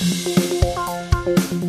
Oh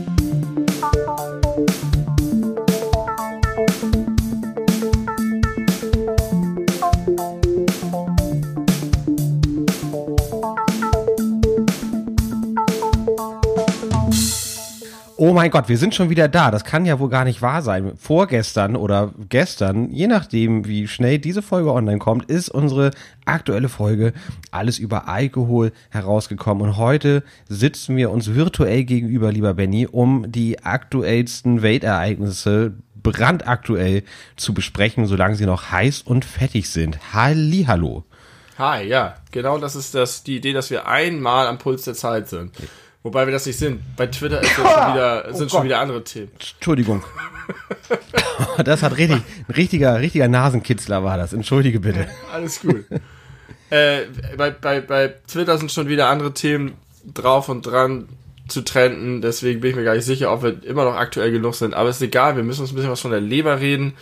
mein Gott, wir sind schon wieder da. Das kann ja wohl gar nicht wahr sein. Vorgestern oder gestern, je nachdem, wie schnell diese Folge online kommt, ist unsere aktuelle Folge alles über Alkohol herausgekommen. Und heute sitzen wir uns virtuell gegenüber, lieber Benny, um die aktuellsten Weltereignisse brandaktuell zu besprechen, solange sie noch heiß und fettig sind. Hallo. Hi, ja, genau das ist das, die Idee, dass wir einmal am Puls der Zeit sind. Wobei wir das nicht sind. Bei Twitter ist schon wieder, oh sind schon wieder andere Themen. Entschuldigung. das hat richtig, ein richtiger, richtiger Nasenkitzler war das. Entschuldige bitte. Alles gut. äh, bei, bei, bei Twitter sind schon wieder andere Themen drauf und dran zu trenden. Deswegen bin ich mir gar nicht sicher, ob wir immer noch aktuell genug sind. Aber ist egal, wir müssen uns ein bisschen was von der Leber reden.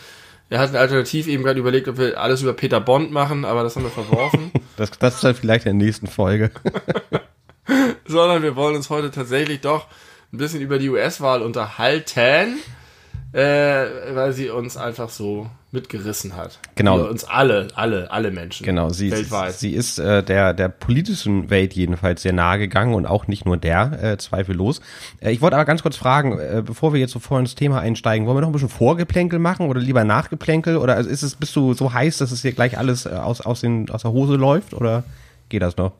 Wir hatten alternativ eben gerade überlegt, ob wir alles über Peter Bond machen, aber das haben wir verworfen. das, das ist dann vielleicht in der nächsten Folge. sondern wir wollen uns heute tatsächlich doch ein bisschen über die US-Wahl unterhalten, äh, weil sie uns einfach so mitgerissen hat. Genau. Wir uns alle, alle, alle Menschen. Genau, sie, weltweit. sie ist äh, der, der politischen Welt jedenfalls sehr nahe gegangen und auch nicht nur der, äh, zweifellos. Äh, ich wollte aber ganz kurz fragen, äh, bevor wir jetzt so vor ins Thema einsteigen, wollen wir noch ein bisschen Vorgeplänkel machen oder lieber Nachgeplänkel? Oder also ist es, bist du so heiß, dass es dir gleich alles äh, aus, aus, den, aus der Hose läuft? Oder geht das noch?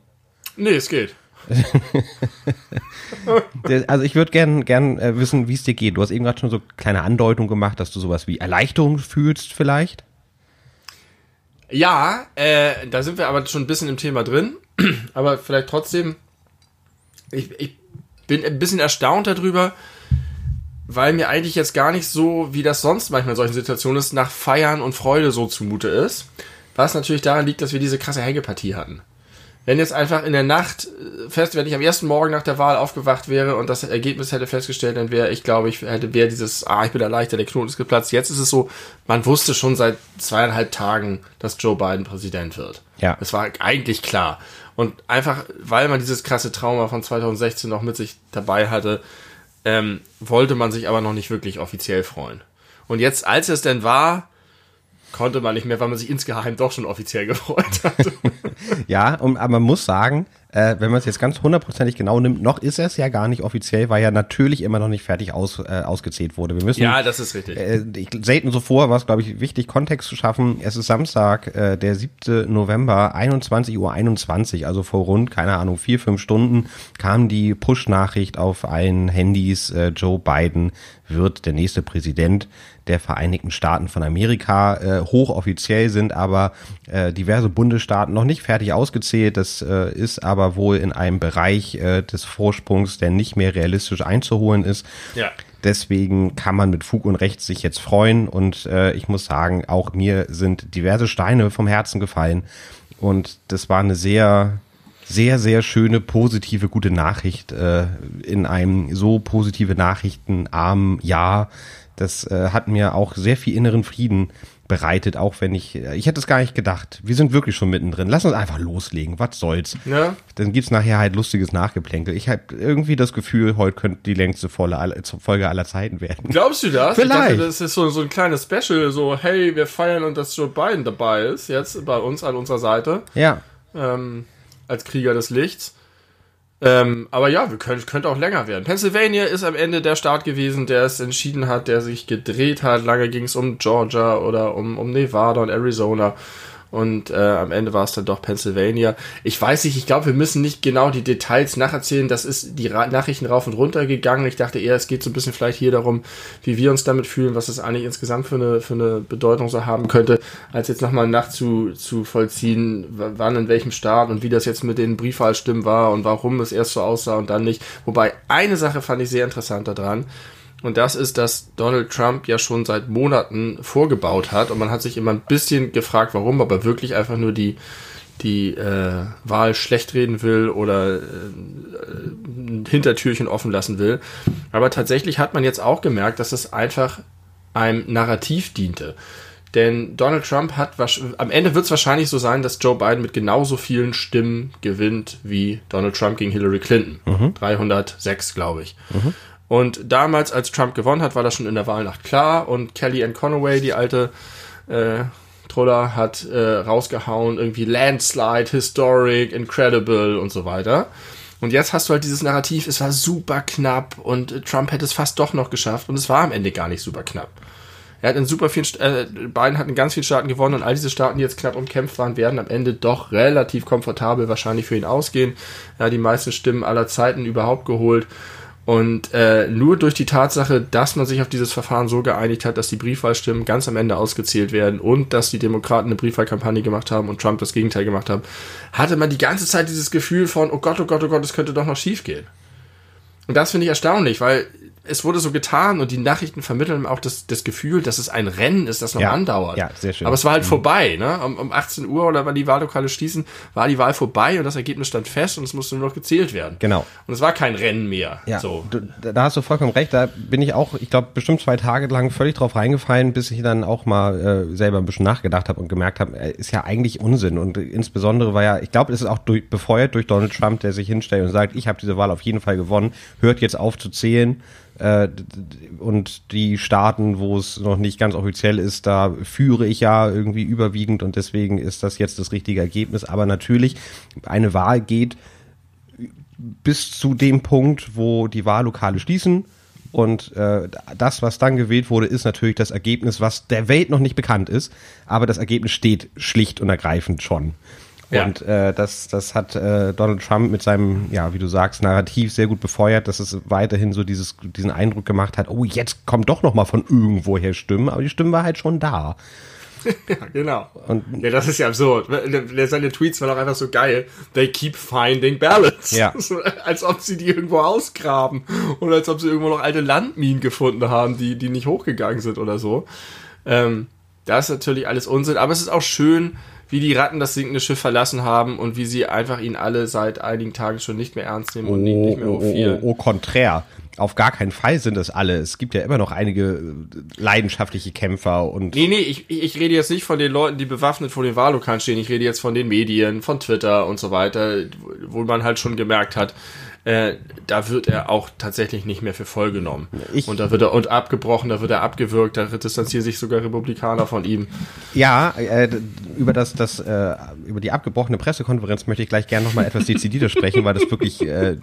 Nee, es geht. also ich würde gern, gern äh, wissen, wie es dir geht. Du hast eben gerade schon so kleine Andeutung gemacht, dass du sowas wie Erleichterung fühlst vielleicht. Ja, äh, da sind wir aber schon ein bisschen im Thema drin. aber vielleicht trotzdem, ich, ich bin ein bisschen erstaunt darüber, weil mir eigentlich jetzt gar nicht so, wie das sonst manchmal in solchen Situationen ist, nach Feiern und Freude so zumute ist. Was natürlich daran liegt, dass wir diese krasse Hängepartie hatten wenn jetzt einfach in der Nacht äh, fest, wenn ich am ersten Morgen nach der Wahl aufgewacht wäre und das Ergebnis hätte festgestellt, dann wäre ich, glaube ich, hätte wäre dieses, ah, ich bin erleichtert, der Knoten ist geplatzt. Jetzt ist es so, man wusste schon seit zweieinhalb Tagen, dass Joe Biden Präsident wird. Ja. Es war eigentlich klar. Und einfach, weil man dieses krasse Trauma von 2016 noch mit sich dabei hatte, ähm, wollte man sich aber noch nicht wirklich offiziell freuen. Und jetzt, als es denn war, konnte man nicht mehr, weil man sich insgeheim doch schon offiziell gefreut hat. ja, und, aber man muss sagen, äh, wenn man es jetzt ganz hundertprozentig genau nimmt, noch ist es ja gar nicht offiziell, weil ja natürlich immer noch nicht fertig aus, äh, ausgezählt wurde. Wir müssen, ja, das ist richtig. Äh, ich, selten so vor, war es, glaube ich, wichtig, Kontext zu schaffen. Es ist Samstag, äh, der 7. November, 21.21 Uhr, 21, also vor rund, keine Ahnung, vier, fünf Stunden kam die Push-Nachricht auf allen Handys, äh, Joe Biden wird der nächste Präsident der Vereinigten Staaten von Amerika. Äh, hochoffiziell sind aber äh, diverse Bundesstaaten noch nicht fertig ausgezählt. Das äh, ist aber wohl in einem Bereich äh, des Vorsprungs, der nicht mehr realistisch einzuholen ist. Ja. Deswegen kann man mit Fug und Recht sich jetzt freuen. Und äh, ich muss sagen, auch mir sind diverse Steine vom Herzen gefallen. Und das war eine sehr, sehr, sehr schöne, positive, gute Nachricht äh, in einem so positive Nachrichtenarmen Jahr das äh, hat mir auch sehr viel inneren Frieden bereitet, auch wenn ich, äh, ich hätte es gar nicht gedacht. Wir sind wirklich schon mittendrin. Lass uns einfach loslegen. Was soll's? Ja. Dann gibt's nachher halt lustiges Nachgeplänkel. Ich habe irgendwie das Gefühl, heute könnte die längste Folge aller Zeiten werden. Glaubst du das? Vielleicht. Ich dachte, das ist so, so ein kleines Special, so, hey, wir feiern und dass Joe Biden dabei ist, jetzt bei uns an unserer Seite. Ja. Ähm, als Krieger des Lichts. Ähm, aber ja, wir können, könnte auch länger werden. Pennsylvania ist am Ende der Staat gewesen, der es entschieden hat, der sich gedreht hat. Lange ging es um Georgia oder um, um Nevada und Arizona und äh, am Ende war es dann doch Pennsylvania. Ich weiß nicht, ich glaube, wir müssen nicht genau die Details nacherzählen. Das ist die Ra Nachrichten rauf und runter gegangen. Ich dachte eher, es geht so ein bisschen vielleicht hier darum, wie wir uns damit fühlen, was das eigentlich insgesamt für eine, für eine Bedeutung so haben könnte, als jetzt nochmal Nacht zu, zu vollziehen, wann in welchem Staat und wie das jetzt mit den Briefwahlstimmen war und warum es erst so aussah und dann nicht. Wobei eine Sache fand ich sehr interessant daran. Und das ist, dass Donald Trump ja schon seit Monaten vorgebaut hat. Und man hat sich immer ein bisschen gefragt, warum, aber wirklich einfach nur die, die äh, Wahl schlecht reden will oder äh, ein Hintertürchen offen lassen will. Aber tatsächlich hat man jetzt auch gemerkt, dass es einfach einem Narrativ diente. Denn Donald Trump hat, am Ende wird es wahrscheinlich so sein, dass Joe Biden mit genauso vielen Stimmen gewinnt wie Donald Trump gegen Hillary Clinton. Mhm. 306, glaube ich. Mhm. Und damals, als Trump gewonnen hat, war das schon in der Wahlnacht klar. Und Kellyanne Conaway, die alte äh, Troller, hat äh, rausgehauen, irgendwie Landslide, Historic, Incredible und so weiter. Und jetzt hast du halt dieses Narrativ, es war super knapp und Trump hätte es fast doch noch geschafft und es war am Ende gar nicht super knapp. Er hat in super vielen, äh, Biden hat in ganz vielen Staaten gewonnen und all diese Staaten, die jetzt knapp umkämpft waren, werden am Ende doch relativ komfortabel wahrscheinlich für ihn ausgehen. Er hat die meisten Stimmen aller Zeiten überhaupt geholt. Und äh, nur durch die Tatsache, dass man sich auf dieses Verfahren so geeinigt hat, dass die Briefwahlstimmen ganz am Ende ausgezählt werden und dass die Demokraten eine Briefwahlkampagne gemacht haben und Trump das Gegenteil gemacht haben, hatte man die ganze Zeit dieses Gefühl von, oh Gott, oh Gott, oh Gott, es könnte doch noch schief gehen. Und das finde ich erstaunlich, weil es wurde so getan und die Nachrichten vermitteln auch das, das Gefühl, dass es ein Rennen ist, das noch ja, andauert. Ja, sehr schön. Aber es war halt mhm. vorbei, ne? Um, um 18 Uhr oder wann die Wahllokale schließen, war die Wahl vorbei und das Ergebnis stand fest und es musste nur noch gezählt werden. Genau. Und es war kein Rennen mehr. Ja. So. Du, da hast du vollkommen recht. Da bin ich auch, ich glaube, bestimmt zwei Tage lang völlig drauf reingefallen, bis ich dann auch mal äh, selber ein bisschen nachgedacht habe und gemerkt habe, äh, ist ja eigentlich Unsinn. Und insbesondere war ja, ich glaube, es ist auch durch, befeuert durch Donald Trump, der sich hinstellt und sagt, ich habe diese Wahl auf jeden Fall gewonnen, hört jetzt auf zu zählen äh, und die Staaten, wo es noch nicht ganz offiziell ist, da führe ich ja irgendwie überwiegend und deswegen ist das jetzt das richtige Ergebnis. Aber natürlich, eine Wahl geht bis zu dem Punkt, wo die Wahllokale schließen. Und äh, das, was dann gewählt wurde, ist natürlich das Ergebnis, was der Welt noch nicht bekannt ist. Aber das Ergebnis steht schlicht und ergreifend schon. Ja. Und äh, das, das hat äh, Donald Trump mit seinem, ja, wie du sagst, Narrativ sehr gut befeuert, dass es weiterhin so dieses, diesen Eindruck gemacht hat, oh, jetzt kommt doch noch mal von irgendwoher Stimmen, aber die Stimme war halt schon da. ja, genau. Und, ja, das ist ja absurd. Seine Tweets waren auch einfach so geil. They keep finding ballots. Ja. Als ob sie die irgendwo ausgraben. Oder als ob sie irgendwo noch alte Landminen gefunden haben, die, die nicht hochgegangen sind oder so. Ähm, das ist natürlich alles Unsinn. Aber es ist auch schön, wie die Ratten das sinkende Schiff verlassen haben und wie sie einfach ihn alle seit einigen Tagen schon nicht mehr ernst nehmen und oh, nicht mehr hofieren. Oh, oh, oh, konträr. Auf gar keinen Fall sind es alle. Es gibt ja immer noch einige leidenschaftliche Kämpfer und. Nee, nee, ich, ich rede jetzt nicht von den Leuten, die bewaffnet vor den Wahllokalen stehen. Ich rede jetzt von den Medien, von Twitter und so weiter, wo man halt schon gemerkt hat, äh, da wird er auch tatsächlich nicht mehr für voll genommen. Ich, und da wird er und abgebrochen, da wird er abgewürgt, da distanzieren sich sogar Republikaner von ihm. Ja, äh, über das, das äh, über die abgebrochene Pressekonferenz möchte ich gleich gerne nochmal etwas dezidierter sprechen, weil das wirklich äh,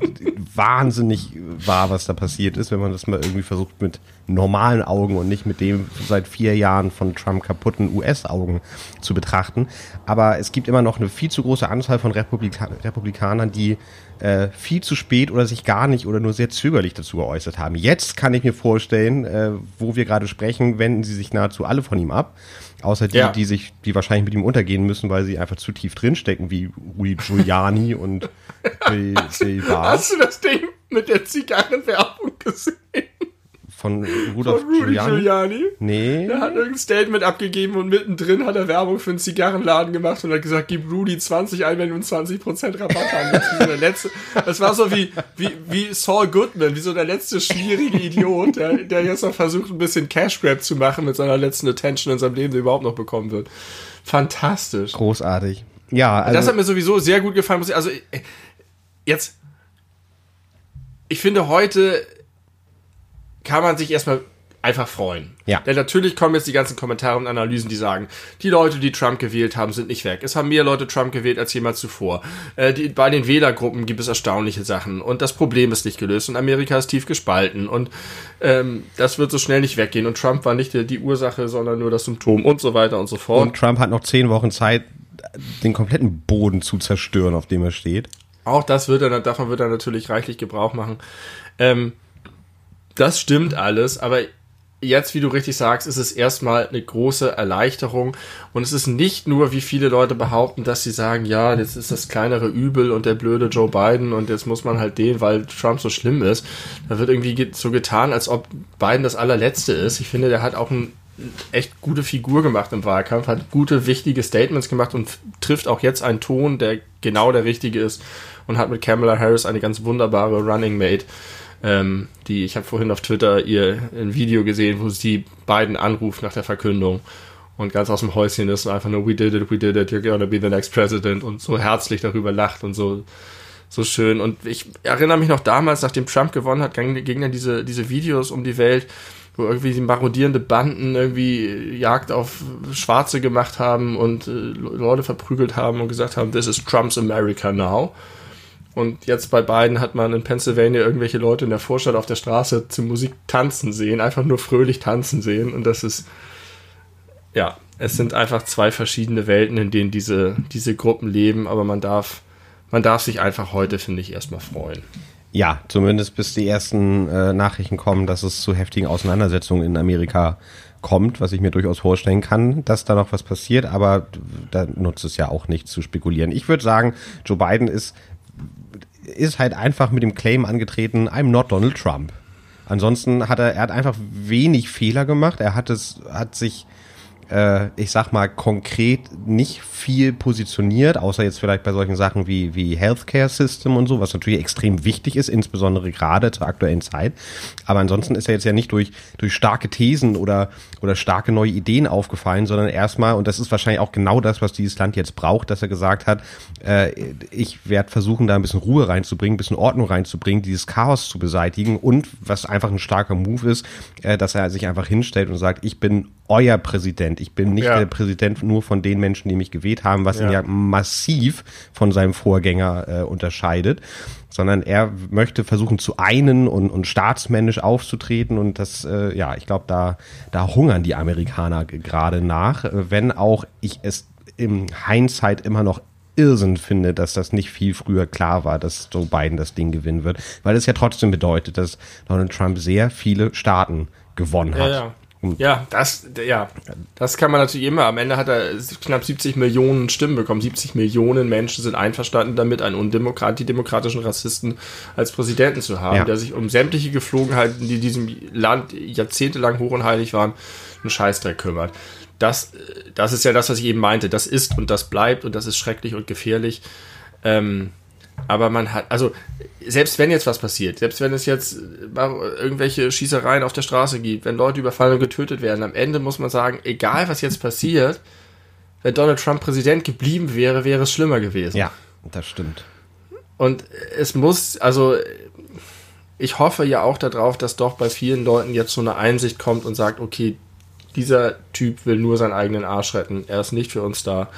wahnsinnig war, was da passiert ist, wenn man das mal irgendwie versucht mit normalen Augen und nicht mit dem seit vier Jahren von Trump kaputten US-Augen zu betrachten. Aber es gibt immer noch eine viel zu große Anzahl von Republika Republikanern, die äh, viel zu spät oder sich gar nicht oder nur sehr zögerlich dazu geäußert haben. Jetzt kann ich mir vorstellen, äh, wo wir gerade sprechen, wenden sie sich nahezu alle von ihm ab. Außer die, ja. die sich, die wahrscheinlich mit ihm untergehen müssen, weil sie einfach zu tief drinstecken, wie Rui Giuliani und Bill. Hast du das Ding mit der Zigarrenwerbung gesehen? Von Rudolf Von Rudy Giuliani? Giuliani? Nee. Er hat irgendein Statement abgegeben und mittendrin hat er Werbung für einen Zigarrenladen gemacht und hat gesagt, gib Rudy 20 ein, wenn du 20% Rabatt haben willst. der letzte, das war so wie, wie, wie Saul Goodman, wie so der letzte schwierige Idiot, der, der jetzt noch versucht, ein bisschen Cash Grab zu machen mit seiner letzten Attention in seinem Leben, die er überhaupt noch bekommen wird. Fantastisch. Großartig. Ja, also. Das hat mir sowieso sehr gut gefallen. Also, jetzt, ich finde heute, kann man sich erstmal einfach freuen. Ja. Denn natürlich kommen jetzt die ganzen Kommentare und Analysen, die sagen, die Leute, die Trump gewählt haben, sind nicht weg. Es haben mehr Leute Trump gewählt als jemals zuvor. Äh, die, bei den Wählergruppen gibt es erstaunliche Sachen und das Problem ist nicht gelöst und Amerika ist tief gespalten und ähm, das wird so schnell nicht weggehen und Trump war nicht die, die Ursache, sondern nur das Symptom und so weiter und so fort. Und Trump hat noch zehn Wochen Zeit, den kompletten Boden zu zerstören, auf dem er steht. Auch das wird er, davon wird er natürlich reichlich Gebrauch machen. Ähm, das stimmt alles, aber jetzt, wie du richtig sagst, ist es erstmal eine große Erleichterung. Und es ist nicht nur, wie viele Leute behaupten, dass sie sagen, ja, jetzt ist das kleinere Übel und der blöde Joe Biden und jetzt muss man halt den, weil Trump so schlimm ist. Da wird irgendwie so getan, als ob Biden das allerletzte ist. Ich finde, der hat auch eine echt gute Figur gemacht im Wahlkampf, hat gute, wichtige Statements gemacht und trifft auch jetzt einen Ton, der genau der richtige ist und hat mit Kamala Harris eine ganz wunderbare Running Mate ähm, die, ich habe vorhin auf Twitter ihr ein Video gesehen, wo sie beiden anruft nach der Verkündung und ganz aus dem Häuschen ist und einfach nur, we did it, we did it, you're gonna be the next president und so herzlich darüber lacht und so, so schön. Und ich erinnere mich noch damals, nachdem Trump gewonnen hat, gingen dann diese, diese Videos um die Welt, wo irgendwie die marodierende Banden irgendwie Jagd auf Schwarze gemacht haben und äh, Leute verprügelt haben und gesagt haben, this is Trump's America now. Und jetzt bei beiden hat man in Pennsylvania irgendwelche Leute in der Vorstadt auf der Straße zu Musik tanzen sehen, einfach nur fröhlich tanzen sehen. Und das ist, ja, es sind einfach zwei verschiedene Welten, in denen diese, diese Gruppen leben, aber man darf, man darf sich einfach heute, finde ich, erstmal freuen. Ja, zumindest bis die ersten äh, Nachrichten kommen, dass es zu heftigen Auseinandersetzungen in Amerika kommt, was ich mir durchaus vorstellen kann, dass da noch was passiert, aber da nutzt es ja auch nicht zu spekulieren. Ich würde sagen, Joe Biden ist, ist halt einfach mit dem Claim angetreten, I'm not Donald Trump. Ansonsten hat er, er hat einfach wenig Fehler gemacht. Er hat es, hat sich äh, ich sag mal, konkret nicht viel positioniert, außer jetzt vielleicht bei solchen Sachen wie, wie Healthcare System und so, was natürlich extrem wichtig ist, insbesondere gerade zur aktuellen Zeit. Aber ansonsten ist er jetzt ja nicht durch, durch starke Thesen oder, oder starke neue Ideen aufgefallen, sondern erstmal, und das ist wahrscheinlich auch genau das, was dieses Land jetzt braucht, dass er gesagt hat, äh, ich werde versuchen, da ein bisschen Ruhe reinzubringen, ein bisschen Ordnung reinzubringen, dieses Chaos zu beseitigen und was einfach ein starker Move ist, äh, dass er sich einfach hinstellt und sagt, ich bin euer Präsident. Ich bin nicht ja. der Präsident nur von den Menschen, die mich gewählt haben, was ja. ihn ja massiv von seinem Vorgänger äh, unterscheidet, sondern er möchte versuchen zu einen und, und staatsmännisch aufzutreten und das, äh, ja, ich glaube, da, da hungern die Amerikaner gerade nach, äh, wenn auch ich es im Hindsight immer noch Irrsinn finde, dass das nicht viel früher klar war, dass Joe Biden das Ding gewinnen wird, weil es ja trotzdem bedeutet, dass Donald Trump sehr viele Staaten gewonnen hat. Ja, ja. Ja, das, ja, das kann man natürlich immer. Am Ende hat er knapp 70 Millionen Stimmen bekommen. 70 Millionen Menschen sind einverstanden damit, einen undemokrat demokratischen Rassisten als Präsidenten zu haben, ja. der sich um sämtliche Geflogenheiten, die diesem Land jahrzehntelang hoch und heilig waren, einen Scheißdreck kümmert. Das, das ist ja das, was ich eben meinte. Das ist und das bleibt und das ist schrecklich und gefährlich. Ähm, aber man hat, also selbst wenn jetzt was passiert, selbst wenn es jetzt irgendwelche Schießereien auf der Straße gibt, wenn Leute überfallen und getötet werden, am Ende muss man sagen, egal was jetzt passiert, wenn Donald Trump Präsident geblieben wäre, wäre es schlimmer gewesen. Ja, das stimmt. Und es muss, also ich hoffe ja auch darauf, dass doch bei vielen Leuten jetzt so eine Einsicht kommt und sagt, okay, dieser Typ will nur seinen eigenen Arsch retten, er ist nicht für uns da.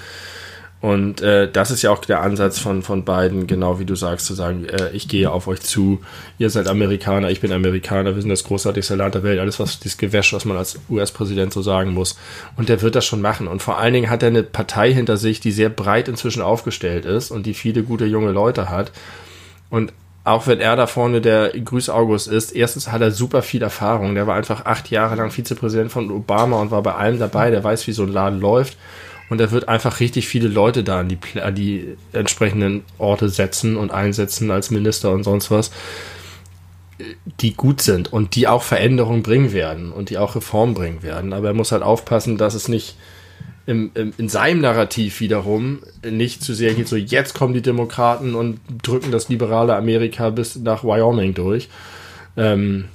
Und äh, das ist ja auch der Ansatz von, von beiden, genau wie du sagst, zu sagen, äh, ich gehe auf euch zu, ihr seid Amerikaner, ich bin Amerikaner, wir sind das großartigste Land der Welt, alles was dieses Gewäsch, was man als US-Präsident so sagen muss. Und der wird das schon machen. Und vor allen Dingen hat er eine Partei hinter sich, die sehr breit inzwischen aufgestellt ist und die viele gute junge Leute hat. Und auch wenn er da vorne der Grüß August ist, erstens hat er super viel Erfahrung. Der war einfach acht Jahre lang Vizepräsident von Obama und war bei allem dabei. Der weiß, wie so ein Laden läuft und er wird einfach richtig viele Leute da an die, an die entsprechenden Orte setzen und einsetzen als Minister und sonst was, die gut sind und die auch Veränderungen bringen werden und die auch Reform bringen werden. Aber er muss halt aufpassen, dass es nicht im, im, in seinem Narrativ wiederum nicht zu sehr geht, so jetzt kommen die Demokraten und drücken das liberale Amerika bis nach Wyoming durch. Ähm,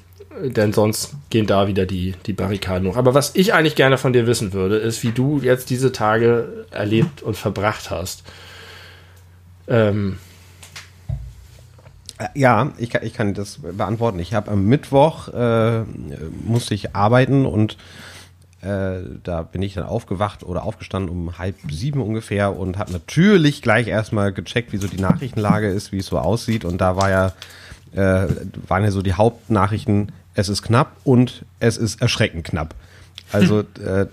denn sonst gehen da wieder die, die Barrikaden hoch. Aber was ich eigentlich gerne von dir wissen würde, ist, wie du jetzt diese Tage erlebt und verbracht hast. Ähm. Äh, ja, ich kann, ich kann das beantworten. Ich habe am Mittwoch äh, musste ich arbeiten und äh, da bin ich dann aufgewacht oder aufgestanden um halb sieben ungefähr und habe natürlich gleich erstmal gecheckt, wie so die Nachrichtenlage ist, wie es so aussieht. Und da war ja, äh, waren ja so die Hauptnachrichten, es ist knapp und es ist erschreckend knapp. Also äh,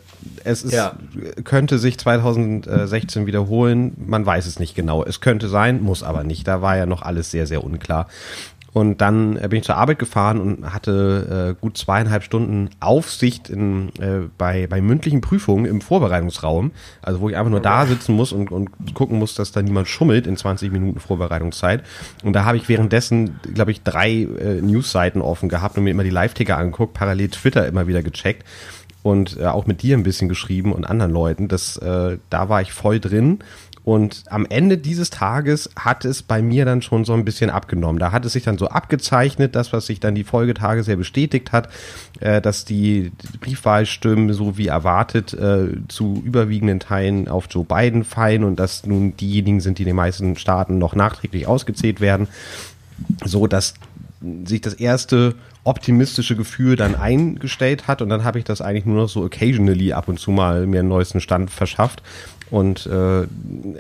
es ist, ja. könnte sich 2016 wiederholen, man weiß es nicht genau. Es könnte sein, muss aber nicht. Da war ja noch alles sehr, sehr unklar. Und dann äh, bin ich zur Arbeit gefahren und hatte äh, gut zweieinhalb Stunden Aufsicht in, äh, bei, bei mündlichen Prüfungen im Vorbereitungsraum. Also wo ich einfach nur da sitzen muss und, und gucken muss, dass da niemand schummelt in 20 Minuten Vorbereitungszeit. Und da habe ich währenddessen, glaube ich, drei äh, Newsseiten offen gehabt und mir immer die Live-Ticker angeguckt, parallel Twitter immer wieder gecheckt und äh, auch mit dir ein bisschen geschrieben und anderen Leuten. Das, äh, da war ich voll drin Und am Ende dieses Tages hat es bei mir dann schon so ein bisschen abgenommen. Da hat es sich dann so abgezeichnet, das, was sich dann die Folgetage sehr bestätigt hat, äh, dass die Briefwahlstimmen so wie erwartet äh, zu überwiegenden Teilen auf Joe Biden fallen und dass nun diejenigen sind, die in den meisten Staaten noch nachträglich ausgezählt werden, so dass sich das erste optimistische Gefühl dann eingestellt hat und dann habe ich das eigentlich nur noch so occasionally ab und zu mal mir einen neuesten Stand verschafft und äh,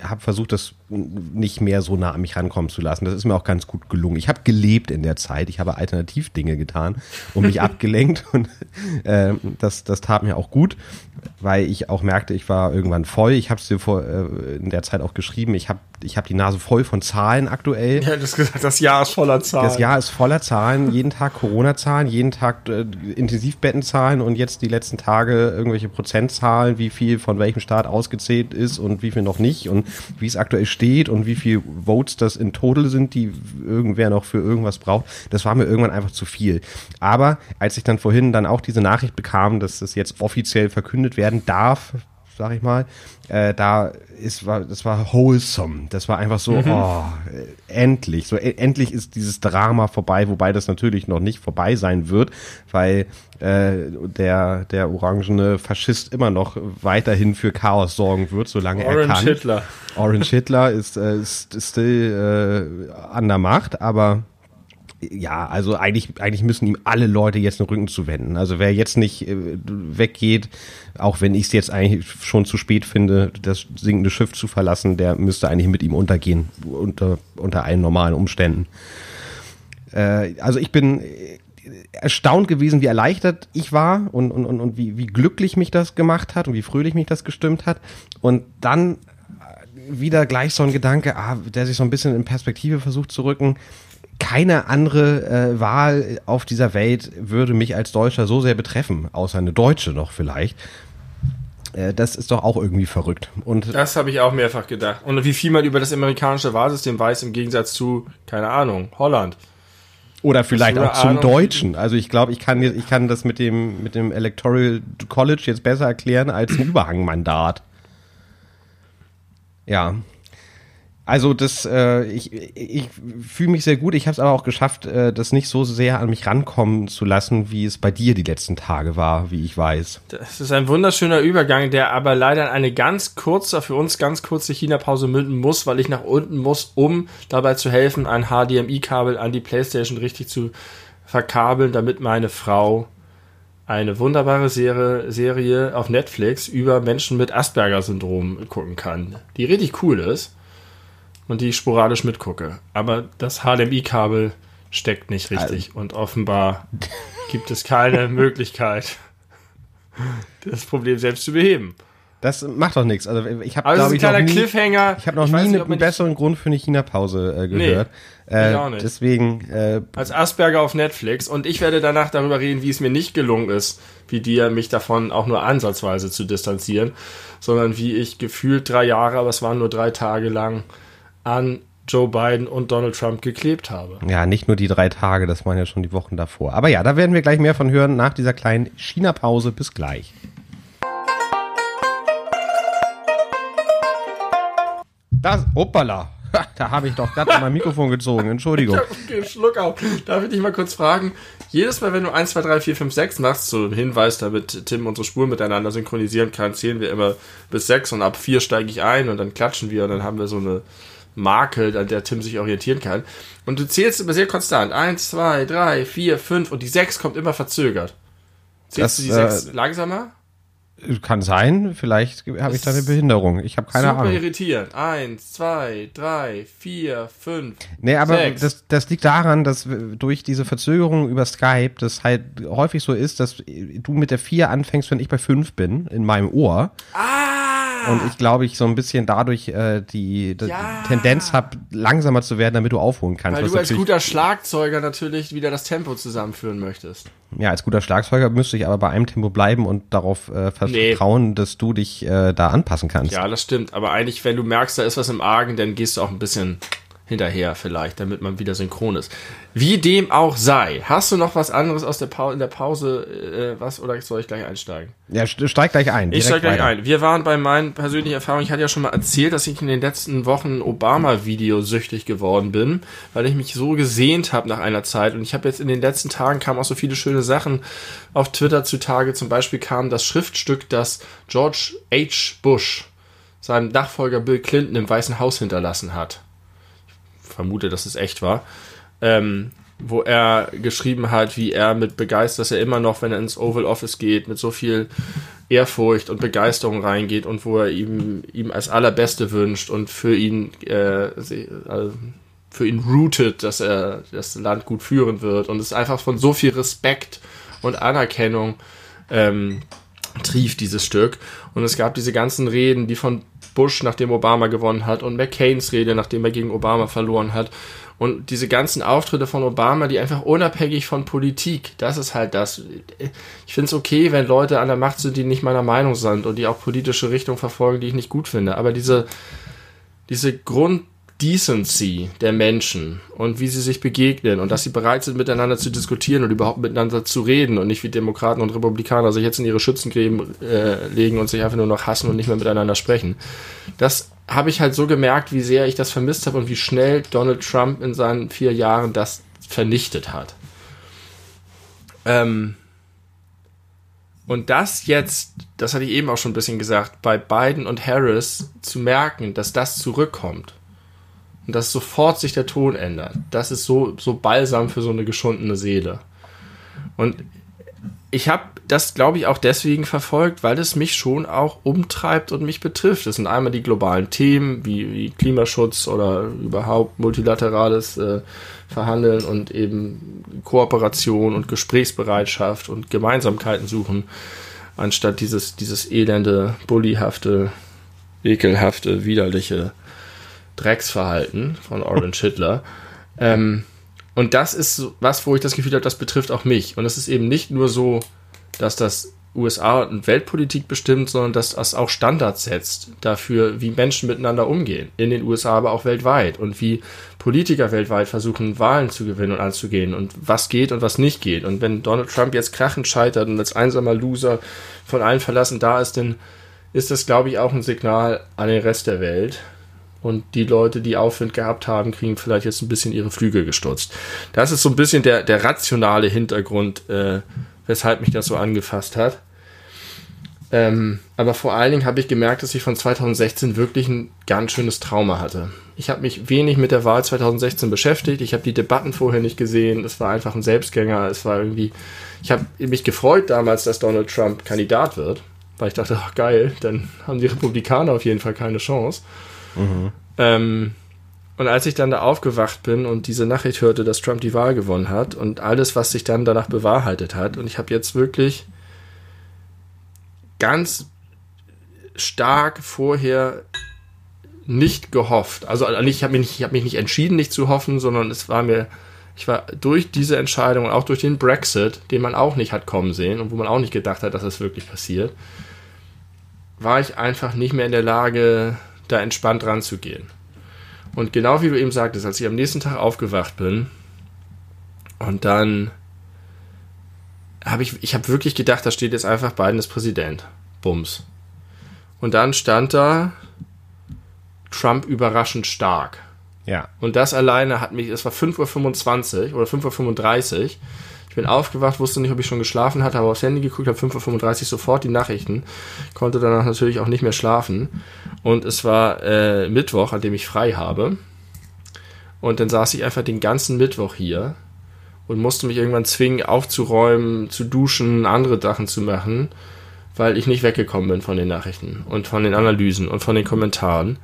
habe versucht, das nicht mehr so nah an mich rankommen zu lassen. Das ist mir auch ganz gut gelungen. Ich habe gelebt in der Zeit. Ich habe Alternativdinge getan und mich abgelenkt und äh, das, das tat mir auch gut, weil ich auch merkte, ich war irgendwann voll. Ich habe es dir vor äh, in der Zeit auch geschrieben. Ich habe ich hab die Nase voll von Zahlen aktuell. Ja, das gesagt, das Jahr ist voller Zahlen. Das Jahr ist voller Zahlen. Jeden Tag Corona-Zahlen, jeden Tag äh, Intensivbettenzahlen und jetzt die letzten Tage irgendwelche Prozentzahlen, wie viel von welchem Staat ausgezählt ist und wie viel noch nicht und wie es aktuell steht und wie viel Votes das in Total sind, die irgendwer noch für irgendwas braucht. Das war mir irgendwann einfach zu viel. Aber als ich dann vorhin dann auch diese Nachricht bekam, dass das jetzt offiziell verkündet werden darf, sag ich mal, äh, da ist war das war wholesome. Das war einfach so, mhm. oh, endlich, so e endlich ist dieses Drama vorbei, wobei das natürlich noch nicht vorbei sein wird, weil äh, der der orangene Faschist immer noch weiterhin für Chaos sorgen wird, solange Orange er kann. Orange Hitler. Orange Hitler ist äh, ist, ist still äh, an der Macht, aber ja, also eigentlich, eigentlich müssen ihm alle Leute jetzt den Rücken zuwenden. Also wer jetzt nicht äh, weggeht, auch wenn ich es jetzt eigentlich schon zu spät finde, das sinkende Schiff zu verlassen, der müsste eigentlich mit ihm untergehen, unter, unter allen normalen Umständen. Äh, also ich bin erstaunt gewesen, wie erleichtert ich war und, und, und, und wie, wie glücklich mich das gemacht hat und wie fröhlich mich das gestimmt hat. Und dann wieder gleich so ein Gedanke, ah, der sich so ein bisschen in Perspektive versucht zu rücken keine andere äh, Wahl auf dieser Welt würde mich als Deutscher so sehr betreffen, außer eine Deutsche noch vielleicht. Äh, das ist doch auch irgendwie verrückt. Und das habe ich auch mehrfach gedacht. Und wie viel man über das amerikanische Wahlsystem weiß im Gegensatz zu, keine Ahnung, Holland. Oder vielleicht auch zum Ahnung? Deutschen. Also ich glaube, ich kann, ich kann das mit dem, mit dem Electoral College jetzt besser erklären als ein Überhangmandat. Ja. Also das, äh, ich, ich fühle mich sehr gut. Ich habe es aber auch geschafft, äh, das nicht so sehr an mich rankommen zu lassen, wie es bei dir die letzten Tage war, wie ich weiß. Das ist ein wunderschöner Übergang, der aber leider in eine ganz kurze, für uns ganz kurze China-Pause münden muss, weil ich nach unten muss, um dabei zu helfen, ein HDMI-Kabel an die PlayStation richtig zu verkabeln, damit meine Frau eine wunderbare Serie, Serie auf Netflix über Menschen mit Asperger-Syndrom gucken kann, die richtig cool ist und die ich sporadisch mitgucke. Aber das HDMI-Kabel steckt nicht richtig also. und offenbar gibt es keine Möglichkeit, das Problem selbst zu beheben. Das macht doch nichts. Also ich habe also ich noch nie, Cliffhanger. Ich habe noch ich nie nicht, einen besseren Grund für eine China-Pause äh, gehört. Nee, äh, auch nicht. Deswegen äh, als Asperger auf Netflix und ich werde danach darüber reden, wie es mir nicht gelungen ist, wie dir mich davon auch nur ansatzweise zu distanzieren, sondern wie ich gefühlt drei Jahre, aber es waren nur drei Tage lang an Joe Biden und Donald Trump geklebt habe. Ja, nicht nur die drei Tage, das waren ja schon die Wochen davor. Aber ja, da werden wir gleich mehr von hören nach dieser kleinen China-Pause. Bis gleich. Das, hoppala. Da habe ich doch gerade mein Mikrofon gezogen. Entschuldigung. Okay, Schluck auf. Darf ich dich mal kurz fragen? Jedes Mal, wenn du 1, 2, 3, 4, 5, 6 machst, so ein Hinweis, damit Tim unsere Spuren miteinander synchronisieren kann, zählen wir immer bis 6 und ab 4 steige ich ein und dann klatschen wir und dann haben wir so eine Marke, an der Tim sich orientieren kann. Und du zählst immer sehr konstant. Eins, zwei, drei, vier, fünf und die sechs kommt immer verzögert. Zählst das, du die sechs äh, langsamer? Kann sein, vielleicht habe ich da eine Behinderung. Ich habe keine super Ahnung. Super irritierend. Eins, zwei, drei, vier, fünf. Nee, aber das, das liegt daran, dass durch diese Verzögerung über Skype das halt häufig so ist, dass du mit der vier anfängst, wenn ich bei fünf bin, in meinem Ohr. Ah! Und ich glaube, ich so ein bisschen dadurch äh, die, die ja. Tendenz habe, langsamer zu werden, damit du aufholen kannst. Weil du als guter Schlagzeuger natürlich wieder das Tempo zusammenführen möchtest. Ja, als guter Schlagzeuger müsste ich aber bei einem Tempo bleiben und darauf äh, vertrauen, nee. dass du dich äh, da anpassen kannst. Ja, das stimmt. Aber eigentlich, wenn du merkst, da ist was im Argen, dann gehst du auch ein bisschen hinterher vielleicht, damit man wieder synchron ist. Wie dem auch sei. Hast du noch was anderes aus der in der Pause, äh, was, oder soll ich gleich einsteigen? Ja, st- steig gleich ein. Ich steig gleich weiter. ein. Wir waren bei meinen persönlichen Erfahrungen. Ich hatte ja schon mal erzählt, dass ich in den letzten Wochen Obama-Video süchtig geworden bin, weil ich mich so gesehnt habe nach einer Zeit. Und ich habe jetzt in den letzten Tagen kamen auch so viele schöne Sachen auf Twitter zutage. Zum Beispiel kam das Schriftstück, das George H. Bush seinem Nachfolger Bill Clinton im Weißen Haus hinterlassen hat. Vermute, dass es echt war. Ähm, wo er geschrieben hat, wie er mit begeistert, dass er immer noch, wenn er ins Oval Office geht, mit so viel Ehrfurcht und Begeisterung reingeht und wo er ihm, ihm als allerbeste wünscht und für ihn, äh, also für ihn rootet, dass er das Land gut führen wird und es einfach von so viel Respekt und Anerkennung ähm, trieft dieses Stück. Und es gab diese ganzen Reden, die von Bush, nachdem Obama gewonnen hat, und McCains Rede, nachdem er gegen Obama verloren hat. Und diese ganzen Auftritte von Obama, die einfach unabhängig von Politik, das ist halt das. Ich finde es okay, wenn Leute an der Macht sind, die nicht meiner Meinung sind und die auch politische Richtung verfolgen, die ich nicht gut finde. Aber diese, diese Grunddecency der Menschen und wie sie sich begegnen und dass sie bereit sind, miteinander zu diskutieren und überhaupt miteinander zu reden und nicht wie Demokraten und Republikaner sich jetzt in ihre Schützengräben äh, legen und sich einfach nur noch hassen und nicht mehr miteinander sprechen. Das habe ich halt so gemerkt, wie sehr ich das vermisst habe und wie schnell Donald Trump in seinen vier Jahren das vernichtet hat. Ähm, und das jetzt, das hatte ich eben auch schon ein bisschen gesagt, bei Biden und Harris zu merken, dass das zurückkommt und dass sofort sich der Ton ändert, das ist so, so balsam für so eine geschundene Seele. Und ich habe das, glaube ich, auch deswegen verfolgt, weil es mich schon auch umtreibt und mich betrifft. Das sind einmal die globalen Themen wie, wie Klimaschutz oder überhaupt multilaterales äh, Verhandeln und eben Kooperation und Gesprächsbereitschaft und Gemeinsamkeiten suchen, anstatt dieses, dieses elende, bullihafte, ekelhafte, widerliche Drecksverhalten von Orange Hitler. Ähm, und das ist was, wo ich das Gefühl habe, das betrifft auch mich. Und es ist eben nicht nur so, dass das USA und Weltpolitik bestimmt, sondern dass das auch Standards setzt dafür, wie Menschen miteinander umgehen. In den USA, aber auch weltweit. Und wie Politiker weltweit versuchen, Wahlen zu gewinnen und anzugehen. Und was geht und was nicht geht. Und wenn Donald Trump jetzt krachend scheitert und als einsamer Loser von allen verlassen da ist, dann ist das, glaube ich, auch ein Signal an den Rest der Welt. Und die Leute, die Aufwind gehabt haben, kriegen vielleicht jetzt ein bisschen ihre Flügel gestutzt. Das ist so ein bisschen der, der rationale Hintergrund, äh, weshalb mich das so angefasst hat. Ähm, aber vor allen Dingen habe ich gemerkt, dass ich von 2016 wirklich ein ganz schönes Trauma hatte. Ich habe mich wenig mit der Wahl 2016 beschäftigt. Ich habe die Debatten vorher nicht gesehen. Es war einfach ein Selbstgänger. Es war irgendwie. Ich habe mich gefreut damals, dass Donald Trump Kandidat wird, weil ich dachte, ach geil, dann haben die Republikaner auf jeden Fall keine Chance. Ähm, und als ich dann da aufgewacht bin und diese Nachricht hörte, dass Trump die Wahl gewonnen hat und alles, was sich dann danach bewahrheitet hat, und ich habe jetzt wirklich ganz stark vorher nicht gehofft. Also ich habe mich, nicht- ich hab mich nicht entschieden, nicht zu hoffen, sondern es war mir, ich war durch diese Entscheidung und auch durch den Brexit, den man auch nicht hat kommen sehen und wo man auch nicht gedacht hat, dass das wirklich passiert, war ich einfach nicht mehr in der Lage, da entspannt ranzugehen. Und genau wie du eben sagtest, als ich am nächsten Tag aufgewacht bin und dann habe ich, ich habe wirklich gedacht, da steht jetzt einfach Biden ist Präsident. Bums. Und dann stand da Trump überraschend stark. Ja. Und das alleine hat mich, es war 5.25 Uhr oder 5.35 Uhr. Ich bin aufgewacht, wusste nicht, ob ich schon geschlafen hatte, habe aufs Handy geguckt, habe 5.35 Uhr sofort die Nachrichten, konnte danach natürlich auch nicht mehr schlafen. Und es war äh, Mittwoch, an dem ich frei habe. Und dann saß ich einfach den ganzen Mittwoch hier und musste mich irgendwann zwingen, aufzuräumen, zu duschen, andere Sachen zu machen, weil ich nicht weggekommen bin von den Nachrichten und von den Analysen und von den Kommentaren.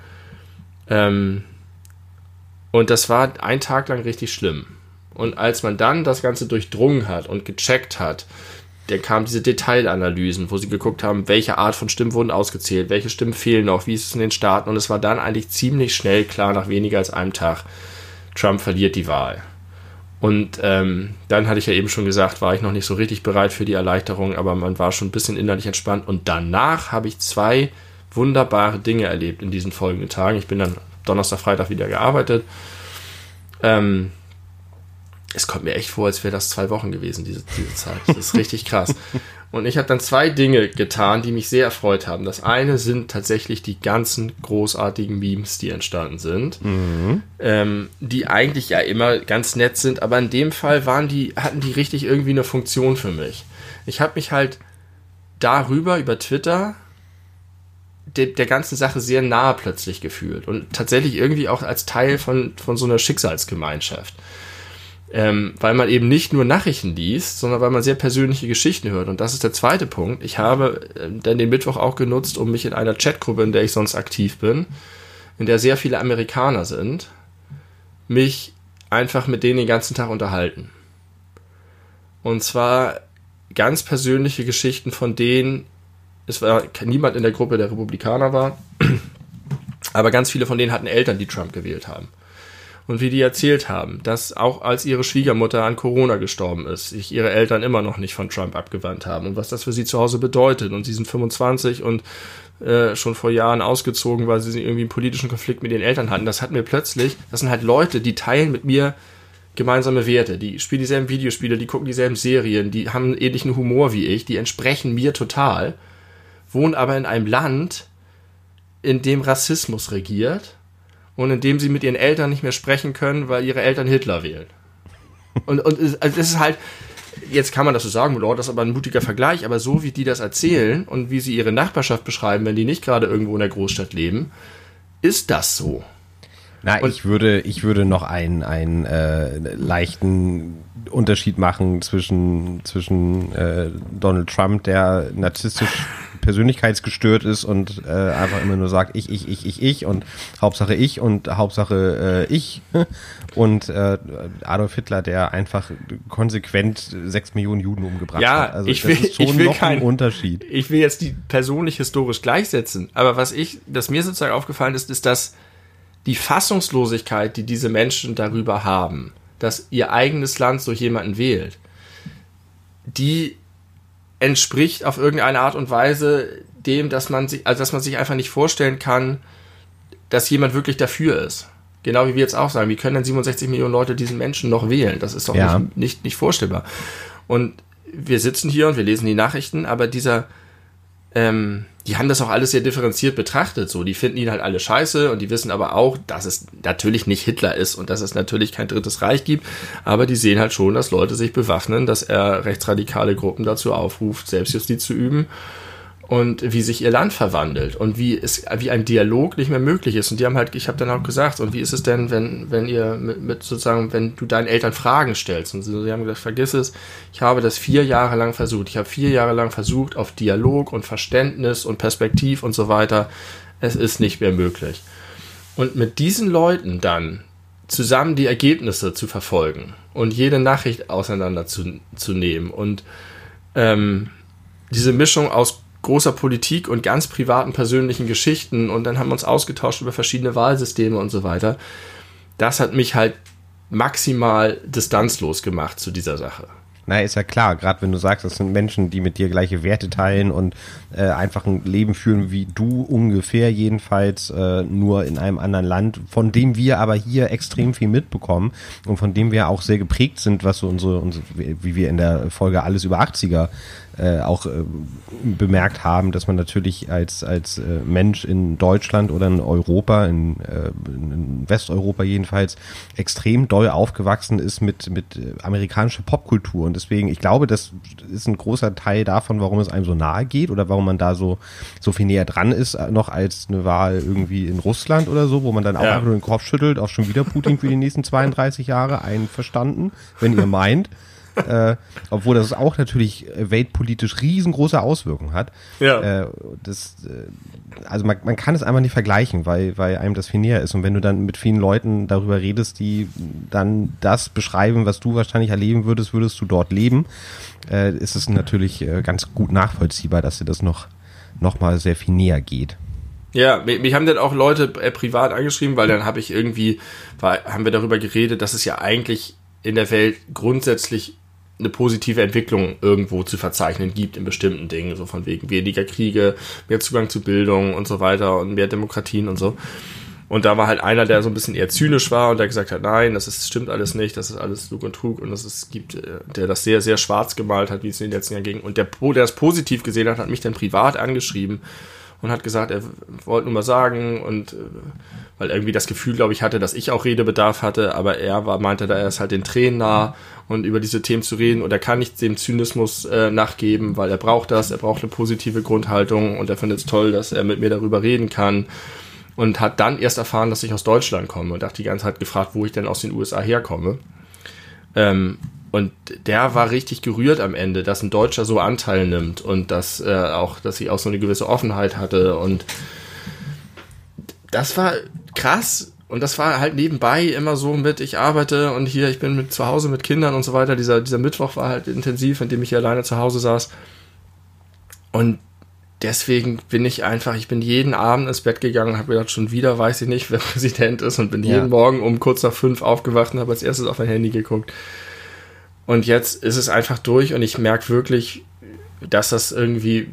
Ähm, und das war ein Tag lang richtig schlimm. Und als man dann das Ganze durchdrungen hat und gecheckt hat, dann kamen diese Detailanalysen, wo sie geguckt haben, welche Art von Stimmen wurden ausgezählt, welche Stimmen fehlen noch, wie ist es in den Staaten. Und es war dann eigentlich ziemlich schnell klar, nach weniger als einem Tag, Trump verliert die Wahl. Und ähm, dann hatte ich ja eben schon gesagt, war ich noch nicht so richtig bereit für die Erleichterung, aber man war schon ein bisschen innerlich entspannt. Und danach habe ich zwei wunderbare Dinge erlebt in diesen folgenden Tagen. Ich bin dann Donnerstag, Freitag wieder gearbeitet Ähm, es kommt mir echt vor, als wäre das zwei Wochen gewesen, diese, diese Zeit. Das ist richtig krass. Und ich habe dann zwei Dinge getan, die mich sehr erfreut haben. Das eine sind tatsächlich die ganzen großartigen Memes, die entstanden sind, mhm. ähm, die eigentlich ja immer ganz nett sind, aber in dem Fall waren die, hatten die richtig irgendwie eine Funktion für mich. Ich habe mich halt darüber, über Twitter, de, der ganzen Sache sehr nahe plötzlich gefühlt und tatsächlich irgendwie auch als Teil von, von so einer Schicksalsgemeinschaft. Ähm, weil man eben nicht nur Nachrichten liest, sondern weil man sehr persönliche Geschichten hört. Und das ist der zweite Punkt. Ich habe äh, dann den Mittwoch auch genutzt, um mich in einer Chatgruppe, in der ich sonst aktiv bin, in der sehr viele Amerikaner sind, mich einfach mit denen den ganzen Tag unterhalten. Und zwar ganz persönliche Geschichten von denen, es war niemand in der Gruppe, der Republikaner war, aber ganz viele von denen hatten Eltern, die Trump gewählt haben. Und wie die erzählt haben, dass auch als ihre Schwiegermutter an Corona gestorben ist, sich ihre Eltern immer noch nicht von Trump abgewandt haben und was das für sie zu Hause bedeutet. Und sie sind 25 und äh, schon vor Jahren ausgezogen, weil sie irgendwie einen politischen Konflikt mit ihren Eltern hatten. Das hat mir plötzlich, das sind halt Leute, die teilen mit mir gemeinsame Werte. Die spielen dieselben Videospiele, die gucken dieselben Serien, die haben einen ähnlichen Humor wie ich, die entsprechen mir total wohnen aber in einem Land, in dem Rassismus regiert und in dem sie mit ihren Eltern nicht mehr sprechen können, weil ihre Eltern Hitler wählen. Und, und also das ist halt, jetzt kann man das so sagen, Lord, das ist aber ein mutiger Vergleich, aber so wie die das erzählen und wie sie ihre Nachbarschaft beschreiben, wenn die nicht gerade irgendwo in der Großstadt leben, ist das so. Na, und ich würde, ich würde noch einen, einen äh, leichten Unterschied machen zwischen, zwischen äh, Donald Trump, der narzisstisch persönlichkeitsgestört ist und äh, einfach immer nur sagt, ich, ich, ich, ich, ich und Hauptsache ich und Hauptsache äh, ich und äh, Adolf Hitler, der einfach konsequent sechs Millionen Juden umgebracht ja, hat. Also ich will, das ist schon ich will noch kein, ein Unterschied. Ich will jetzt die persönlich historisch gleichsetzen, aber was ich, das mir sozusagen aufgefallen ist, ist, dass die Fassungslosigkeit, die diese Menschen darüber haben, dass ihr eigenes Land durch jemanden wählt, die entspricht auf irgendeine Art und Weise dem, dass man sich, also dass man sich einfach nicht vorstellen kann, dass jemand wirklich dafür ist. Genau wie wir jetzt auch sagen, wie können denn 67 Millionen Leute diesen Menschen noch wählen? Das ist doch ja. nicht, nicht, nicht vorstellbar. Und wir sitzen hier und wir lesen die Nachrichten, aber dieser, ähm, die haben das auch alles sehr differenziert betrachtet. So, die finden ihn halt alle scheiße und die wissen aber auch, dass es natürlich nicht Hitler ist und dass es natürlich kein drittes Reich gibt. Aber die sehen halt schon, dass Leute sich bewaffnen, dass er rechtsradikale Gruppen dazu aufruft, Selbstjustiz zu üben und wie sich ihr Land verwandelt und wie es wie ein Dialog nicht mehr möglich ist. Und die haben halt ich habe dann auch gesagt und wie ist es denn wenn wenn ihr mit, mit sozusagen wenn du deinen Eltern Fragen stellst? Und sie haben gesagt vergiss es ich habe das vier Jahre lang versucht. Ich habe vier Jahre lang versucht auf Dialog und Verständnis und Perspektiv und so weiter es ist nicht mehr möglich. Und mit diesen Leuten dann zusammen die Ergebnisse zu verfolgen und jede Nachricht auseinander zu, zu nehmen und ähm, diese Mischung aus großer Politik und ganz privaten persönlichen Geschichten und dann haben wir uns ausgetauscht über verschiedene Wahlsysteme und so weiter. Das hat mich halt maximal distanzlos gemacht zu dieser Sache. Na, ist ja klar, gerade wenn du sagst, das sind Menschen, die mit dir gleiche Werte teilen und äh, einfach ein Leben führen wie du ungefähr jedenfalls, äh, nur in einem anderen Land, von dem wir aber hier extrem viel mitbekommen und von dem wir auch sehr geprägt sind, was so unsere, unsere wie wir in der Folge alles über 80er äh, auch äh, bemerkt haben, dass man natürlich als, als äh, Mensch in Deutschland oder in Europa, in, äh, in Westeuropa jedenfalls, extrem doll aufgewachsen ist mit, mit amerikanischer Popkultur. Und deswegen, ich glaube, das ist ein großer Teil davon, warum es einem so nahe geht oder warum man da so, so viel näher dran ist, noch als eine Wahl irgendwie in Russland oder so, wo man dann auch ja. nur den Kopf schüttelt, auch schon wieder Putin für die nächsten 32 Jahre einverstanden, wenn ihr meint äh, obwohl das auch natürlich weltpolitisch riesengroße Auswirkungen hat. Ja. Äh, das, äh, also man, man kann es einfach nicht vergleichen, weil, weil einem das viel näher ist. Und wenn du dann mit vielen Leuten darüber redest, die dann das beschreiben, was du wahrscheinlich erleben würdest, würdest du dort leben, äh, ist es natürlich äh, ganz gut nachvollziehbar, dass dir das noch, noch mal sehr viel näher geht. Ja, mich haben dann auch Leute äh, privat angeschrieben, weil dann habe ich irgendwie, war, haben wir darüber geredet, dass es ja eigentlich in der Welt grundsätzlich eine positive Entwicklung irgendwo zu verzeichnen gibt in bestimmten Dingen, so von wegen weniger Kriege, mehr Zugang zu Bildung und so weiter und mehr Demokratien und so. Und da war halt einer, der so ein bisschen eher zynisch war und der gesagt hat, nein, das ist, stimmt alles nicht, das ist alles Lug und Trug und das ist, gibt, äh, der das sehr, sehr schwarz gemalt hat, wie es in den letzten Jahren ging. Und der, der das positiv gesehen hat, hat mich dann privat angeschrieben und hat gesagt, er wollte nur mal sagen und äh, weil irgendwie das Gefühl, glaube ich, hatte, dass ich auch Redebedarf hatte, aber er war, meinte, da er ist halt den Tränen nah und über diese Themen zu reden und er kann nicht dem Zynismus äh, nachgeben, weil er braucht das, er braucht eine positive Grundhaltung und er findet es toll, dass er mit mir darüber reden kann und hat dann erst erfahren, dass ich aus Deutschland komme und hat die ganze Zeit gefragt, wo ich denn aus den USA herkomme. Ähm, und der war richtig gerührt am Ende, dass ein Deutscher so Anteil nimmt und dass äh, auch, dass ich auch so eine gewisse Offenheit hatte und das war krass und das war halt nebenbei immer so mit, ich arbeite und hier, ich bin mit zu Hause mit Kindern und so weiter. Dieser, dieser Mittwoch war halt intensiv, in dem ich hier alleine zu Hause saß. Und deswegen bin ich einfach, ich bin jeden Abend ins Bett gegangen und habe gedacht, schon wieder weiß ich nicht, wer Präsident ist und bin ja. jeden Morgen um kurz nach fünf aufgewacht und habe als erstes auf mein Handy geguckt. Und jetzt ist es einfach durch und ich merke wirklich, dass das irgendwie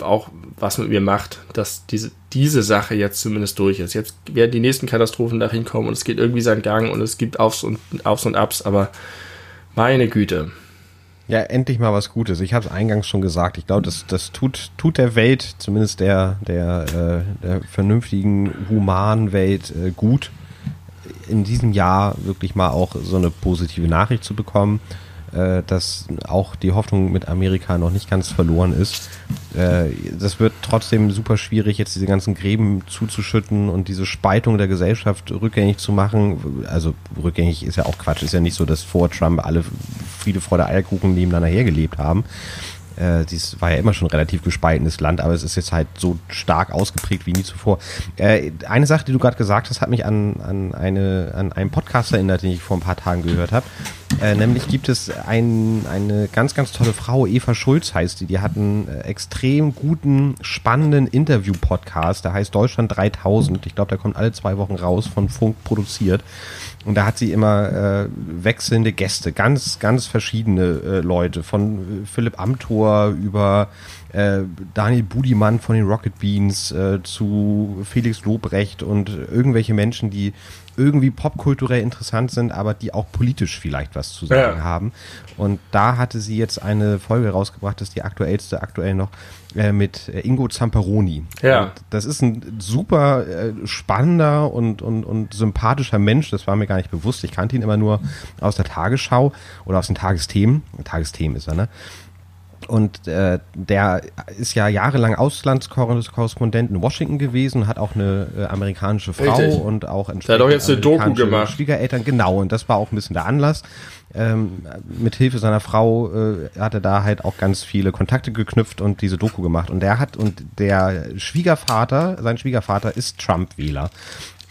auch was mit mir macht, dass diese, diese Sache jetzt zumindest durch ist. Jetzt werden die nächsten Katastrophen dahin kommen und es geht irgendwie seinen Gang und es gibt Aufs und, Aufs und Abs, aber meine Güte. Ja, endlich mal was Gutes. Ich habe es eingangs schon gesagt. Ich glaube, das, das tut, tut der Welt, zumindest der, der, äh, der vernünftigen, humanen Welt äh, gut, in diesem Jahr wirklich mal auch so eine positive Nachricht zu bekommen äh, dass auch die Hoffnung mit Amerika noch nicht ganz verloren ist. Äh, das wird trotzdem super schwierig, jetzt diese ganzen Gräben zuzuschütten und diese Spaltung der Gesellschaft rückgängig zu machen. Also rückgängig ist ja auch Quatsch. Ist ja nicht so, dass vor Trump alle Friede, Freude, Eierkuchen nebeneinander hergelebt haben. Äh, dies war ja immer schon relativ gespaltenes Land, aber es ist jetzt halt so stark ausgeprägt wie nie zuvor. Äh, eine Sache, die du gerade gesagt hast, hat mich an, an, eine, an einen Podcast erinnert, den ich vor ein paar Tagen gehört habe. Äh, nämlich gibt es ein, eine ganz, ganz tolle Frau, Eva Schulz heißt die, die hat einen äh, extrem guten, spannenden Interview-Podcast, der heißt Deutschland 3000. Ich glaube, der kommt alle zwei Wochen raus, von Funk produziert. Und da hat sie immer äh, wechselnde Gäste, ganz, ganz verschiedene äh, Leute, von Philipp Amthor über äh, Daniel Budimann von den Rocket Beans äh, zu Felix Lobrecht und irgendwelche Menschen, die irgendwie popkulturell interessant sind, aber die auch politisch vielleicht was zu sagen ja. haben. Und da hatte sie jetzt eine Folge rausgebracht, das ist die aktuellste aktuell noch, äh, mit äh, Ingo Zamperoni. Ja. Und das ist ein super äh, spannender und, und, und sympathischer Mensch, das war mir gar nicht bewusst. Ich kannte ihn immer nur aus der Tagesschau oder aus den Tagesthemen. Tagesthemen ist er, ne? Und äh, der ist ja jahrelang Auslandskorrespondent in Washington gewesen, hat auch eine äh, amerikanische Frau Richtig. und auch entsprechend. Der hat auch jetzt eine Doku gemacht. Schwiegereltern, genau. Und das war auch ein bisschen der Anlass. Ähm, mit Hilfe seiner Frau äh, hat er da halt auch ganz viele Kontakte geknüpft und diese Doku gemacht. Und der hat, und der Schwiegervater, sein Schwiegervater ist Trump-Wähler.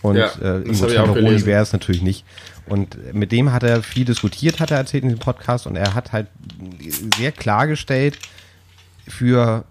Und ja, äh, Ingo Zamperoni wäre es natürlich nicht. Und mit dem hat er viel diskutiert, hat er erzählt in dem Podcast. Und er hat halt sehr klargestellt, für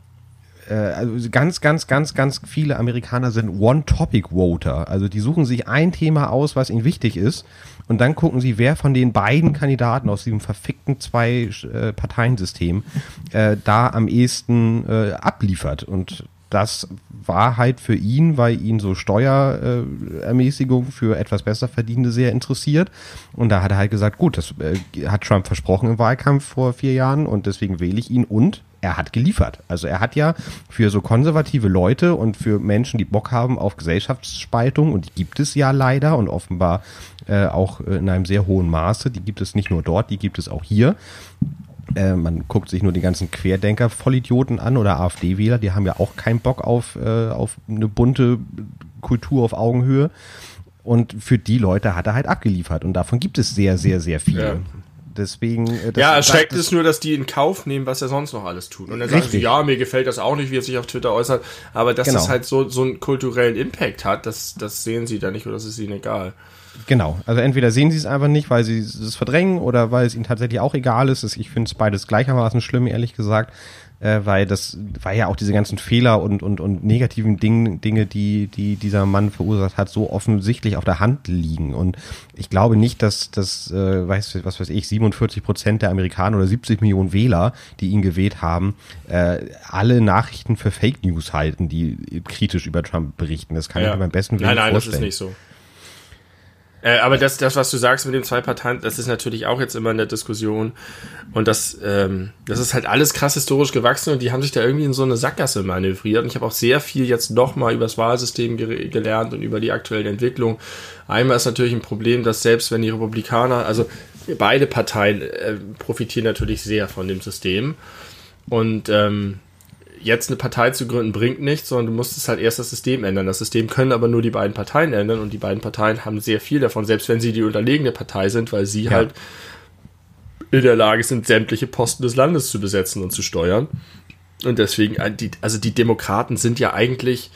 äh, also ganz, ganz, ganz, ganz viele Amerikaner sind One-Topic-Voter. Also die suchen sich ein Thema aus, was ihnen wichtig ist. Und dann gucken sie, wer von den beiden Kandidaten aus diesem verfickten zwei-Parteiensystem äh, da am ehesten äh, abliefert. Und das war halt für ihn, weil ihn so Steuerermäßigung für etwas besser Verdienende sehr interessiert. Und da hat er halt gesagt, gut, das äh, hat Trump versprochen im Wahlkampf vor vier Jahren und deswegen wähle ich ihn und er hat geliefert. Also er hat ja für so konservative Leute und für Menschen, die Bock haben auf Gesellschaftsspaltung, und die gibt es ja leider und offenbar äh, auch in einem sehr hohen Maße, die gibt es nicht nur dort, die gibt es auch hier. Äh, man guckt sich nur die ganzen Querdenker-Vollidioten an oder AfD-Wähler, die haben ja auch keinen Bock auf, äh, auf eine bunte Kultur auf Augenhöhe. Und für die Leute hat er halt abgeliefert. Und davon gibt es sehr, sehr, sehr viele. Ja. Deswegen. Äh, ja, erschreckt es nur, dass die in Kauf nehmen, was er sonst noch alles tut. Und dann sagen sie, ja, mir gefällt das auch nicht, wie er sich auf Twitter äußert. Aber dass genau. das halt so, so einen kulturellen Impact hat, das, das sehen sie da nicht oder das ist ihnen egal. Genau, also entweder sehen sie es einfach nicht, weil sie es verdrängen oder weil es ihnen tatsächlich auch egal ist. Ich finde es beides gleichermaßen schlimm, ehrlich gesagt äh, weil das war ja auch diese ganzen Fehler und, und, und negativen Ding, Dinge, die, die dieser Mann verursacht hat, so offensichtlich auf der Hand liegen. Und ich glaube nicht, dass das, äh, weiß, was weiß ich, 47 Prozent der Amerikaner oder 70 Millionen Wähler, die ihn gewählt haben, äh, alle Nachrichten für Fake News halten, die kritisch über Trump berichten. Das kann ja. ich mir beim besten Willen Nein, nein, vorstellen. das ist nicht so. Äh, aber das, das, was du sagst mit den zwei Parteien, das ist natürlich auch jetzt immer in der Diskussion. Und das, ähm, das ist halt alles krass historisch gewachsen und die haben sich da irgendwie in so eine Sackgasse manövriert. Und ich habe auch sehr viel jetzt nochmal über das Wahlsystem ge gelernt und über die aktuelle Entwicklung. Einmal ist natürlich ein Problem, dass selbst wenn die Republikaner, also beide Parteien äh, profitieren natürlich sehr von dem System. Und ähm, jetzt eine Partei zu gründen bringt nichts, sondern du musst halt erst das System ändern. Das System können aber nur die beiden Parteien ändern und die beiden Parteien haben sehr viel davon, selbst wenn sie die unterlegene Partei sind, weil sie ja. halt in der Lage sind, sämtliche Posten des Landes zu besetzen und zu steuern. Und deswegen, äh, also die Demokraten sind ja eigentlich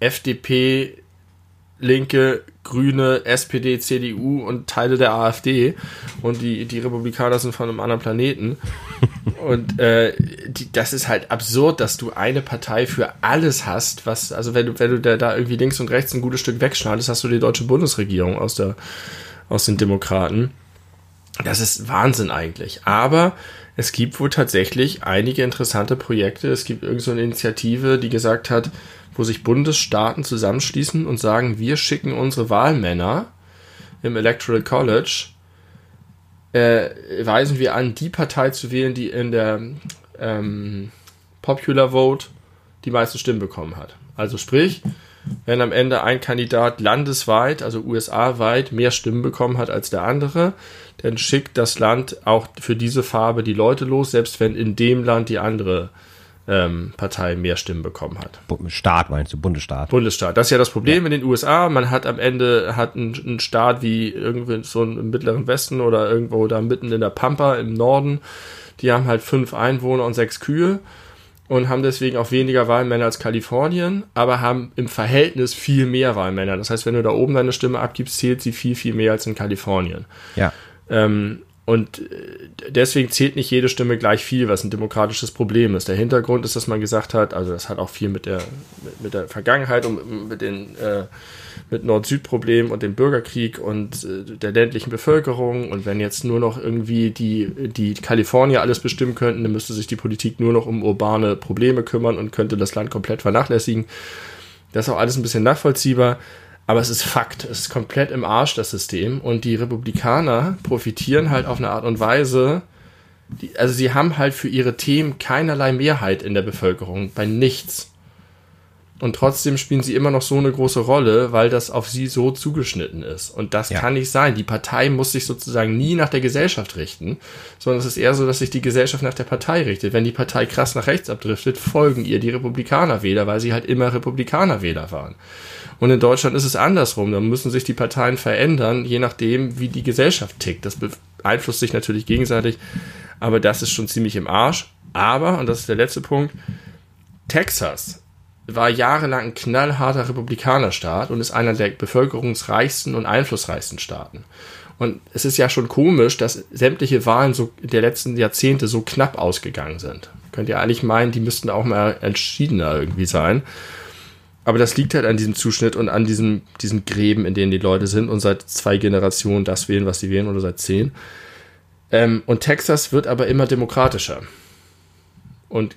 FDP, Linke, Grüne, SPD, CDU und Teile der AfD. Und die, die Republikaner sind von einem anderen Planeten. Und äh, die, das ist halt absurd, dass du eine Partei für alles hast, was, also wenn du, wenn du da, da irgendwie links und rechts ein gutes Stück wegschneidest, hast du die deutsche Bundesregierung aus der, aus den Demokraten. Das ist Wahnsinn eigentlich. Aber es gibt wohl tatsächlich einige interessante Projekte. Es gibt irgendeine so eine Initiative, die gesagt hat, wo sich Bundesstaaten zusammenschließen und sagen, wir schicken unsere Wahlmänner im Electoral College äh, weisen wir an, die Partei zu wählen, die in der ähm, Popular Vote die meisten Stimmen bekommen hat. Also sprich, wenn am Ende ein Kandidat landesweit, also USA-weit, mehr Stimmen bekommen hat als der andere, dann schickt das Land auch für diese Farbe die Leute los, selbst wenn in dem Land die andere ähm, Partei mehr Stimmen bekommen hat. Staat meinst du, Bundesstaat? Bundesstaat. Das ist ja das Problem ja. in den USA. Man hat am Ende hat einen, Staat wie irgendwie so im Mittleren Westen oder irgendwo da mitten in der Pampa im Norden. Die haben halt fünf Einwohner und sechs Kühe und haben deswegen auch weniger Wahlmänner als Kalifornien, aber haben im Verhältnis viel mehr Wahlmänner. Das heißt, wenn du da oben deine Stimme abgibst, zählt sie viel, viel mehr als in Kalifornien. Ja. Ähm, und äh, deswegen zählt nicht jede Stimme gleich viel, was ein demokratisches Problem ist. Der Hintergrund ist, dass man gesagt hat, also das hat auch viel mit der, mit, der Vergangenheit und mit den äh, mit Nord-Süd-Problemen und dem Bürgerkrieg und äh, der ländlichen Bevölkerung. Und wenn jetzt nur noch irgendwie die, die Kalifornier alles bestimmen könnten, dann müsste sich die Politik nur noch um urbane Probleme kümmern und könnte das Land komplett vernachlässigen. Das ist auch alles ein bisschen nachvollziehbar. Aber es ist Fakt, es ist komplett im Arsch, das System. Und die Republikaner profitieren halt auf eine Art und Weise, die, also sie haben halt für ihre Themen keinerlei Mehrheit in der Bevölkerung, bei nichts. Und trotzdem spielen sie immer noch so eine große Rolle, weil das auf sie so zugeschnitten ist. Und das ja. kann nicht sein. Die Partei muss sich sozusagen nie nach der Gesellschaft richten, sondern es ist eher so, dass sich die Gesellschaft nach der Partei richtet. Wenn die Partei krass nach rechts abdriftet, folgen ihr die Republikanerwähler, weil sie halt immer Republikanerwähler waren. Und in Deutschland ist es andersrum. Da müssen sich die Parteien verändern, je nachdem, wie die Gesellschaft tickt. Das beeinflusst sich natürlich gegenseitig, aber das ist schon ziemlich im Arsch. Aber, und das ist der letzte Punkt, Texas war jahrelang ein knallharter Republikanerstaat und ist einer der bevölkerungsreichsten und einflussreichsten Staaten. Und es ist ja schon komisch, dass sämtliche Wahlen so der letzten Jahrzehnte so knapp ausgegangen sind. Könnt ihr eigentlich meinen, die müssten auch mal entschiedener irgendwie sein. Aber das liegt halt an diesem Zuschnitt und an diesem, diesen Gräben, in denen die Leute sind und seit zwei Generationen das wählen, was sie wählen, oder seit zehn. Ähm, und Texas wird aber immer demokratischer und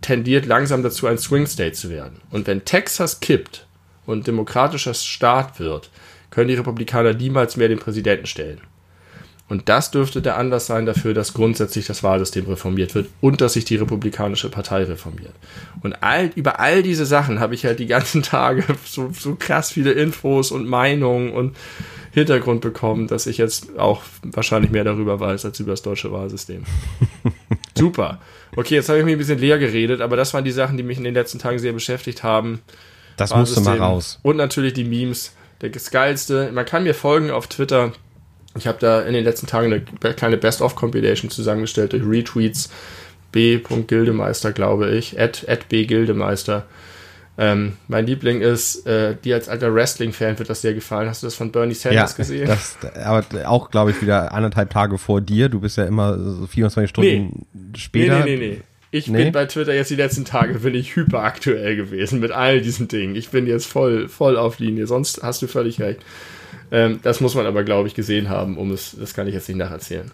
tendiert langsam dazu, ein Swing State zu werden. Und wenn Texas kippt und demokratischer Staat wird, können die Republikaner niemals mehr den Präsidenten stellen. Und das dürfte der Anlass sein dafür, dass grundsätzlich das Wahlsystem reformiert wird und dass sich die Republikanische Partei reformiert. Und all, über all diese Sachen habe ich halt die ganzen Tage so, so krass viele Infos und Meinungen und Hintergrund bekommen, dass ich jetzt auch wahrscheinlich mehr darüber weiß als über das deutsche Wahlsystem. Super. Okay, jetzt habe ich mich ein bisschen leer geredet, aber das waren die Sachen, die mich in den letzten Tagen sehr beschäftigt haben. Das musste mal raus. Und natürlich die Memes. Das Geilste. Man kann mir folgen auf Twitter ich habe da in den letzten Tagen eine kleine Best-of-Compilation zusammengestellt durch Retweets. B. Gildemeister, glaube ich. At, at B. Gildemeister. Ähm, mein Liebling ist, äh, dir als alter Wrestling-Fan wird das sehr gefallen. Hast du das von Bernie Sanders ja, gesehen? Das, aber auch, glaube ich, wieder anderthalb Tage vor dir. Du bist ja immer so 24 Stunden nee. später. Nee, nee, nee, nee. Ich nee? bin bei Twitter jetzt die letzten Tage bin ich hyperaktuell gewesen mit all diesen Dingen. Ich bin jetzt voll, voll auf Linie. Sonst hast du völlig recht. Ähm, das muss man aber, glaube ich, gesehen haben, um es, das kann ich jetzt nicht nacherzählen.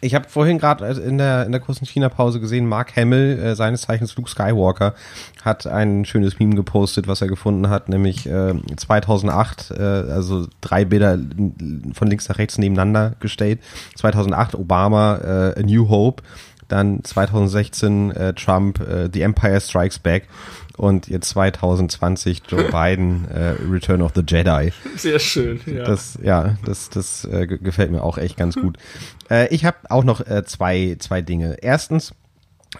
Ich habe vorhin gerade in der, in der kurzen China-Pause gesehen, Mark Hamill, äh, seines Zeichens Luke Skywalker, hat ein schönes Meme gepostet, was er gefunden hat, nämlich äh, 2008, äh, also drei Bilder von links nach rechts nebeneinander gestellt. 2008 Obama, äh, A New Hope, dann 2016 äh, Trump, äh, The Empire Strikes Back und jetzt 2020 Joe Biden äh, Return of the Jedi. Sehr schön, ja. Das, ja, das, das äh, gefällt mir auch echt ganz gut. Äh, ich habe auch noch äh, zwei, zwei Dinge. Erstens,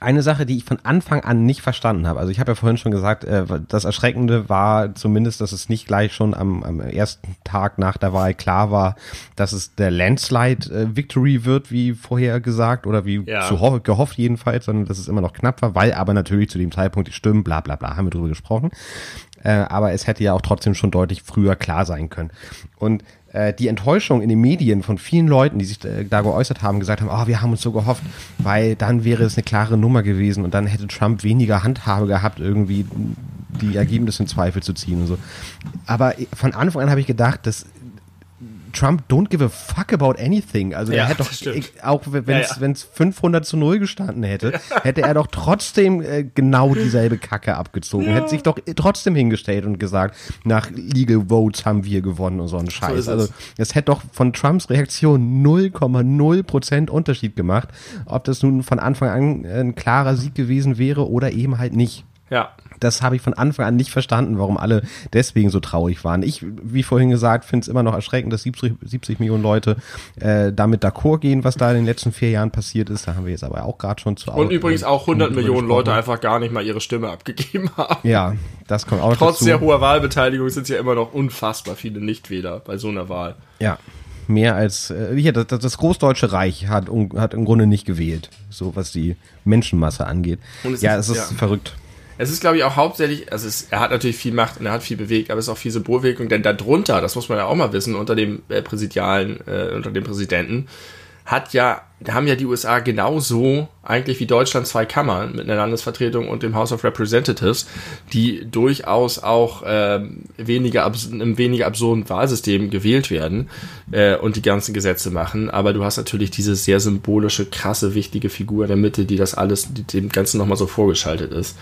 eine Sache, die ich von Anfang an nicht verstanden habe. Also ich habe ja vorhin schon gesagt, äh, das Erschreckende war zumindest, dass es nicht gleich schon am, am ersten Tag nach der Wahl klar war, dass es der Landslide-Victory äh, wird, wie vorher gesagt, oder wie ja. zu gehofft jedenfalls, sondern dass es immer noch knapp war, weil aber natürlich zu dem Zeitpunkt die Stimmen, bla bla bla, haben wir drüber gesprochen. Äh, aber es hätte ja auch trotzdem schon deutlich früher klar sein können. Und äh, die Enttäuschung in den Medien von vielen Leuten, die sich äh, da geäußert haben, gesagt haben, oh, wir haben uns so gehofft, weil dann wäre es eine klare Nummer gewesen und dann hätte Trump weniger Handhabe gehabt, irgendwie die Ergebnisse in Zweifel zu ziehen und so. Aber von Anfang an habe ich gedacht, dass Trump don't give a fuck about anything. Also ja, er hätte doch, auch wenn es ja, ja. 500 zu 0 gestanden hätte, hätte er doch trotzdem äh, genau dieselbe Kacke abgezogen. Hätte sich doch trotzdem hingestellt und gesagt, nach Legal Votes haben wir gewonnen und so ein Scheiß. So also es hätte doch von Trumps Reaktion 0,0 Prozent Unterschied gemacht, ob das nun von Anfang an ein klarer Sieg gewesen wäre oder eben halt nicht. Ja. Das habe ich von Anfang an nicht verstanden, warum alle deswegen so traurig waren. Ich, wie vorhin gesagt, finde es immer noch erschreckend, dass 70, 70 Millionen Leute äh, damit d'accord gehen, was da in den letzten vier Jahren passiert ist. Da haben wir jetzt aber auch gerade schon zu Und übrigens auch 100 Millionen Leute einfach gar nicht mal ihre Stimme abgegeben haben. Ja, das kommt auch Trotz dazu. sehr hoher Wahlbeteiligung sind es ja immer noch unfassbar viele Nichtwähler bei so einer Wahl. Ja, mehr als äh, hier das, das Großdeutsche Reich hat, hat im Grunde nicht gewählt, so was die Menschenmasse angeht. ja, ist, es ist ja. verrückt. Es ist, glaube ich, auch hauptsächlich, also es, er hat natürlich viel Macht und er hat viel bewegt, aber es ist auch viel Symbolwirkung, denn darunter, das muss man ja auch mal wissen, unter dem äh, Präsidialen, äh, unter dem Präsidenten, hat ja, haben ja die USA genauso eigentlich wie Deutschland zwei Kammern mit einer Landesvertretung und dem House of Representatives, die durchaus auch äh, weniger einem weniger absurden Wahlsystem gewählt werden äh, und die ganzen Gesetze machen. Aber du hast natürlich diese sehr symbolische, krasse, wichtige Figur in der Mitte, die das alles, die dem Ganzen nochmal so vorgeschaltet ist.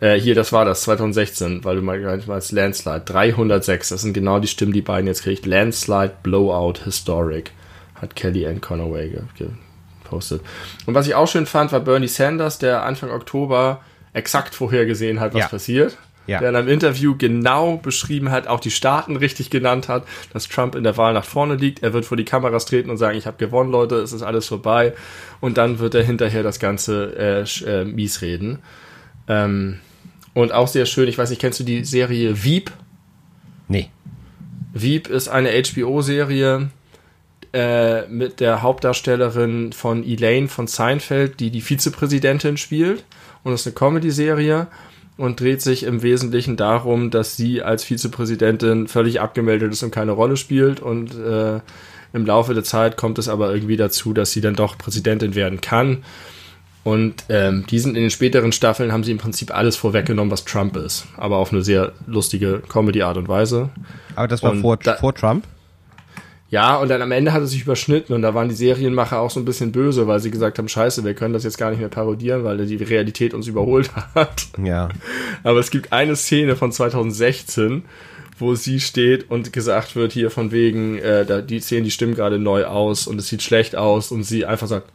Äh, hier, das war das, 2016, weil du mal als Landslide. 306, das sind genau die Stimmen, die beiden jetzt kriegt. Landslide, Blowout, Historic, hat Kelly Ann Conaway gepostet. Und was ich auch schön fand, war Bernie Sanders, der Anfang Oktober exakt vorhergesehen hat, was ja. passiert. Ja. Der in einem Interview genau beschrieben hat, auch die Staaten richtig genannt hat, dass Trump in der Wahl nach vorne liegt. Er wird vor die Kameras treten und sagen, ich habe gewonnen, Leute, es ist alles vorbei. Und dann wird er hinterher das Ganze äh, äh, mies reden. Ähm, und auch sehr schön, ich weiß nicht, kennst du die Serie Veep? Nee. Veep ist eine HBO-Serie äh, mit der Hauptdarstellerin von Elaine von Seinfeld, die die Vizepräsidentin spielt. Und es ist eine Comedy-Serie und dreht sich im Wesentlichen darum, dass sie als Vizepräsidentin völlig abgemeldet ist und keine Rolle spielt. Und äh, im Laufe der Zeit kommt es aber irgendwie dazu, dass sie dann doch Präsidentin werden kann. Und ähm, die sind in den späteren Staffeln haben sie im Prinzip alles vorweggenommen, was Trump ist, aber auf eine sehr lustige Comedy-Art und Weise. Aber das war vor, da, vor Trump? Ja, und dann am Ende hat es sich überschnitten und da waren die Serienmacher auch so ein bisschen böse, weil sie gesagt haben, scheiße, wir können das jetzt gar nicht mehr parodieren, weil die Realität uns überholt hat. Ja. Aber es gibt eine Szene von 2016, wo sie steht und gesagt wird hier von wegen, äh, da, die Szenen, die stimmen gerade neu aus und es sieht schlecht aus und sie einfach sagt,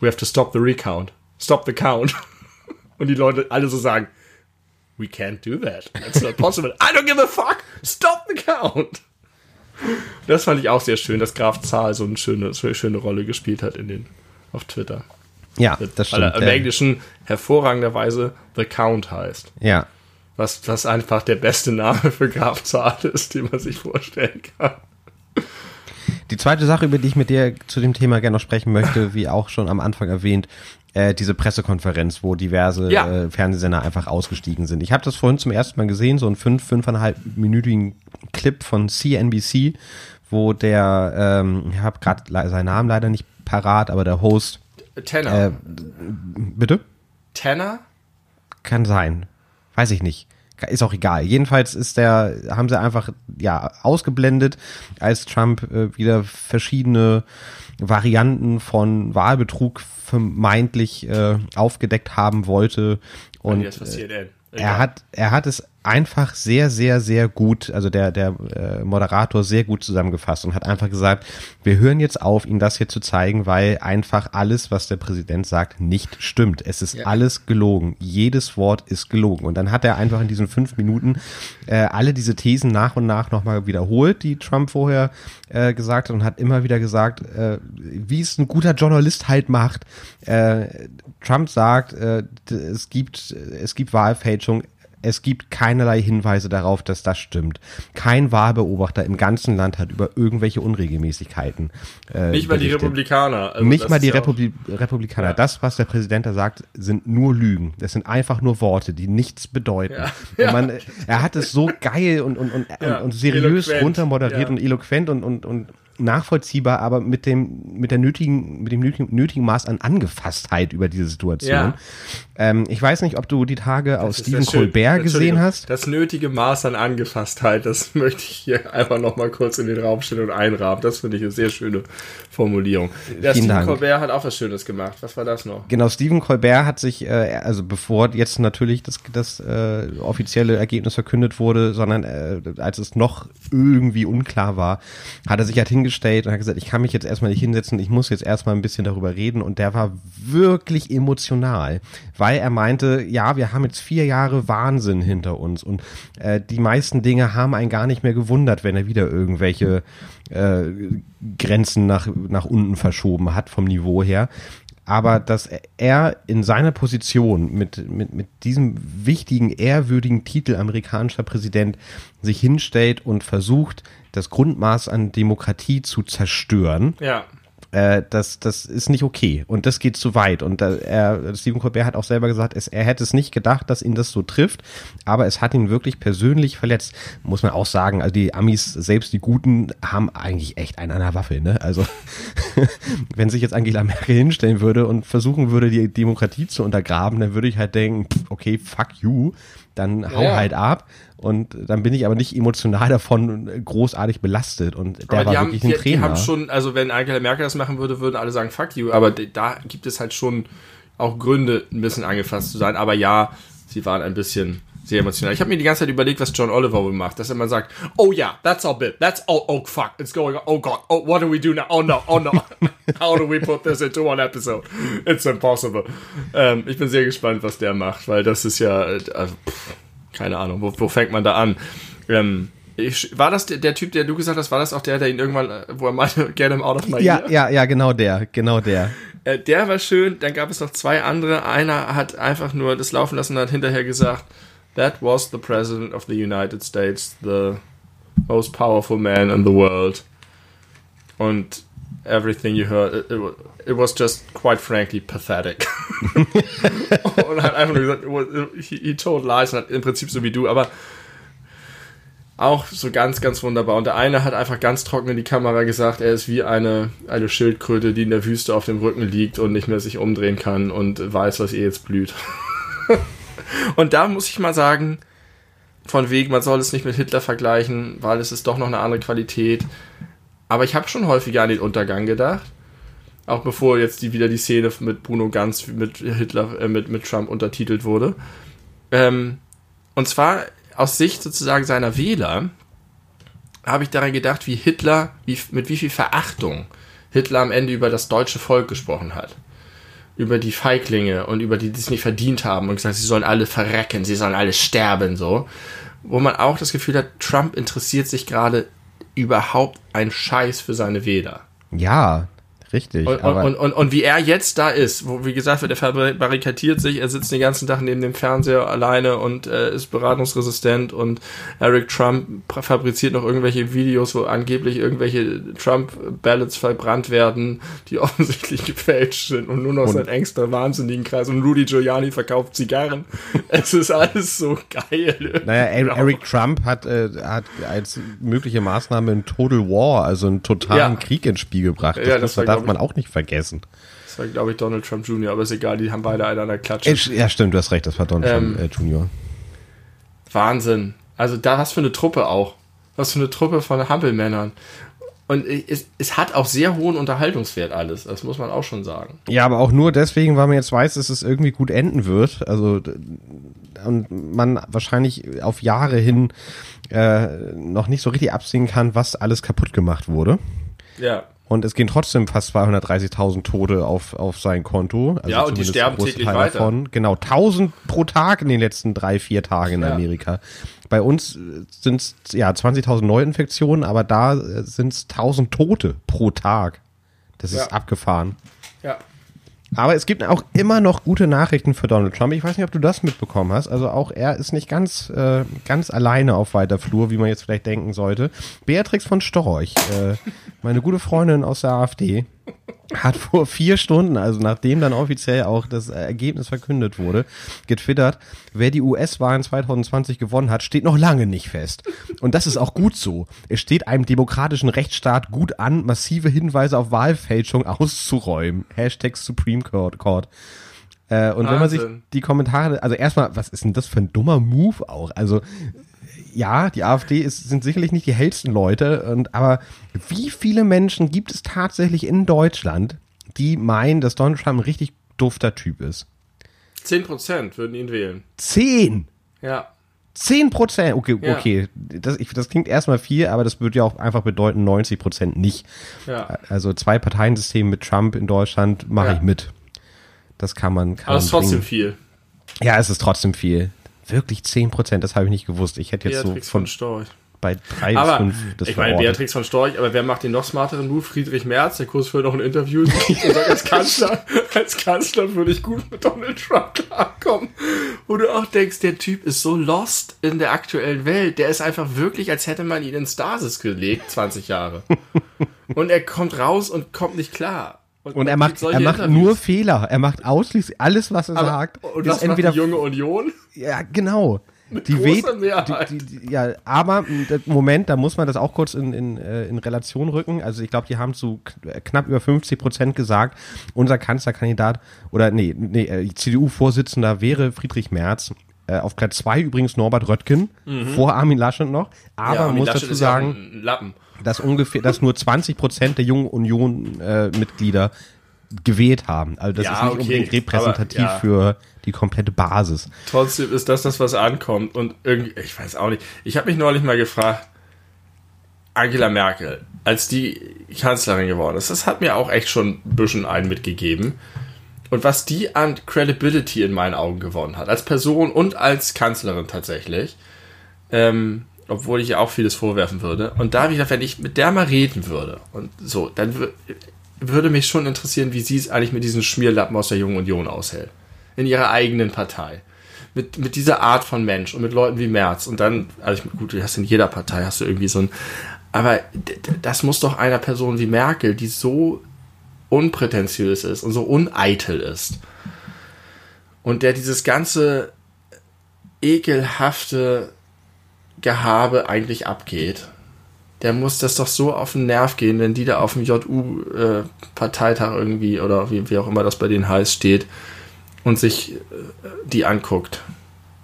we have to stop the recount stop the count. Und die Leute alle so sagen, we can't do that. That's not possible. I don't give a fuck. Stop the count. Das fand ich auch sehr schön, dass Graf Zahl so eine schöne, so eine schöne Rolle gespielt hat in den, auf Twitter. Ja, das stimmt. Weil er im Englischen hervorragenderweise The Count heißt. Ja. Was, was einfach der beste Name für Graf Zahl ist, den man sich vorstellen kann. Die zweite Sache, über die ich mit dir zu dem Thema gerne noch sprechen möchte, wie auch schon am Anfang erwähnt, äh, diese Pressekonferenz, wo diverse Ja. äh, Fernsehsender einfach ausgestiegen sind. Ich habe das vorhin zum ersten Mal gesehen, so einen fünf, fünfeinhalb minütigen Clip von CNBC, wo der, ähm, ich habe gerade seinen Namen leider nicht parat, aber der Host, Tanner. äh, bitte? Tanner? Kann sein. Weiß ich nicht. Ist auch egal. Jedenfalls ist der, haben sie einfach, ja, ausgeblendet, als Trump äh, wieder verschiedene Varianten von Wahlbetrug vermeintlich äh, aufgedeckt haben wollte. Und Jetzt was CNN. Er hat, er hat es einfach sehr, sehr, sehr gut, also der, der äh, Moderator sehr gut zusammengefasst und hat einfach gesagt, wir hören jetzt auf, Ihnen das hier zu zeigen, weil einfach alles, was der Präsident sagt, nicht stimmt. Es ist Ja. alles gelogen. Jedes Wort ist gelogen. Und dann hat er einfach in diesen fünf Minuten äh, alle diese Thesen nach und nach nochmal wiederholt, die Trump vorher äh, gesagt hat und hat immer wieder gesagt, äh, wie es ein guter Journalist halt macht. Trump sagt, äh, es gibt, es gibt Wahlfälschung. Es gibt keinerlei Hinweise darauf, dass das stimmt. Kein Wahlbeobachter im ganzen Land hat über irgendwelche Unregelmäßigkeiten. Äh, Nicht mal die. Republikaner. Also Nicht mal die ja Republi Republikaner. Ja. Das, was der Präsident da sagt, sind nur Lügen. Das sind einfach nur Worte, die nichts bedeuten. Ja. Man, er hat es so geil und, und, und, und, seriös Eloquent. runtermoderiert und eloquent und, und, und nachvollziehbar, aber mit dem, mit der nötigen, mit dem nötigen, nötigen Maß an Angefasstheit über diese Situation. Ja. Ähm, ich weiß nicht, ob du die Tage aus ist Stephen ja. Colbert gesehen hast. Das nötige Maß an Angefasstheit, das möchte ich hier einfach noch mal kurz in den Raum stellen und einrahmen. Das finde ich eine sehr schöne Formulierung. Vielen Stephen Dank. Colbert hat auch was Schönes gemacht. Was war das noch? Genau, Stephen Colbert hat sich, äh, also bevor jetzt natürlich das, das äh, offizielle Ergebnis verkündet wurde, sondern äh, als es noch irgendwie unklar war, hat er sich halt hingestellt und hat gesagt, ich kann mich jetzt erstmal nicht hinsetzen, ich muss jetzt erstmal ein bisschen darüber reden. Und der war wirklich emotional, weil er meinte, ja, wir haben jetzt vier Jahre Wahnsinn hinter uns und äh, die meisten Dinge haben einen gar nicht mehr gewundert, wenn er wieder irgendwelche äh, Grenzen nach, nach unten verschoben hat vom Niveau her aber dass er in seiner Position mit, mit, mit diesem wichtigen, ehrwürdigen Titel amerikanischer Präsident sich hinstellt und versucht, das Grundmaß an Demokratie zu zerstören, Ja. Äh, das, das ist nicht okay und das geht zu weit. Und da, er, Stephen Colbert hat auch selber gesagt, es, er hätte es nicht gedacht, dass ihn das so trifft, aber es hat ihn wirklich persönlich verletzt. Muss man auch sagen, also die Amis, selbst die Guten, haben eigentlich echt einen an der Waffe. Ne? Also wenn sich jetzt Angela Merkel hinstellen würde und versuchen würde, die Demokratie zu untergraben, dann würde ich halt denken, okay, fuck you, dann hau Ja. halt ab. Und dann bin ich aber nicht emotional davon großartig belastet. Und der Aber war die haben, wirklich die, ein die Trainer. haben schon, also wenn Angela Merkel das machen würde, würden alle sagen, fuck you. Aber da gibt es halt schon auch Gründe, ein bisschen angefasst zu sein. Aber ja, sie waren ein bisschen sehr emotional. Ich habe mir die ganze Zeit überlegt, was John Oliver wohl macht, dass er immer sagt, oh yeah, that's our bit, that's oh oh fuck, it's going on, oh god, oh what do we do now? Oh no, oh no, how do we put this into one episode? It's impossible. Ähm, ich bin sehr gespannt, was der macht, weil das ist ja, äh, also, pff, keine Ahnung, wo, wo fängt man da an? Ähm, ich, war das der, der Typ, der du gesagt hast, war das auch der, der ihn irgendwann, äh, wo er meinte, get him out of my Ja, ear? ja, ja, genau der, genau der. Äh, der war schön, dann gab es noch zwei andere. Einer hat einfach nur das laufen lassen und hat hinterher gesagt, that was the President of the United States, the most powerful man in the world. Und everything you heard, it, it, it was just quite frankly pathetic. und hat einfach nur gesagt, he, he told lies, und hat im Prinzip so wie du, aber auch so ganz, ganz wunderbar. Und der eine hat einfach ganz trocken in die Kamera gesagt, er ist wie eine, eine Schildkröte, die in der Wüste auf dem Rücken liegt und nicht mehr sich umdrehen kann und weiß, was ihr jetzt blüht. und da muss ich mal sagen, von wegen, man soll es nicht mit Hitler vergleichen, weil es ist doch noch eine andere Qualität. Aber ich habe schon häufiger an den Untergang gedacht. Auch bevor jetzt die, wieder die Szene mit Bruno Ganz mit Hitler, äh, mit, mit Trump untertitelt wurde. Ähm, und zwar aus Sicht sozusagen seiner Wähler habe ich daran gedacht, wie Hitler, wie, mit wie viel Verachtung Hitler am Ende über das deutsche Volk gesprochen hat. Über die Feiglinge und über die, die es nicht verdient haben und gesagt, sie sollen alle verrecken, sie sollen alle sterben, so. Wo man auch das Gefühl hat, Trump interessiert sich gerade überhaupt ein Scheiß für seine Wähler. Ja, Richtig. Und, und, und, und wie er jetzt da ist, wo, wie gesagt wird, er verbarrikadiert sich, er sitzt den ganzen Tag neben dem Fernseher alleine und äh, ist beratungsresistent und Eric Trump fabriziert noch irgendwelche Videos, wo angeblich irgendwelche Trump-Ballots verbrannt werden, die offensichtlich gefälscht sind und nur noch Und- sein engster wahnsinnigen Kreis und Rudy Giuliani verkauft Zigarren. es ist alles so geil. Naja, Genau. Eric Trump hat, äh, hat als mögliche Maßnahme einen Total War, also einen totalen Ja. Krieg ins Spiel gebracht. Das, Ja, das war, darf man auch nicht vergessen. Das war, glaube ich, Donald Trump Jr., aber ist egal, die haben beide eine an der Klatsche. Ja, stimmt, du hast recht, das war Donald Ähm, Trump äh, Junior. Wahnsinn. Also da was für eine Truppe auch. Was für eine Truppe von Hampelmännern. Und es, es hat auch sehr hohen Unterhaltungswert alles. Das muss man auch schon sagen. Ja, aber auch nur deswegen, weil man jetzt weiß, dass es irgendwie gut enden wird. Also und man wahrscheinlich auf Jahre hin äh, noch nicht so richtig absehen kann, was alles kaputt gemacht wurde. Ja. Und es gehen trotzdem fast 230.000 Tote auf, auf sein Konto. Also Ja, und die sterben täglich Teil weiter. Davon. Genau, 1000 pro Tag in den letzten drei, vier Tagen in Ja. Amerika. Bei uns sind es ja 20.000 Neuinfektionen, aber da sind es 1000 Tote pro Tag. Das ist Ja. abgefahren. Ja. Aber es gibt auch immer noch gute Nachrichten für Donald Trump. Ich weiß nicht, ob du das mitbekommen hast. Also auch er ist nicht ganz, äh, ganz alleine auf weiter Flur, wie man jetzt vielleicht denken sollte. Beatrix von Storch, äh, meine gute Freundin aus der AfD, hat vor vier Stunden, also nachdem dann offiziell auch das Ergebnis verkündet wurde, getwittert, wer die US-Wahlen 2020 gewonnen hat, steht noch lange nicht fest. Und das ist auch gut so. Es steht einem demokratischen Rechtsstaat gut an, massive Hinweise auf Wahlfälschung auszuräumen. Hashtag Supreme Court. Court. Äh, und wenn man sich Wahnsinn. die Kommentare, also erstmal, was ist denn das für ein dummer Move auch? Also ja, die AfD ist, sind sicherlich nicht die hellsten Leute, und, aber wie viele Menschen gibt es tatsächlich in Deutschland, die meinen, dass Donald Trump ein richtig dufter Typ ist? 10% würden ihn wählen. Zehn! Ja. Zehn Prozent! Okay, Ja. okay. Das, ich, das klingt erstmal viel, aber das würde ja auch einfach bedeuten 90 Prozent nicht. Ja. Also zwei Parteiensystem mit Trump in Deutschland mache Ja. ich mit. Das kann man, kann Aber es ist trotzdem viel. Ja, es ist trotzdem viel. Wirklich 10 Prozent, das habe ich nicht gewusst. Ich hätte jetzt Beatrix so von von Storch. bei drei bis Aber fünf das ich meine. Beatrix von Storch, aber wer macht den noch smarteren Move? Friedrich Merz, der kurz vorher noch ein Interview und sagt, als Kanzler, als Kanzler würde ich gut mit Donald Trump klarkommen. Wo du auch denkst, der Typ ist so lost in der aktuellen Welt. Der ist einfach wirklich, als hätte man ihn in Stasis gelegt, 20 Jahre. Und er kommt raus und kommt nicht klar. Und er gibt macht, er macht Interviews. nur Fehler. Er macht ausschließlich alles, was er Aber- sagt. Und ist was macht entweder die junge Union? Ja, genau. die weht. Die, die, ja, aber das- Moment, da muss man das auch kurz in, in, äh, in Relation rücken. Also ich glaube, die haben zu kn- knapp über 50 Prozent gesagt, unser Kanzlerkandidat oder nee, nee äh, CDU-Vorsitzender wäre Friedrich Merz. Äh, auf Platz zwei übrigens Norbert Röttgen, vor Armin Laschet noch. Aber Mhm. Ja, muss Laschet dazu ist ja sagen, ein Lappen. Dass ungefähr, dass nur 20 Prozent der jungen Union-Mitglieder gewählt haben. Also das Ja, ist nicht okay, unbedingt repräsentativ aber, ja. für die komplette Basis. Trotzdem ist das das, was ankommt. Und irgendwie, ich weiß auch nicht. Ich habe mich neulich mal gefragt, Angela Merkel, als die Kanzlerin geworden ist, das hat mir auch echt schon ein bisschen einen mitgegeben. Und was die an Credibility in meinen Augen gewonnen hat, als Person und als Kanzlerin tatsächlich, ähm, obwohl ich ihr auch vieles vorwerfen würde. Und da habe ich gedacht, wenn ich mit der mal reden würde und so, dann wür- würde mich schon interessieren, wie sie es eigentlich mit diesen Schmierlappen aus der Jungen Union aushält. In ihrer eigenen Partei. Mit, mit dieser Art von Mensch und mit Leuten wie Merz. Und dann, also ich, gut, du hast in jeder Partei hast du irgendwie so ein, aber das muss doch einer Person wie Merkel, die so unprätentiös ist und so uneitel ist. Und der dieses ganze ekelhafte Gehabe eigentlich abgeht. Der muss das doch so auf den Nerv gehen, wenn die da auf dem JU-Parteitag irgendwie oder wie, wie auch immer das bei denen heißt, steht und sich äh, die anguckt.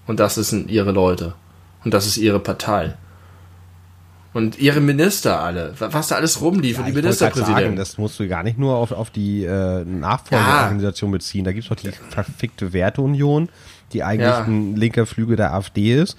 Und das sind ihre Leute. Und das ist ihre Partei. Und ihre Minister alle. wa- Was da alles rumlief. und die grad sagen, Ministerpräsidenten. das musst du gar nicht nur auf, auf die äh, Nachfolgeorganisation beziehen. Da gibt's doch die verfickte Werteunion, die eigentlich Ja. ein linker Flügel der AfD ist.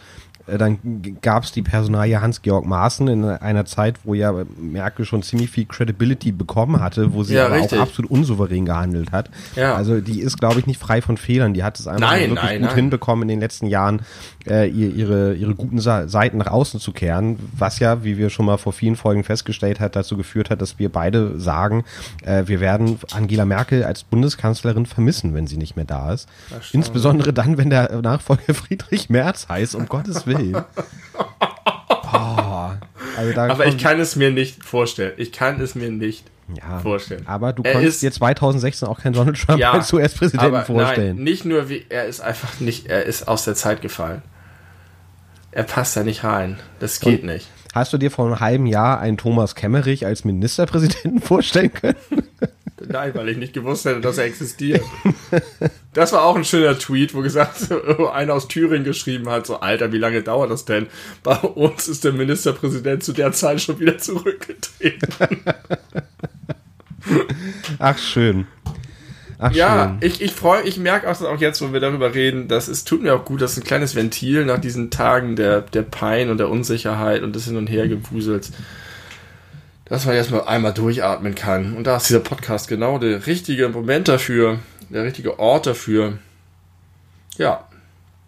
Äh, dann gab es die Personalie Hans-Georg Maaßen in einer Zeit, wo ja Merkel schon ziemlich viel Credibility bekommen hatte, wo sie Ja, aber richtig. auch absolut unsouverän gehandelt hat. Ja. Also die ist, glaube ich, nicht frei von Fehlern. Die hat es einfach Nein, wirklich nein, gut nein. hinbekommen, in den letzten Jahren äh, ihr, ihre, ihre guten Seiten nach außen zu kehren, was ja, wie wir schon mal vor vielen Folgen festgestellt hat, dazu geführt hat, dass wir beide sagen, äh, wir werden Angela Merkel als Bundeskanzlerin vermissen, wenn sie nicht mehr da ist. Insbesondere dann, wenn der Nachfolger Friedrich Merz heißt, um Gottes Willen. Also Aber ich kann es mir nicht vorstellen. Ich kann es mir nicht ja, vorstellen. Aber du Er konntest dir 2016 auch keinen Donald Trump Ja, als US-Präsidenten vorstellen. Nein, nicht nur wie, er ist einfach nicht, er ist aus der Zeit gefallen. Er passt da nicht rein. Das geht nicht. Hast du dir vor einem halben Jahr einen Thomas Kemmerich als Ministerpräsidenten vorstellen können? Nein, weil ich nicht gewusst hätte, dass er existiert. Das war auch ein schöner Tweet, wo gesagt, einer aus Thüringen geschrieben hat, so, Alter, wie lange dauert das denn? Bei uns ist der Ministerpräsident zu der Zeit schon wieder zurückgetreten. Ach, schön. Ach, Ja, schön. ich, ich freue, ich merke auch, auch jetzt, wo wir darüber reden, dass es tut mir auch gut, das ist ein kleines Ventil nach diesen Tagen der, der Pein und der Unsicherheit und des Hin- und Hergewusels, dass man jetzt mal einmal durchatmen kann. Und da ist dieser Podcast genau der richtige Moment dafür, der richtige Ort dafür. Ja,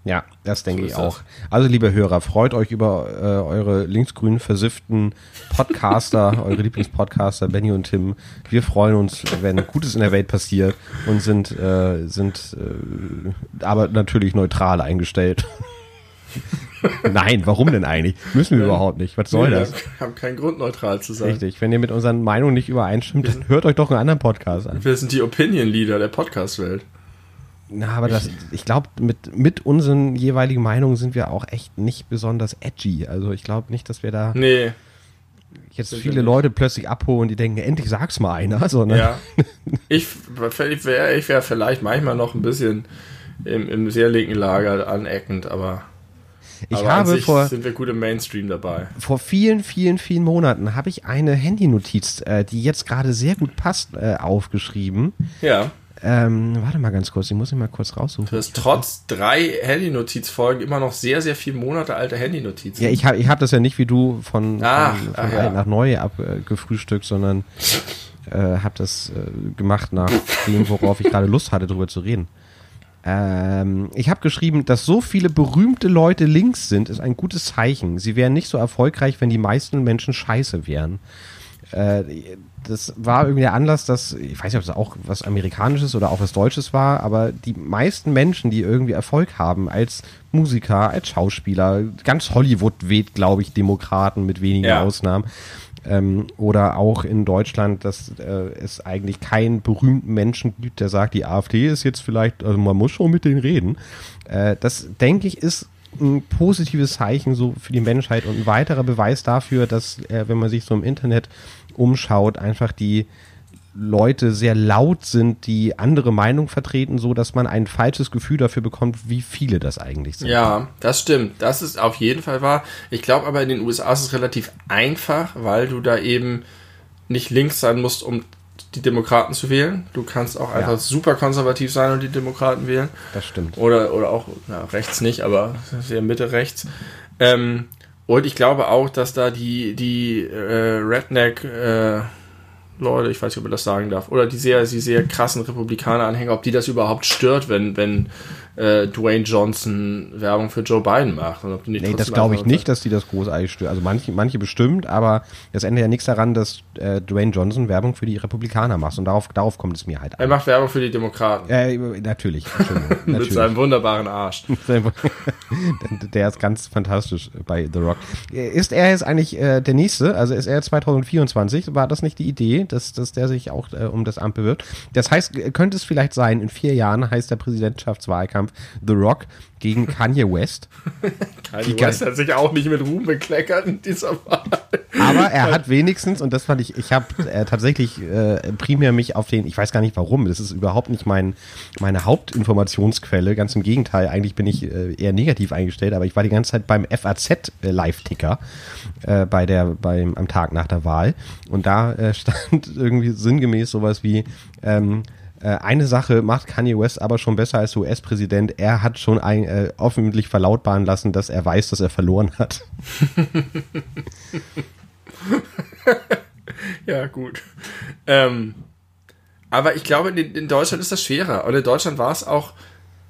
Ja, das denke So ich auch. Also, liebe Hörer, freut euch über äh, eure linksgrün versifften Podcaster, eure Lieblingspodcaster, Benny und Tim. Wir freuen uns, wenn Gutes in der Welt passiert und sind, äh, sind äh, aber natürlich neutral eingestellt. Nein, warum denn eigentlich? Müssen wir überhaupt nicht. Was soll wir das? haben keinen Grund, neutral zu sein. Richtig. Wenn ihr mit unseren Meinungen nicht übereinstimmt, dann hört euch doch einen anderen Podcast an. Wir sind die Opinion-Leader der Podcast-Welt. Na, aber das, ich glaube, mit, mit unseren jeweiligen Meinungen sind wir auch echt nicht besonders edgy. Also ich glaube nicht, dass wir da Nee, jetzt viele. Leute plötzlich abholen, die denken, endlich sag's mal einer, sondern Ja. Ich, ich wäre ich wär vielleicht manchmal noch ein bisschen im, im sehr linken Lager aneckend, aber, ich aber habe vor, sind wir gut im Mainstream dabei. vor vielen, vielen, vielen Monaten habe ich eine Handynotiz, äh, die jetzt gerade sehr gut passt, äh, aufgeschrieben. Ja, Ähm, warte mal ganz kurz, ich muss ihn mal kurz raussuchen. du hast trotz drei Handynotizfolgen immer noch sehr, sehr viele Monate alte Handynotizen. Ja, ich habe ich hab das ja nicht wie du von, Ach, von, ach von ja. alt nach neu abgefrühstückt, sondern äh, habe das äh, gemacht nach dem, worauf ich gerade Lust hatte, darüber zu reden. Ähm, ich habe geschrieben, dass so viele berühmte Leute links sind, ist ein gutes Zeichen. Sie wären nicht so erfolgreich, wenn die meisten Menschen scheiße wären. Äh, das war irgendwie der Anlass, dass, ich weiß nicht, ob das auch was Amerikanisches oder auch was Deutsches war, aber die meisten Menschen, die irgendwie Erfolg haben als Musiker, als Schauspieler, ganz Hollywood weht, glaube ich, Demokraten mit wenigen Ja. Ausnahmen. Ähm, oder auch in Deutschland, dass äh, es eigentlich keinen berühmten Menschen gibt, der sagt, die AfD ist jetzt vielleicht, also man muss schon mit denen reden. Äh, das, denke ich, ist ein positives Zeichen so für die Menschheit und ein weiterer Beweis dafür, dass, äh, wenn man sich so im Internet umschaut, einfach die Leute sehr laut sind, die andere Meinung vertreten, so dass man ein falsches Gefühl dafür bekommt, wie viele das eigentlich sind. Ja, das stimmt. Das ist auf jeden Fall wahr. Ich glaube aber in den USA ist es relativ einfach, weil du da eben nicht links sein musst, um die Demokraten zu wählen. Du kannst auch einfach super konservativ sein und die Demokraten wählen. Das stimmt. Oder, oder auch na, rechts nicht, aber sehr Mitte rechts. Ähm, und ich glaube auch, dass da die, die äh, Redneck äh, Leute, ich weiß nicht, ob man das sagen darf, oder die sehr, die sehr krassen Republikaner-Anhänger, ob die das überhaupt stört, wenn, wenn äh, Dwayne Johnson Werbung für Joe Biden macht. Und ob die nicht Nee, das glaube ich nicht, dass die das großartig stören. Also manche, manche bestimmt, aber das ändert ja nichts daran, dass äh, Dwayne Johnson Werbung für die Republikaner macht. Und darauf, darauf kommt es mir halt Er an. macht Werbung für die Demokraten. Äh, natürlich, Entschuldigung. Mit natürlich. seinem wunderbaren Arsch. Der ist ganz fantastisch bei The Rock. Ist er jetzt eigentlich äh, der Nächste? Also ist er 2024? War das nicht die Idee, dass, dass der sich auch äh, um das Amt bewirbt? Das heißt, äh, könnte es vielleicht sein, in vier Jahren heißt der Präsidentschaftswahlkampf The Rock gegen Kanye West. Kanye West hat sich auch nicht mit Ruhm bekleckert in dieser Wahl. Aber er hat wenigstens, und das fand ich, ich habe äh, tatsächlich äh, primär mich auf den, ich weiß gar nicht warum, das ist überhaupt nicht mein, meine Hauptinformationsquelle, ganz im Gegenteil, eigentlich bin ich äh, eher negativ eingestellt, aber ich war die ganze Zeit beim FAZ äh, Live-Ticker äh, bei der, beim, am Tag nach der Wahl und da äh, stand irgendwie sinngemäß sowas wie, ähm, äh, eine Sache macht Kanye West aber schon besser als US-Präsident. Er hat schon ein, äh, öffentlich verlautbaren lassen, dass er weiß, dass er verloren hat. ja, gut. Ähm, aber ich glaube, in, in, Deutschland ist das schwerer. Und in Deutschland war es auch,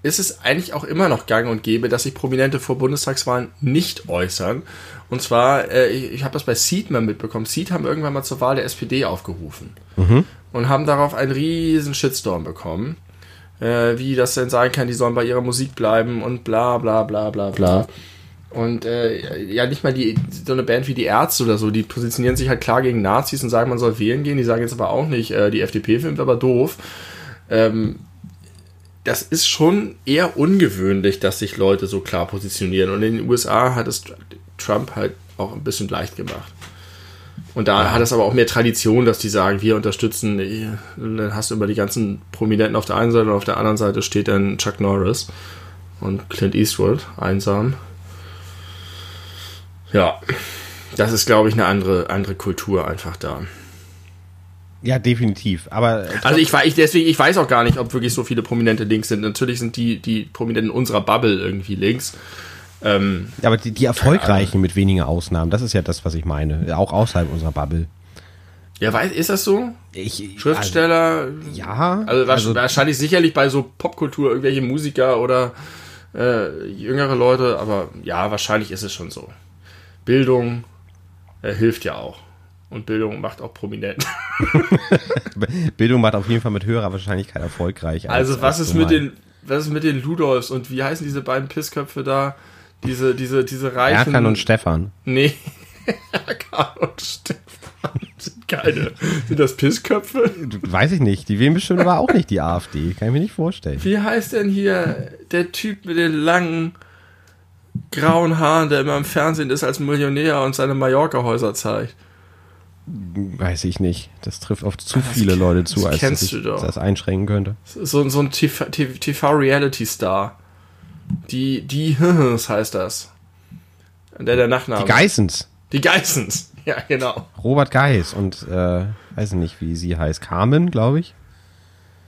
ist es eigentlich auch immer noch gang und gäbe, dass sich Prominente vor Bundestagswahlen nicht äußern. Und zwar, äh, ich, ich habe das bei Seed mal mitbekommen. Seed haben irgendwann mal zur Wahl der SPD aufgerufen. Mhm. Und haben darauf einen riesen Shitstorm bekommen. Äh, wie das denn sein kann, die sollen bei ihrer Musik bleiben und bla bla bla bla bla. Und äh, ja, nicht mal die, so eine Band wie die Ärzte oder so, die positionieren sich halt klar gegen Nazis und sagen, man soll wählen gehen. Die sagen jetzt aber auch nicht, äh, die FDP findet aber doof. Ähm, das ist schon eher ungewöhnlich, dass sich Leute so klar positionieren. Und in den USA hat es Trump halt auch ein bisschen leicht gemacht. Und da hat es aber auch mehr Tradition, dass die sagen, wir unterstützen, dann hast du immer die ganzen Prominenten auf der einen Seite und auf der anderen Seite steht dann Chuck Norris und Clint Eastwood, einsam. Ja, das ist, glaube ich, eine andere, andere Kultur einfach da. Ja, definitiv. Aber also ich weiß deswegen, ich weiß auch gar nicht, ob wirklich so viele Prominente links sind. Natürlich sind die die Prominenten unserer Bubble irgendwie links. Ähm, aber die, die erfolgreichen mit wenigen Ausnahmen, das ist ja das, was ich meine. Auch außerhalb unserer Bubble. Ja, weiß, ist das so? Ich, Schriftsteller? Also, ja. Also, also, wahrscheinlich sicherlich bei so Popkultur irgendwelche Musiker oder äh, jüngere Leute, aber ja, wahrscheinlich ist es schon so. Bildung äh, hilft ja auch. Und Bildung macht auch prominent. Bildung macht auf jeden Fall mit höherer Wahrscheinlichkeit erfolgreich. Als, also was ist mit den, was ist mit den Ludolfs und wie heißen diese beiden Pissköpfe da? Diese, diese, diese reichen. Erkan und Stefan. Nee. Erkan und Stefan. Sind keine. Sind das Pissköpfe? Weiß ich nicht. Die wählen bestimmt aber auch nicht die AfD. Kann ich mir nicht vorstellen. Wie heißt denn hier der Typ mit den langen grauen Haaren, der immer im Fernsehen ist als Millionär und seine Mallorca-Häuser zeigt? Weiß ich nicht. Das trifft auf zu das viele Leute zu, als dass ich das einschränken könnte. So, so ein TV-Reality-Star. Die, die, was heißt das? Der der Nachname. Die Geissens. Die Geissens, ja, genau. Robert Geiss und, äh, weiß nicht, wie sie heißt. Carmen, glaube ich.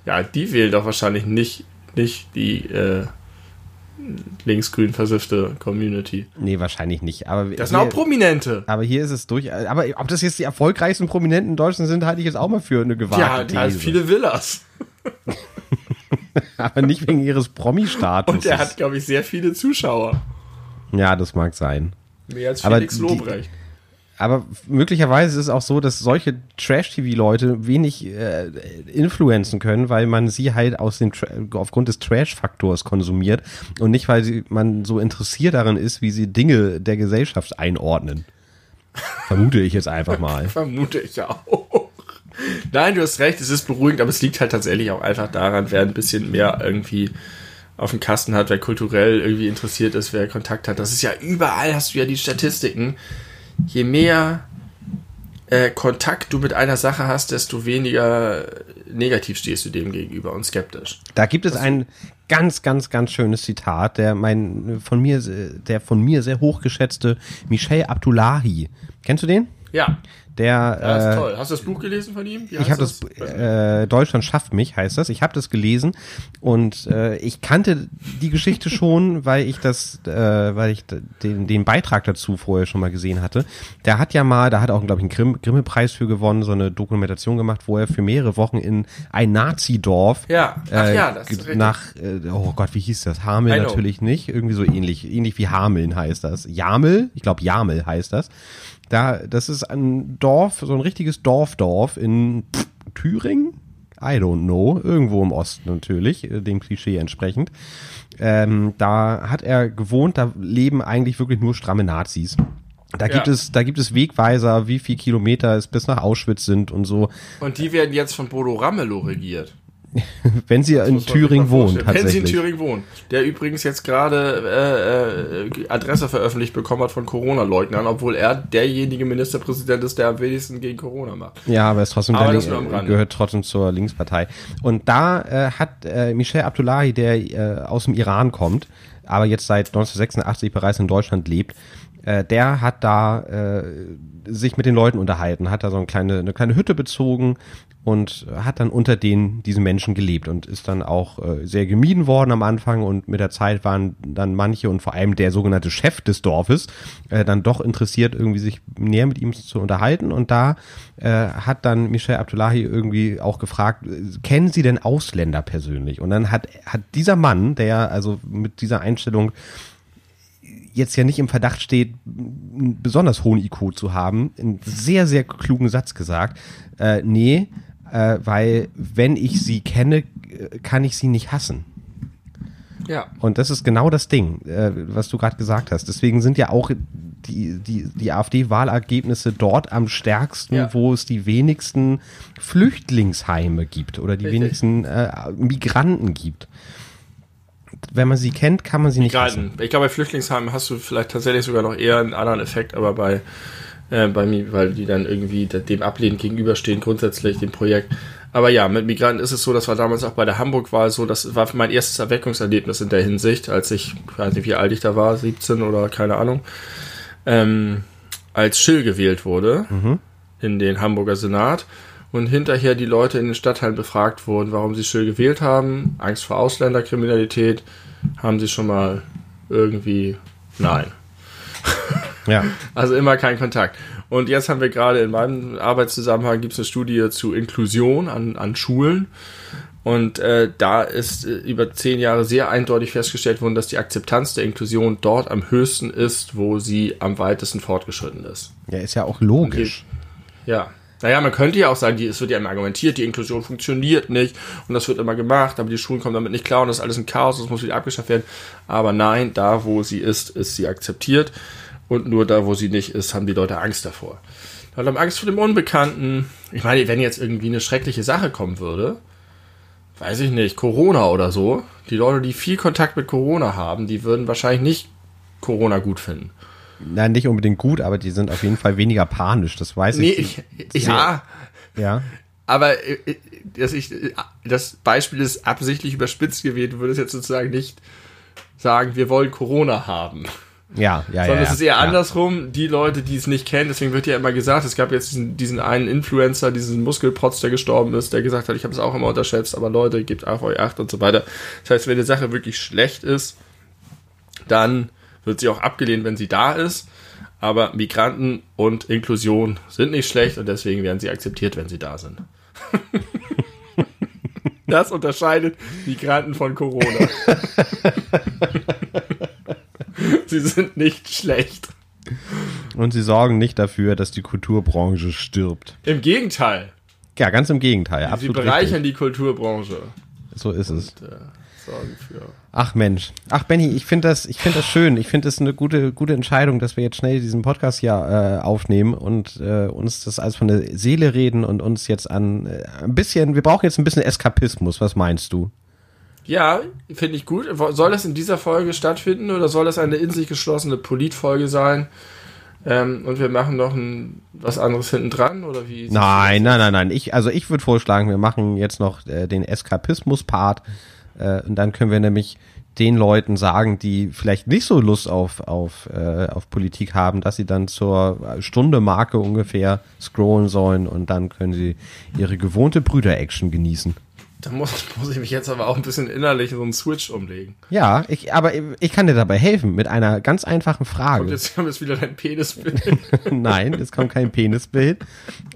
Ja, die wählt doch wahrscheinlich nicht, nicht die, äh, linksgrün versiffte Community. Nee, wahrscheinlich nicht. Aber das sind auch Prominente. Aber hier ist es durch. Aber ob das jetzt die erfolgreichsten Prominenten in Deutschland sind, halte ich jetzt auch mal für eine gewagte Ja, der hat viele Villas. aber nicht wegen ihres Promi-Status. Und er hat, glaube ich, sehr viele Zuschauer. Ja, das mag sein. Mehr als Felix aber Lobrecht. Die, aber möglicherweise ist es auch so, dass solche Trash-TV-Leute wenig äh, influenzen können, weil man sie halt aus dem aufgrund des Trash-Faktors konsumiert und nicht, weil sie, man so interessiert daran ist, wie sie Dinge der Gesellschaft einordnen. Vermute ich jetzt einfach mal. Vermute ich auch. Nein, du hast recht, es ist beruhigend, aber es liegt halt tatsächlich auch einfach daran, wer ein bisschen mehr irgendwie auf dem Kasten hat, wer kulturell irgendwie interessiert ist, wer Kontakt hat. Das ist ja überall, hast du ja die Statistiken je mehr äh, Kontakt du mit einer Sache hast, desto weniger negativ stehst du dem gegenüber und skeptisch. Da gibt es ein ganz, ganz, ganz schönes Zitat, der mein von mir, der von mir sehr hochgeschätzte Michel Abdullahi. Kennst du den? Ja. Der, ja, ist äh, toll. Hast du das Buch gelesen von ihm? ich habe das, das äh, Deutschland schafft mich, heißt das. Ich habe das gelesen und äh, ich kannte die Geschichte schon, weil ich das, äh, weil ich den, den Beitrag dazu vorher schon mal gesehen hatte. Der hat ja mal, da hat auch, glaube ich, einen Grimm, Grimme-Preis für gewonnen, so eine Dokumentation gemacht, wo er für mehrere Wochen in ein Nazi-Dorf ja. Ach, äh, ja, das ist nach, äh, oh Gott, wie hieß das? Hamel natürlich nicht, irgendwie so ähnlich, ähnlich wie Hameln heißt das. Jamel, ich glaube Jamel heißt das. Da, das ist ein Dorf, so ein richtiges Dorfdorf in Thüringen. I don't know, irgendwo im Osten natürlich, äh, dem Klischee entsprechend. Ähm, da hat er gewohnt, da leben eigentlich wirklich nur stramme Nazis. Da gibt ja. es, da gibt es Wegweiser, wie viel Kilometer es bis nach Auschwitz sind und so. Und die werden jetzt von Bodo Ramelow regiert. Wenn sie in Thüringen wohnt, Wenn sie in Thüringen wohnt. Der übrigens jetzt gerade äh, äh, Adresse veröffentlicht bekommen hat von Corona-Leugnern, obwohl er derjenige Ministerpräsident ist, der am wenigsten gegen Corona macht. Ja, aber es trotzdem aber der gehört trotzdem zur Linkspartei. Und da äh, hat äh, Michel Abdullahi, der äh, aus dem Iran kommt, aber jetzt seit 1986 bereits in Deutschland lebt, äh, der hat da äh, sich mit den Leuten unterhalten, hat da so eine kleine, eine kleine Hütte bezogen und hat dann unter denen diese Menschen gelebt und ist dann auch äh, sehr gemieden worden am Anfang und mit der Zeit waren dann manche und vor allem der sogenannte Chef des Dorfes äh, dann doch interessiert, irgendwie sich näher mit ihm zu unterhalten und da äh, hat dann Michel Abdullahi irgendwie auch gefragt, äh, kennen Sie denn Ausländer persönlich? Und dann hat, hat dieser Mann, der also mit dieser Einstellung jetzt ja nicht im Verdacht steht, einen besonders hohen IQ zu haben, einen sehr, sehr klugen Satz gesagt. Äh, nee, äh, weil wenn ich sie kenne, äh, kann ich sie nicht hassen. Ja. Und das ist genau das Ding, äh, was du gerade gesagt hast. Deswegen sind ja auch die, die, die AfD-Wahlergebnisse dort am stärksten, Ja. wo es die wenigsten Flüchtlingsheime gibt oder die Richtig. wenigsten äh, Migranten gibt. Wenn man sie kennt, kann man sie nicht hassen. Migranten. Ich glaube, bei Flüchtlingsheimen hast du vielleicht tatsächlich sogar noch eher einen anderen Effekt, aber bei, äh, bei mir, weil die dann irgendwie dem Ablehnend gegenüberstehen, grundsätzlich dem Projekt. Aber ja, mit Migranten ist es so, das war damals auch bei der Hamburg-Wahl so, das war mein erstes Erweckungserlebnis in der Hinsicht, als ich, ich weiß nicht, wie alt ich da war, 17 oder keine Ahnung, ähm, als Schill gewählt wurde in den Hamburger Senat und hinterher die Leute in den Stadtteilen befragt wurden, warum sie Schill gewählt haben, Angst vor Ausländerkriminalität, haben sie schon mal irgendwie, nein. Ja. Also immer kein Kontakt. Und jetzt haben wir gerade in meinem Arbeitszusammenhang gibt es eine Studie zu Inklusion an, an Schulen. Und äh, da ist äh, über zehn Jahre sehr eindeutig festgestellt worden, dass die Akzeptanz der Inklusion dort am höchsten ist, wo sie am weitesten fortgeschritten ist. ja, ist ja auch logisch. Ja. Naja, man könnte ja auch sagen, die, es wird ja immer argumentiert, die Inklusion funktioniert nicht und das wird immer gemacht, aber die Schulen kommen damit nicht klar und das ist alles ein Chaos, das muss wieder abgeschafft werden. Aber nein, da wo sie ist, ist sie akzeptiert und nur da wo sie nicht ist, haben die Leute Angst davor. Die Leute haben Angst vor dem Unbekannten. Ich meine, wenn jetzt irgendwie eine schreckliche Sache kommen würde, weiß ich nicht, Corona oder so, die Leute, die viel Kontakt mit Corona haben, die würden wahrscheinlich nicht Corona gut finden. Nein, nicht unbedingt gut, aber die sind auf jeden Fall weniger panisch, das weiß Nee, ich. ich, ja, Ja. Aber äh, äh, dass ich, äh, das Beispiel ist absichtlich überspitzt gewählt, du würdest jetzt sozusagen nicht sagen, wir wollen Corona haben. Ja, ja, ja. Sondern ja, es ist eher ja. andersrum, die Leute, die es nicht kennen, deswegen wird ja immer gesagt, es gab jetzt diesen, diesen einen Influencer, diesen Muskelprotz, der gestorben ist, der gesagt hat, ich habe es auch immer unterschätzt, aber Leute, gebt auf euch acht und so weiter. Das heißt, wenn die Sache wirklich schlecht ist, dann wird sie auch abgelehnt, wenn sie da ist. Aber Migranten und Inklusion sind nicht schlecht und deswegen werden sie akzeptiert, wenn sie da sind. Das unterscheidet Migranten von Corona. sie sind nicht schlecht. Und sie sorgen nicht dafür, dass die Kulturbranche stirbt. Im Gegenteil. Ja, ganz im Gegenteil. Sie Absolut bereichern die Kulturbranche. richtig. So ist es. Und, äh, sorgen für. Ach Mensch. Ach Benny, ich finde das, ich finde das schön. Ich finde das eine gute, gute Entscheidung, dass wir jetzt schnell diesen Podcast hier äh, aufnehmen und äh, uns das alles von der Seele reden und uns jetzt an äh, ein bisschen, wir brauchen jetzt ein bisschen Eskapismus. Was meinst du? Ja, finde ich gut. Soll das in dieser Folge stattfinden oder soll das eine in sich geschlossene Politfolge sein? Ähm, und wir machen noch ein, was anderes hinten dran oder wie? Nein, nein, nein, nein. Ich, also ich würde vorschlagen, wir machen jetzt noch äh, den Eskapismus-Part äh, und dann können wir nämlich den Leuten sagen, die vielleicht nicht so Lust auf, auf, äh, auf Politik haben, dass sie dann zur Stunde Marke ungefähr scrollen sollen und dann können sie ihre gewohnte Brüder-Action genießen. Da muss, muss ich mich jetzt aber auch ein bisschen innerlich so einen Switch umlegen. Ja, ich, aber ich kann dir dabei helfen mit einer ganz einfachen Und Frage. jetzt haben wir jetzt wieder dein Penisbild. Nein, es kommt kein Penisbild.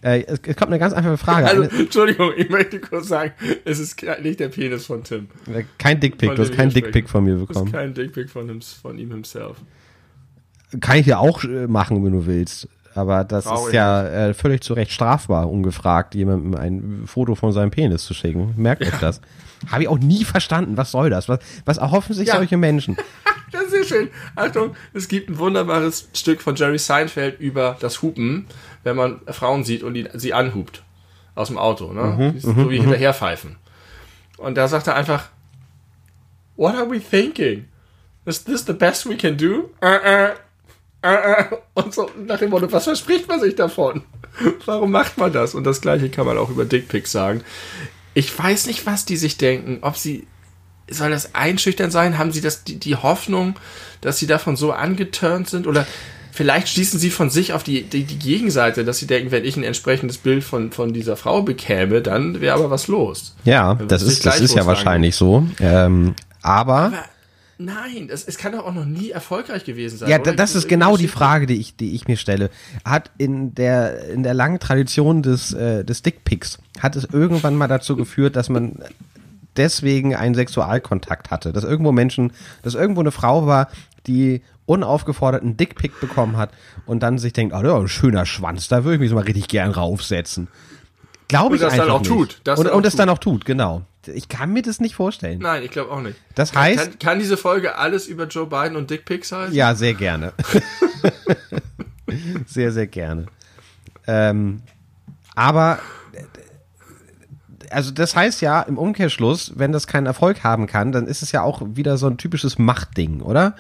Äh, es, es kommt eine ganz einfache Frage. Also, Entschuldigung, ich möchte kurz sagen, es ist nicht der Penis von Tim. Kein Dickpick, du hast dem kein wir sprechen. Dickpick von mir Das ist bekommen. kein Dickpick von, ihm, von ihm himself. Kann ich ja auch äh, machen, wenn du willst. Aber das Traurig. ist ja äh, völlig zu Recht strafbar, ungefragt, jemandem ein Foto von seinem Penis zu schicken. Merkt euch das. Habe ich auch nie verstanden. Was soll das? Was, was erhoffen sich Ja. solche Menschen? Das ist sehr schön. Achtung, es gibt ein wunderbares Stück von Jerry Seinfeld über das Hupen, wenn man Frauen sieht und die, sie anhupt. Aus dem Auto, ne? so wie hinterherpfeifen. Und da sagt er einfach, What are we thinking? Is this the best we can do? Uh, uh, uh, uh. Und so nach dem Motto, was verspricht man sich davon? Warum macht man das? Und das gleiche kann man auch über Dickpics sagen. Ich weiß nicht, was die sich denken, ob sie soll das einschüchtern sein? Haben sie das, die, die Hoffnung, dass sie davon so angeturnt sind? Oder vielleicht schließen sie von sich auf die, die, die Gegenseite, dass sie denken, wenn ich ein entsprechendes Bild von, von dieser Frau bekäme, dann wäre aber was los. Ja, das ist, das ist ja wahrscheinlich so. Ähm, aber, Aber nein, es, es kann doch auch noch nie erfolgreich gewesen sein. ja, oder? da- das ist genau die Frage, die ich, die ich mir stelle. Hat in der, in der langen Tradition des, äh, des Dickpics, hat es irgendwann mal dazu geführt, dass man deswegen einen Sexualkontakt hatte. Dass irgendwo Menschen, dass irgendwo eine Frau war, die unaufgefordert einen Dickpick bekommen hat und dann sich denkt, oh, ja, ein schöner Schwanz, da würde ich mich so mal richtig gern raufsetzen. Glaube Und ich das dann einfach auch nicht. tut. Das und dann und das tut. dann auch tut, genau. Ich kann mir das nicht vorstellen. Nein, ich glaube auch nicht. Das Kann, heißt, kann, kann diese Folge alles über Joe Biden und Dickpics heißen? ja, sehr gerne. sehr, sehr gerne. Ähm, aber, also das heißt ja im Umkehrschluss, wenn das keinen Erfolg haben kann, dann ist es ja auch wieder so ein typisches Machtding, oder?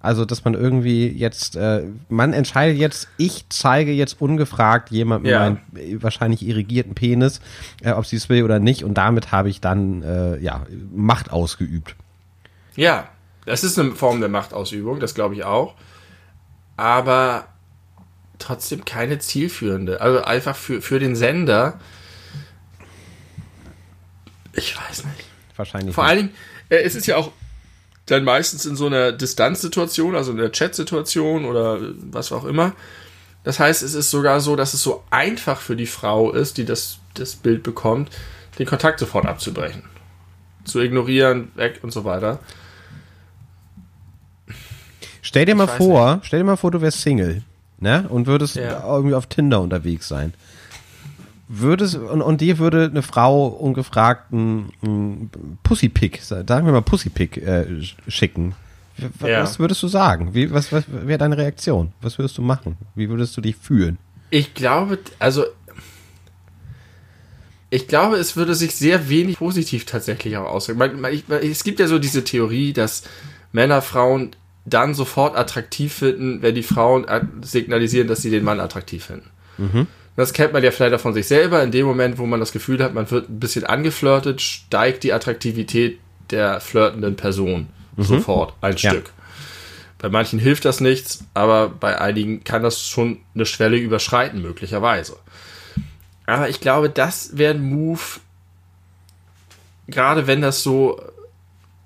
Also, dass man irgendwie jetzt, äh, man entscheidet jetzt, ich zeige jetzt ungefragt jemandem Ja. meinen äh, wahrscheinlich irrigierten Penis, äh, ob sie es will oder nicht, und damit habe ich dann, äh, ja, Macht ausgeübt. Ja, das ist eine Form der Machtausübung, das glaube ich auch. Aber trotzdem keine zielführende. Also einfach für, für den Sender. Ich weiß nicht. Wahrscheinlich. Vor nicht. allen Dingen, äh, es ist ja auch dann meistens in so einer Distanzsituation, also in der Chatsituation oder was auch immer. Das heißt, es ist sogar so, dass es so einfach für die Frau ist, die das, das Bild bekommt, den Kontakt sofort abzubrechen. Zu ignorieren, weg und so weiter. Stell dir mal weiß vor, stell dir mal vor, du wärst Single, ne? Und würdest Ja. irgendwie auf Tinder unterwegs sein. Würdest, und, und dir würde eine Frau ungefragt einen, einen Pussypick, sagen wir mal Pussypick, äh, sch- schicken. W Ja. Was würdest du sagen? Wie, was, was wäre deine Reaktion? Was würdest du machen? Wie würdest du dich fühlen? Ich glaube, also ich glaube, es würde sich sehr wenig positiv tatsächlich auch auswirken. Man, man, ich, man, es gibt ja so diese Theorie, dass Männer Frauen dann sofort attraktiv finden, wenn die Frauen äh, signalisieren, dass sie den Mann attraktiv finden. Das kennt man ja vielleicht auch von sich selber. In dem Moment, wo man das Gefühl hat, man wird ein bisschen angeflirtet, steigt die Attraktivität der flirtenden Person sofort ein Ja. Stück. Bei manchen hilft das nichts, aber bei einigen kann das schon eine Schwelle überschreiten, möglicherweise. Aber ich glaube, das wäre ein Move, gerade wenn das so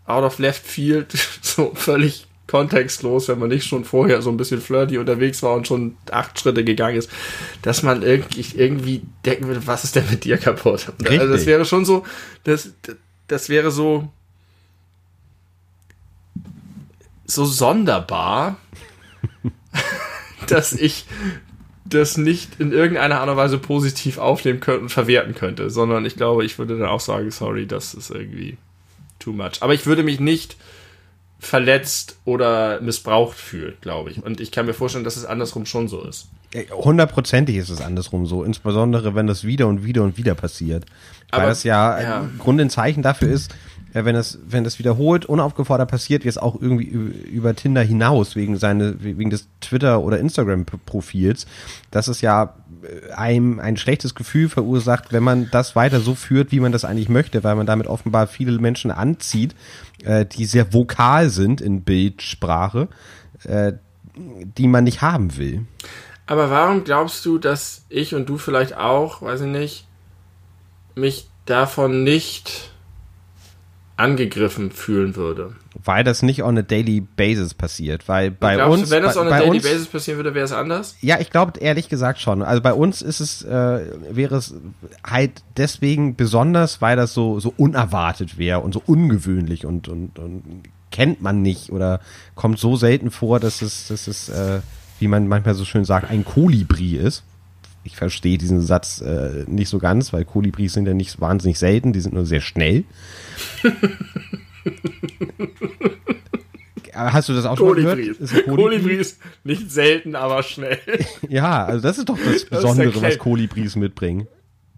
out of left field, so völlig kontextlos, wenn man nicht schon vorher so ein bisschen flirty unterwegs war und schon acht Schritte gegangen ist, dass man irgendwie, irgendwie denken würde, was ist denn mit dir kaputt? Also das Richtig. wäre schon so, das, das wäre so, so sonderbar, dass ich das nicht in irgendeiner Art und Weise positiv aufnehmen könnte und verwerten könnte, sondern ich glaube, ich würde dann auch sagen, sorry, das ist irgendwie too much. Aber ich würde mich nicht verletzt oder missbraucht fühlen, glaube ich. Und ich kann mir vorstellen, dass es andersrum schon so ist. Hundertprozentig ist es andersrum so, insbesondere wenn das wieder und wieder und wieder passiert. Weil Aber- das ja, ja. im Grunde ein Zeichen dafür ist, äh, wenn es, wenn das wiederholt, unaufgefordert passiert, jetzt auch irgendwie über Tinder hinaus, wegen seine, wegen des Twitter- oder Instagram-Profils, dass es ja äh, einem ein schlechtes Gefühl verursacht, wenn man das weiter so führt, wie man das eigentlich möchte, weil man damit offenbar viele Menschen anzieht, äh, die sehr vokal sind in Bildsprache, äh, die man nicht haben will. Aber warum glaubst du, dass ich und du vielleicht auch, weiß ich nicht, mich davon nicht angegriffen fühlen würde? Weil das nicht on a daily basis passiert, weil bei Glaubst uns, wenn das on a daily uns, basis passieren würde, wäre es anders? ja, ich glaube ehrlich gesagt schon. Also bei uns ist es, äh, wäre es halt deswegen besonders, weil das so so unerwartet wäre und so ungewöhnlich und und, und kennt man nicht oder kommt so selten vor, dass es, dass es, äh, wie man manchmal so schön sagt, ein Kolibri ist. Ich verstehe diesen Satz äh, nicht so ganz, weil Kolibris sind ja nicht wahnsinnig selten, die sind nur sehr schnell. Hast du das auch schon gehört? Kolibris. Ist ein Kolibri? Kolibris, nicht selten, aber schnell. Ja, also das ist doch das der Besondere, was Claim. Kolibris mitbringen.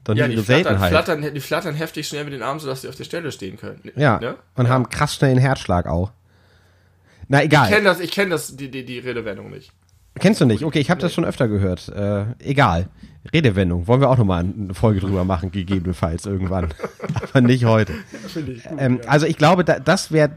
Doch Ja, die ihre flattern, flattern, die flattern heftig schnell mit den Armen, sodass sie auf der Stelle stehen können. ja, Ne? und haben krass schnellen Herzschlag auch. Na egal, Ich kenne das, ich kenn das die, die, die Redewendung nicht. Kennst du nicht? Okay, ich habe das schon öfter gehört. Äh, egal. Redewendung, wollen wir auch nochmal eine Folge drüber machen, gegebenenfalls irgendwann. Aber nicht heute. Ich gut. Ähm, Also ich glaube, da, das wäre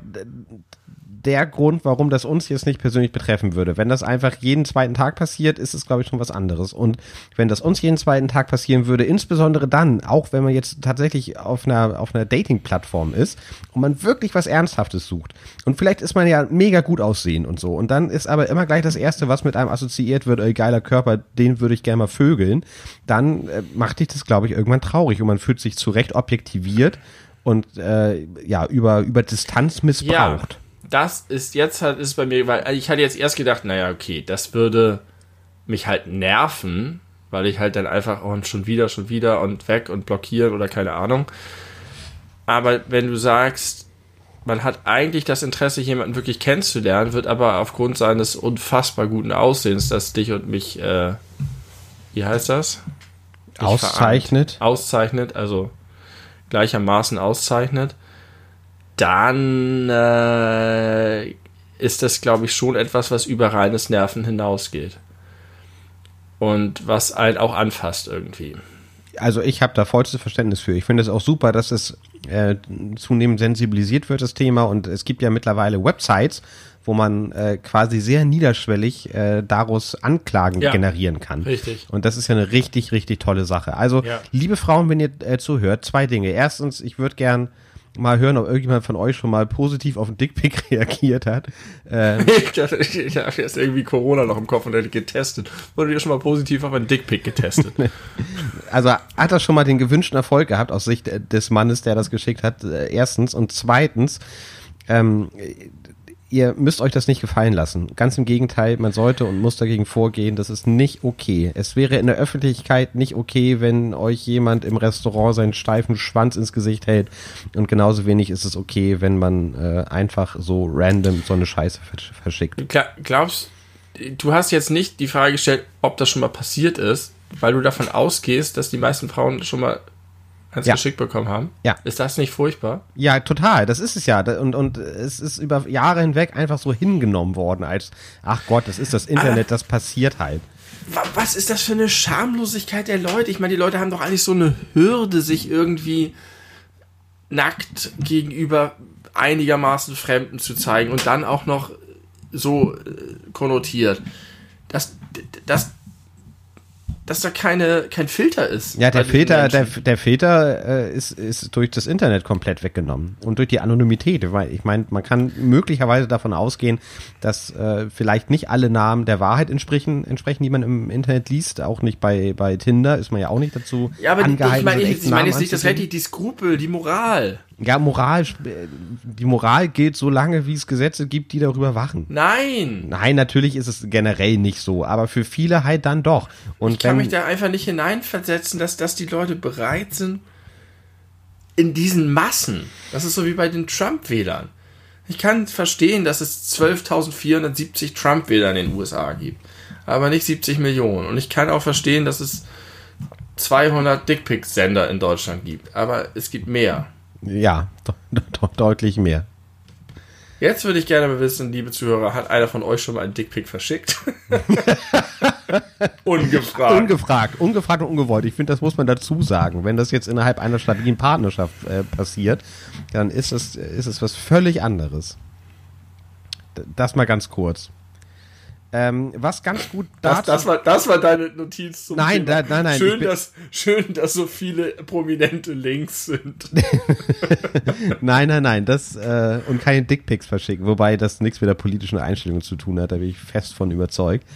der Grund, warum das uns jetzt nicht persönlich betreffen würde. Wenn das einfach jeden zweiten Tag passiert, ist es, glaube ich, schon was anderes. Und wenn das uns jeden zweiten Tag passieren würde, insbesondere dann, auch wenn man jetzt tatsächlich auf einer, auf einer Dating-Plattform ist und man wirklich was Ernsthaftes sucht. Und vielleicht ist man ja mega gut aussehen und so. Und dann ist aber immer gleich das Erste, was mit einem assoziiert wird, ey, geiler Körper, den würde ich gerne mal vögeln. Dann äh, macht dich das, glaube ich, irgendwann traurig und man fühlt sich zu Recht objektiviert und äh, ja, über, über Distanz missbraucht. Ja das ist jetzt halt, ist bei mir, weil ich hatte jetzt erst gedacht, naja, okay, das würde mich halt nerven, weil ich halt dann einfach, oh, und schon wieder, schon wieder und weg und blockieren oder keine Ahnung. Aber wenn du sagst, man hat eigentlich das Interesse, jemanden wirklich kennenzulernen, wird aber aufgrund seines unfassbar guten Aussehens, das dich und mich, äh, wie heißt das? Ich auszeichnet. Vereint, auszeichnet, also gleichermaßen auszeichnet dann äh, ist das, glaube ich, schon etwas, was über reines Nerven hinausgeht. Und was einen auch anfasst irgendwie. Also ich habe da vollstes Verständnis für. Ich finde es auch super, dass es äh, zunehmend sensibilisiert wird, das Thema. Und es gibt ja mittlerweile Websites, wo man äh, quasi sehr niederschwellig äh, daraus Anklagen ja, generieren kann. Richtig. Und das ist ja eine richtig, richtig tolle Sache. Also, ja. liebe Frauen, wenn ihr äh, zuhört, zwei Dinge. Erstens, ich würde gern mal hören, ob irgendjemand von euch schon mal positiv auf einen Dickpick reagiert hat. Ähm, ich dachte, ich habe jetzt irgendwie Corona noch im Kopf und hätte getestet. Wurde ihr schon mal positiv auf einen Dickpick getestet? also hat er schon mal den gewünschten Erfolg gehabt aus Sicht des Mannes, der das geschickt hat? Äh, erstens und zweitens. Ähm, ihr müsst euch das nicht gefallen lassen. Ganz im Gegenteil, man sollte und muss dagegen vorgehen. Das ist nicht okay. Es wäre in der Öffentlichkeit nicht okay, wenn euch jemand im Restaurant seinen steifen Schwanz ins Gesicht hält. Und genauso wenig ist es okay, wenn man äh, einfach so random so eine Scheiße verschickt. Glaubst du hast jetzt nicht die Frage gestellt, ob das schon mal passiert ist, weil du davon ausgehst, dass die meisten Frauen schon mal ja. geschickt bekommen haben. Ja. Ist das nicht furchtbar? Ja, total. Das ist es ja. Und, und es ist über Jahre hinweg einfach so hingenommen worden, als, ach Gott, das ist das Internet, ah. das passiert halt. Was ist das für eine Schamlosigkeit der Leute? Ich meine, die Leute haben doch eigentlich so eine Hürde, sich irgendwie nackt gegenüber einigermaßen Fremden zu zeigen und dann auch noch so äh, konnotiert. Das, das, dass da keine, kein Filter ist. Ja, der Filter, der, der Filter äh, ist, ist durch das Internet komplett weggenommen und durch die Anonymität. Ich meine, man kann möglicherweise davon ausgehen, dass äh, vielleicht nicht alle Namen der Wahrheit entsprechen, entsprechen, die man im Internet liest. Auch nicht bei, bei Tinder ist man ja auch nicht dazu ja, aber angehalten. Ich meine ich, ich jetzt nicht das Recht, die Skrupel, die Moral. Ja, Moral, die Moral gilt so lange, wie es Gesetze gibt, die darüber wachen. Nein! Nein, natürlich ist es generell nicht so, aber für viele halt dann doch. Und ich kann wenn, mich da einfach nicht hineinversetzen, dass, dass die Leute bereit sind, in diesen Massen, das ist so wie bei den Trump-Wählern. Ich kann verstehen, dass es 12.470 Trump-Wähler in den USA gibt, aber nicht 70 Millionen. Und ich kann auch verstehen, dass es 200 Dickpick-Sender in Deutschland gibt, aber es gibt mehr. Ja, de de deutlich mehr. Jetzt würde ich gerne mal wissen, liebe Zuhörer, hat einer von euch schon mal einen Dickpick verschickt? ungefragt. Ungefragt, ungefragt und ungewollt. Ich finde, das muss man dazu sagen. Wenn das jetzt innerhalb einer stabilen Partnerschaft äh, passiert, dann ist es, ist es was völlig anderes. Das mal ganz kurz. Ähm, was ganz gut das, das, war, das war deine Notiz zum Nein, da, nein, nein. Schön dass, schön, dass so viele prominente Links sind. nein, nein, nein. Das, äh, und keine Dickpics verschicken, wobei das nichts mit der politischen Einstellung zu tun hat, da bin ich fest von überzeugt.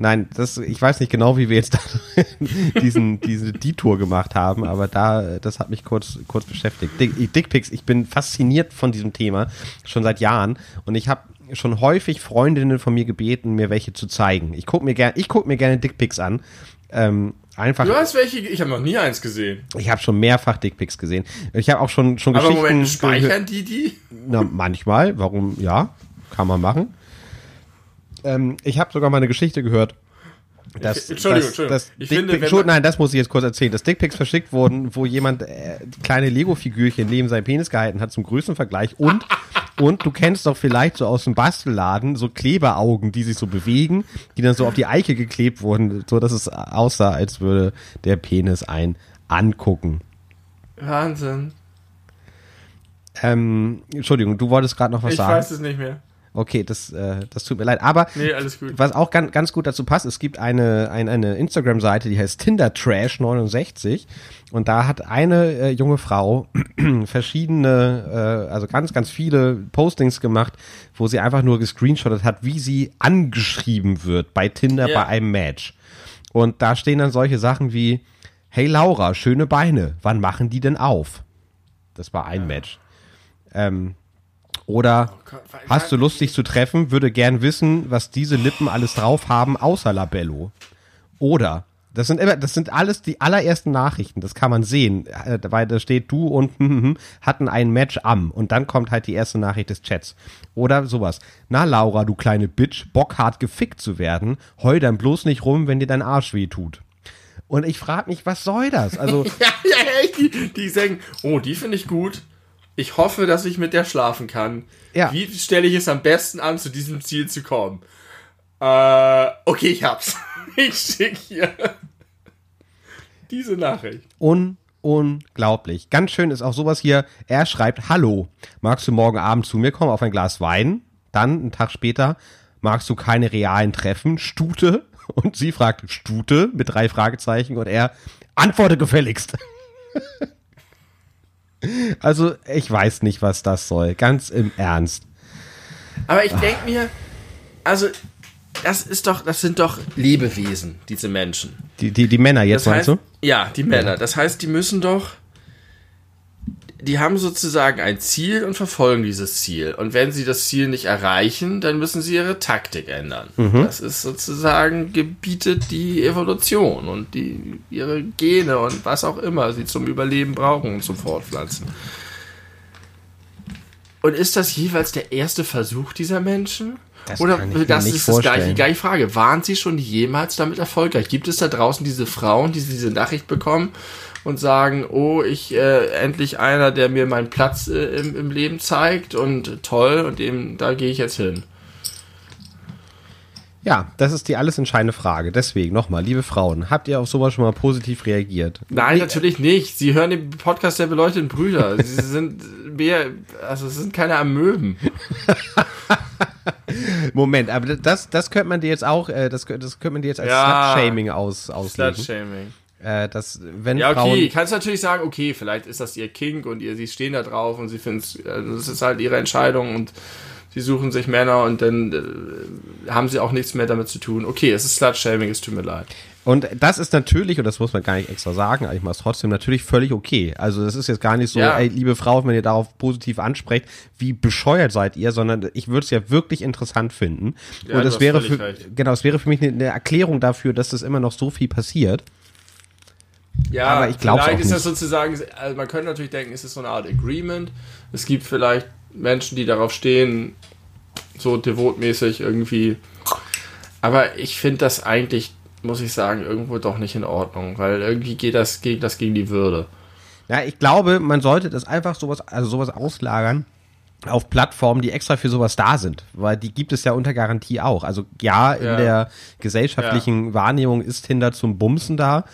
Nein, das, ich weiß nicht genau, wie wir jetzt diesen, diese Detour gemacht haben, aber da, das hat mich kurz, kurz beschäftigt. Dick, Dickpics, ich bin fasziniert von diesem Thema, schon seit Jahren. Und ich habe schon häufig Freundinnen von mir gebeten, mir welche zu zeigen. Ich gucke mir gerne, ich guck mir gerne Dickpics an. Ähm, einfach. Du hast welche? Ich habe noch nie eins gesehen. Ich habe schon mehrfach Dickpics gesehen. Ich habe auch schon schon Aber Geschichten. Moment, speichern die die? Na, manchmal. Warum? Ja, kann man machen. Ähm, ich habe sogar mal eine Geschichte gehört das, Entschuldigung, das, Entschuldigung. Das ich Dick finde, nein, das muss ich jetzt kurz erzählen. Dass Dickpics verschickt wurden, wo jemand äh, kleine Lego-Figürchen neben seinem Penis gehalten hat zum Größenvergleich und und du kennst doch vielleicht so aus dem Bastelladen so Kleberaugen, die sich so bewegen, die dann so auf die Eiche geklebt wurden, so dass es aussah, als würde der Penis ein angucken. Wahnsinn. Ähm, Entschuldigung, du wolltest gerade noch was ich sagen. Ich weiß es nicht mehr. Okay, das, äh, das tut mir leid. Aber Nee, alles gut. was auch ganz, ganz gut dazu passt, es gibt eine, eine, eine Instagram-Seite, die heißt Tinder Trash 69 und da hat eine äh, junge Frau verschiedene, äh, also ganz, ganz viele Postings gemacht, wo sie einfach nur gescreenshottet hat, wie sie angeschrieben wird bei Tinder Ja. bei einem Match. Und da stehen dann solche Sachen wie, hey Laura, schöne Beine, wann machen die denn auf? Das war ein Match. Ähm, oder weil- hast du Lust, dich zu treffen? Würde gern wissen, was diese Lippen alles drauf haben, außer Labello. Oder, das sind immer, das sind alles die allerersten Nachrichten, das kann man sehen, äh, weil da steht du und hm, hm, hm, hatten ein Match am und dann kommt halt die erste Nachricht des Chats. Oder sowas. Na Laura, du kleine Bitch, Bock hart gefickt zu werden, heul dann bloß nicht rum, wenn dir dein Arsch weh tut. Und ich frage mich, was soll das? Also, Ja, ja, ja, die, die sagen, oh, die finde ich gut. Ich hoffe, dass ich mit der schlafen kann. Ja. Wie stelle ich es am besten an, zu diesem Ziel zu kommen? Äh, okay, ich hab's. Ich schicke hier diese Nachricht. un unglaublich. Ganz schön ist auch sowas hier. Er schreibt, hallo, magst du morgen Abend zu mir kommen auf ein Glas Wein? Dann, einen Tag später, magst du keine realen Treffen? Stute? Und sie fragt, Stute? Mit drei Fragezeichen und er, antworte gefälligst. Also, ich weiß nicht, was das soll. Ganz im Ernst. Aber ich denke mir, also, das ist doch, das sind doch Lebewesen, diese Menschen. Die, die, die Männer jetzt, Das meinst heißt, du? ja, die Männer. Das heißt, die müssen doch, die haben sozusagen ein Ziel und verfolgen dieses Ziel. Und wenn sie das Ziel nicht erreichen, dann müssen sie ihre Taktik ändern. Mhm. Das ist sozusagen gebietet die Evolution und die ihre Gene und was auch immer sie zum Überleben brauchen und zum Fortpflanzen. Und ist das jeweils der erste Versuch dieser Menschen? Das Oder kann ich mir das nicht ist das gleiche, die gleiche Frage. Waren Sie schon jemals damit erfolgreich? Gibt es da draußen diese Frauen, die diese Nachricht bekommen und sagen, oh, ich äh, endlich einer, der mir meinen Platz äh, im, im Leben zeigt und toll und dem, da gehe ich jetzt hin. Ja, das ist die alles entscheidende Frage. Deswegen nochmal, liebe Frauen, habt ihr auf sowas schon mal positiv reagiert? Nein, natürlich nicht. Sie hören den Podcast der beleuchteten Brüder. Sie sind mehr, also es sind keine Amöben. Moment, aber das, das könnte man dir jetzt auch, äh, das, das könnte man dir jetzt als Ja. Slut-Shaming aus, auslegen. Slutshaming. Äh, dass, wenn Ja, Frauen, okay, kannst natürlich sagen, okay, vielleicht ist das ihr Kink und ihr, sie stehen da drauf und sie finden es, also das ist halt ihre Entscheidung und sie suchen sich Männer und dann äh, haben sie auch nichts mehr damit zu tun. Okay, es ist Slutshaming, es tut mir leid. Und das ist natürlich, und das muss man gar nicht extra sagen, aber ich mache es trotzdem natürlich völlig okay. Also das ist jetzt gar nicht so, Ja. ey, liebe Frau, wenn ihr darauf positiv ansprecht, wie bescheuert seid ihr, sondern ich würde es ja wirklich interessant finden. Ja, und es wäre für, recht. genau, es wäre für mich eine, eine Erklärung dafür, dass das immer noch so viel passiert. Ja, Aber ich glaub's vielleicht ist das sozusagen, also man könnte natürlich denken, es ist so eine Art Agreement. Es gibt vielleicht Menschen, die darauf stehen, so devotmäßig irgendwie. Aber ich finde das eigentlich, muss ich sagen, irgendwo doch nicht in Ordnung, weil irgendwie geht das, geht das gegen die Würde. Ja, ich glaube, man sollte das einfach sowas, also sowas auslagern auf Plattformen, die extra für sowas da sind, weil die gibt es ja unter Garantie auch. Also ja, in Ja. der gesellschaftlichen Wahrnehmung ist Tinder zum Bumsen da,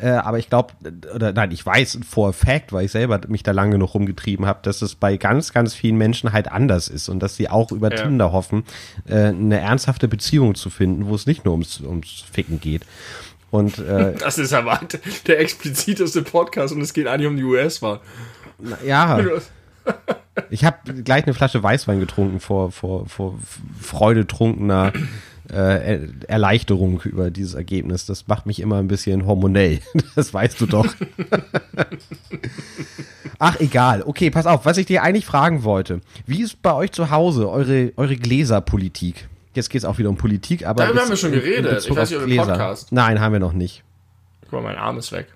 äh, aber ich glaube, oder nein, ich weiß for a fact, weil ich selber mich da lange genug rumgetrieben habe, dass es bei ganz, ganz vielen Menschen halt anders ist und dass sie auch über Ja. Tinder hoffen, äh, eine ernsthafte Beziehung zu finden, wo es nicht nur ums, ums Ficken geht. Und äh, Das ist aber der expliziteste Podcast und es geht eigentlich um die US-Wahl. ja, Ich habe gleich eine Flasche Weißwein getrunken vor, vor, vor freudetrunkener äh, Er- Erleichterung über dieses Ergebnis. Das macht mich immer ein bisschen hormonell. Das weißt du doch. Ach, egal. Okay, pass auf, was ich dir eigentlich fragen wollte. Wie ist bei euch zu Hause eure, eure Gläserpolitik? Jetzt geht es auch wieder um Politik, aber. Darüber haben wir schon geredet. Ich weiß nicht, ob im Podcast. Nein, haben wir noch nicht. Guck mal, mein Arm ist weg.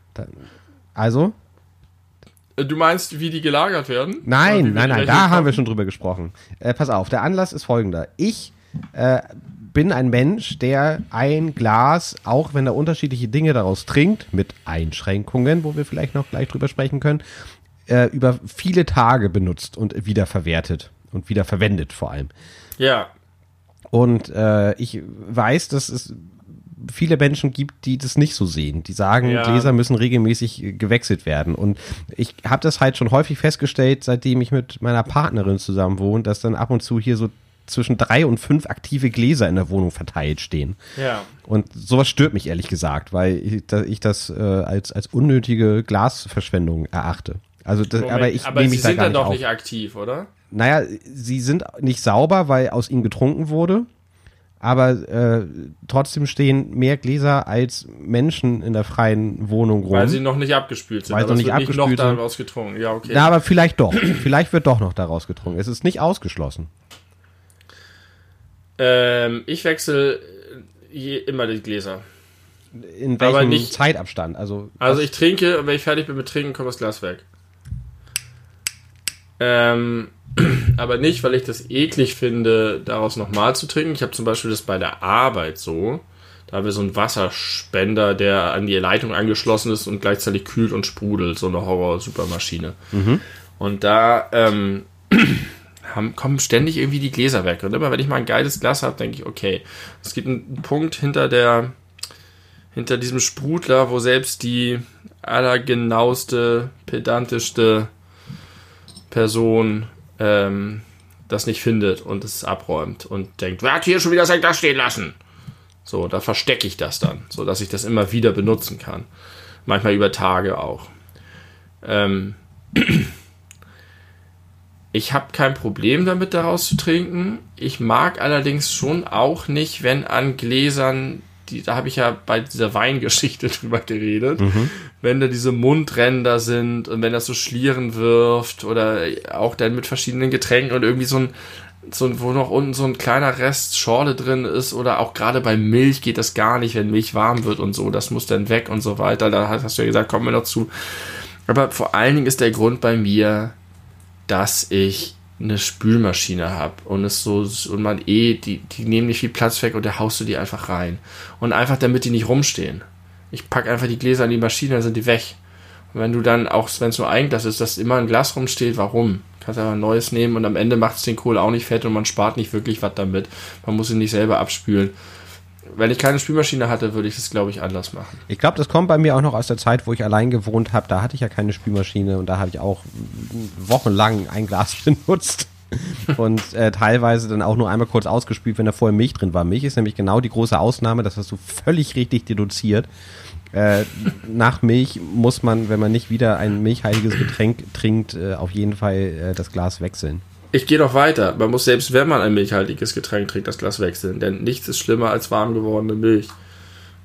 Also? Äh, Du meinst, wie die gelagert werden? Nein, nein, nein, da haben wir schon drüber gesprochen. Äh, pass auf, der Anlass ist folgender. Ich äh, bin ein Mensch, der ein Glas, auch wenn er unterschiedliche Dinge daraus trinkt, mit Einschränkungen, wo wir vielleicht noch gleich drüber sprechen können, äh, über viele Tage benutzt und wiederverwertet und wiederverwendet vor allem. Ja, Und äh, ich weiß, dass es viele Menschen gibt, die das nicht so sehen. Die sagen, Ja. Gläser müssen regelmäßig äh, gewechselt werden. Und ich habe das halt schon häufig festgestellt, seitdem ich mit meiner Partnerin zusammen wohne, dass dann ab und zu hier so zwischen drei und fünf aktive Gläser in der Wohnung verteilt stehen. Ja. Und sowas stört mich ehrlich gesagt, weil ich, da, ich das äh, als, als unnötige Glasverschwendung erachte. Also, das, Moment, aber ich aber nehme sie mich da sind dann doch auf. nicht aktiv, oder? Naja, sie sind nicht sauber, weil aus ihnen getrunken wurde. Aber äh, trotzdem stehen mehr Gläser als Menschen in der freien Wohnung rum. Weil sie noch nicht abgespült sind. Weil sie noch nicht wird nicht noch abgespült sind. daraus getrunken. Ja, okay. Na, aber vielleicht doch. vielleicht wird doch noch daraus getrunken. Es ist nicht ausgeschlossen. Ähm, ich wechsle je, immer die Gläser. In Aber welchem nicht- Zeitabstand? Also, Also ich trinke und wenn ich fertig bin mit Trinken, kommt das Glas weg. Ähm, aber nicht, weil ich das eklig finde, daraus nochmal zu trinken. Ich habe zum Beispiel das bei der Arbeit so. Da haben wir so einen Wasserspender, der an die Leitung angeschlossen ist und gleichzeitig kühlt und sprudelt. So eine Horror-Supermaschine. Und da ähm, haben, kommen ständig irgendwie die Gläser weg. Und immer wenn ich mal ein geiles Glas habe, denke ich, okay, es gibt einen Punkt hinter der hinter diesem Sprudler, wo selbst die allergenaueste, pedantischste Person ähm, das nicht findet und es abräumt und denkt, wer hat hier schon wieder sein Glas stehen lassen? So, da verstecke ich das dann, so dass ich das immer wieder benutzen kann. Manchmal über Tage auch. Ähm, ich habe kein Problem damit, daraus zu trinken. Ich mag allerdings schon auch nicht, wenn an Gläsern, die, da habe ich ja bei dieser Weingeschichte drüber geredet, wenn da diese Mundränder sind und wenn das so Schlieren wirft oder auch dann mit verschiedenen Getränken und irgendwie so ein, so ein, wo noch unten so ein kleiner Rest Schorle drin ist oder auch gerade bei Milch geht das gar nicht, wenn Milch warm wird und so, das muss dann weg und so weiter. Da hast du ja gesagt, kommen wir noch zu. Aber vor allen Dingen ist der Grund bei mir, dass ich eine Spülmaschine habe und es so und man eh die die nehmen nicht viel Platz weg und da haust du die einfach rein und einfach damit die nicht rumstehen. Ich pack einfach die Gläser in die Maschine, dann sind die weg. Und wenn du dann auch wenn es nur ein Glas ist, dass immer ein Glas rumsteht, warum? Kannst einfach ein neues nehmen und am Ende macht es den Kohl auch nicht fett und man spart nicht wirklich was damit. Man muss ihn nicht selber abspülen. Wenn ich keine Spülmaschine hatte, würde ich das glaube ich anders machen. Ich glaube, das kommt bei mir auch noch aus der Zeit, wo ich allein gewohnt habe. Da hatte ich ja keine Spülmaschine und da habe ich auch wochenlang ein Glas benutzt. Und äh, teilweise dann auch nur einmal kurz ausgespült, wenn da vorher Milch drin war. Milch ist nämlich genau die große Ausnahme, das hast du völlig richtig deduziert. Äh, nach Milch muss man, wenn man nicht wieder ein milchhaltiges Getränk trinkt, äh, auf jeden Fall äh, das Glas wechseln. Ich gehe noch weiter. Man muss selbst, wenn man ein milchhaltiges Getränk trinkt, das Glas wechseln. Denn nichts ist schlimmer als warm gewordene Milch.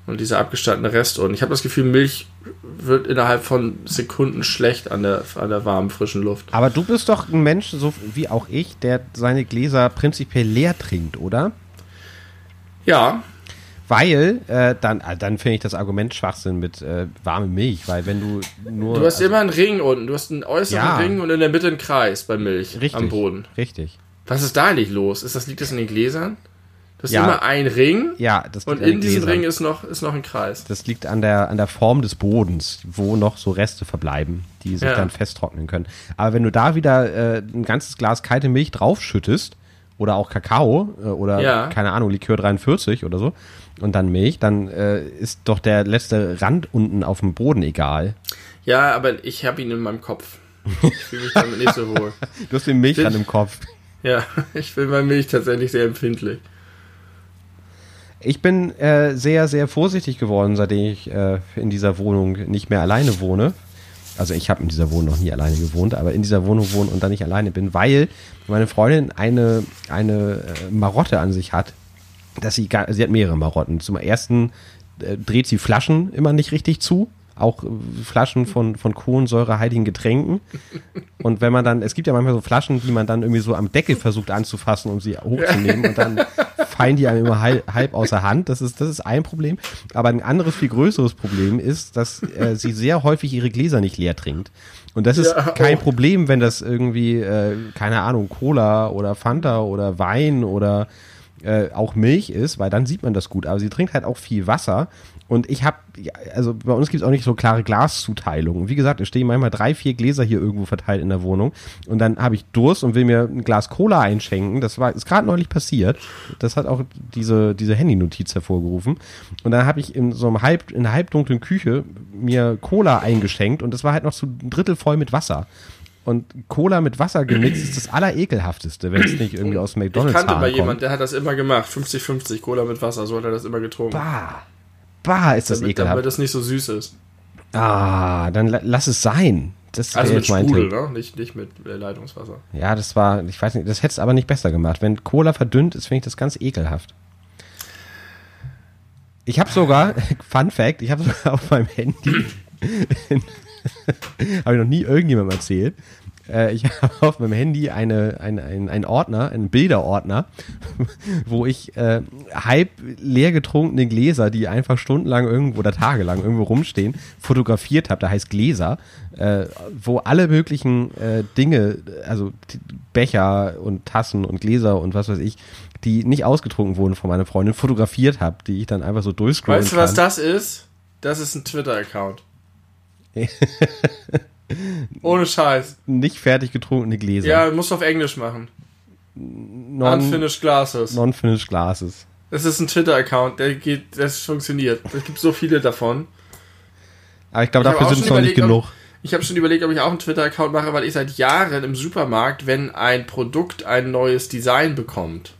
Und dieser abgestandene Rest. Und ich habe das Gefühl, Milch wird innerhalb von Sekunden schlecht an der, an der warmen, frischen Luft. Aber du bist doch ein Mensch, so wie auch ich, der seine Gläser prinzipiell leer trinkt, oder? Ja, Weil, äh, dann, äh, dann finde ich das Argument Schwachsinn mit äh, warme Milch, weil wenn du nur. du hast also, immer einen Ring unten. Du hast einen äußeren Ja. Ring und in der Mitte einen Kreis bei Milch richtig, am Boden. Richtig. Was ist da eigentlich los? Ist das, liegt das in den Gläsern? Du hast Ja. immer einen Ring Ja, das und in diesem Gläsern. Ring ist noch, ist noch ein Kreis. Das liegt an der, an der Form des Bodens, wo noch so Reste verbleiben, die sich Ja. dann festtrocknen können. Aber wenn du da wieder äh, ein ganzes Glas kalte Milch draufschüttest, oder auch Kakao, äh, oder Ja. keine Ahnung, Likör 43 oder so, und dann Milch, dann äh, ist doch der letzte Rand unten auf dem Boden egal. Ja, aber ich habe ihn in meinem Kopf. Ich fühle mich damit nicht so wohl. Du hast den Milchrand im Kopf. Ja, ich bin bei Milch tatsächlich sehr empfindlich. Ich bin äh, sehr, sehr vorsichtig geworden, seitdem ich äh, in dieser Wohnung nicht mehr alleine wohne. Also ich habe in dieser Wohnung noch nie alleine gewohnt, aber in dieser Wohnung wohne und dann nicht alleine bin, weil meine Freundin eine, eine äh, Marotte an sich hat, dass sie, gar, sie hat mehrere Marotten. Zum ersten äh, dreht sie Flaschen immer nicht richtig zu, auch äh, Flaschen von, von kohlensäurehaltigen Getränken. Und wenn man dann, es gibt ja manchmal so Flaschen, die man dann irgendwie so am Deckel versucht anzufassen, um sie hochzunehmen und dann fallen die einem immer halb, halb außer Hand. Das ist, das ist ein Problem. Aber ein anderes, viel größeres Problem ist, dass äh, sie sehr häufig ihre Gläser nicht leer trinkt. Und das ist Ja, kein oh. Problem, wenn das irgendwie, äh, keine Ahnung, Cola oder Fanta oder Wein oder äh, auch Milch ist, weil dann sieht man das gut. Aber sie trinkt halt auch viel Wasser. Und ich habe, also bei uns gibt es auch nicht so klare Glaszuteilungen. Wie gesagt, es stehen manchmal drei, vier Gläser hier irgendwo verteilt in der Wohnung. Und dann habe ich Durst und will mir ein Glas Cola einschenken. Das war, ist gerade neulich passiert. Das hat auch diese, diese Handy-Notiz hervorgerufen. Und dann habe ich in so einem halb, in einer halbdunklen Küche mir Cola eingeschenkt und das war halt noch so ein Drittel voll mit Wasser. Und Cola mit Wasser gemixt ist das allerekelhafteste, wenn es nicht irgendwie aus McDonalds Ich kannte mal kommt. jemanden, der hat das immer gemacht. 50-50 Cola mit Wasser, so hat er das immer getrunken. Bah. Bah, ist das damit, ekelhaft. damit das nicht so süß ist. Ah, dann la lass es sein. Das Also mit Sprudel, ne? Nicht, nicht mit äh, Leitungswasser. Ja, das war, ich weiß nicht, das hätte es aber nicht besser gemacht. Wenn Cola verdünnt ist, finde ich das ganz ekelhaft. Ich habe sogar, Fun Fact, ich habe sogar auf meinem Handy, habe ich noch nie irgendjemandem erzählt, äh, ich habe auf meinem Handy eine, eine, ein, einen Ordner, einen Bilderordner, wo ich äh, halb leer getrunkene Gläser, die einfach stundenlang irgendwo oder tagelang irgendwo rumstehen, fotografiert habe. Da heißt Gläser, äh, wo alle möglichen äh, Dinge, also Becher und Tassen und Gläser und was weiß ich, die nicht ausgetrunken wurden von meiner Freundin, fotografiert habe, die ich dann einfach so durchscrollen Weißt du, was das ist? Das ist ein Twitter-Account. Ohne Scheiß. Nicht fertig getrunkene Gläser. Ja, musst du auf Englisch machen. non, Unfinished Glasses. non-finished glasses. Das ist ein Twitter-Account, der geht, das funktioniert. Es gibt so viele davon. Aber ich glaube, dafür sind es noch nicht überlegt, ob- genug. Ich habe schon überlegt, ob ich auch einen Twitter-Account mache, weil ich seit Jahren im Supermarkt, wenn ein Produkt ein neues Design bekommt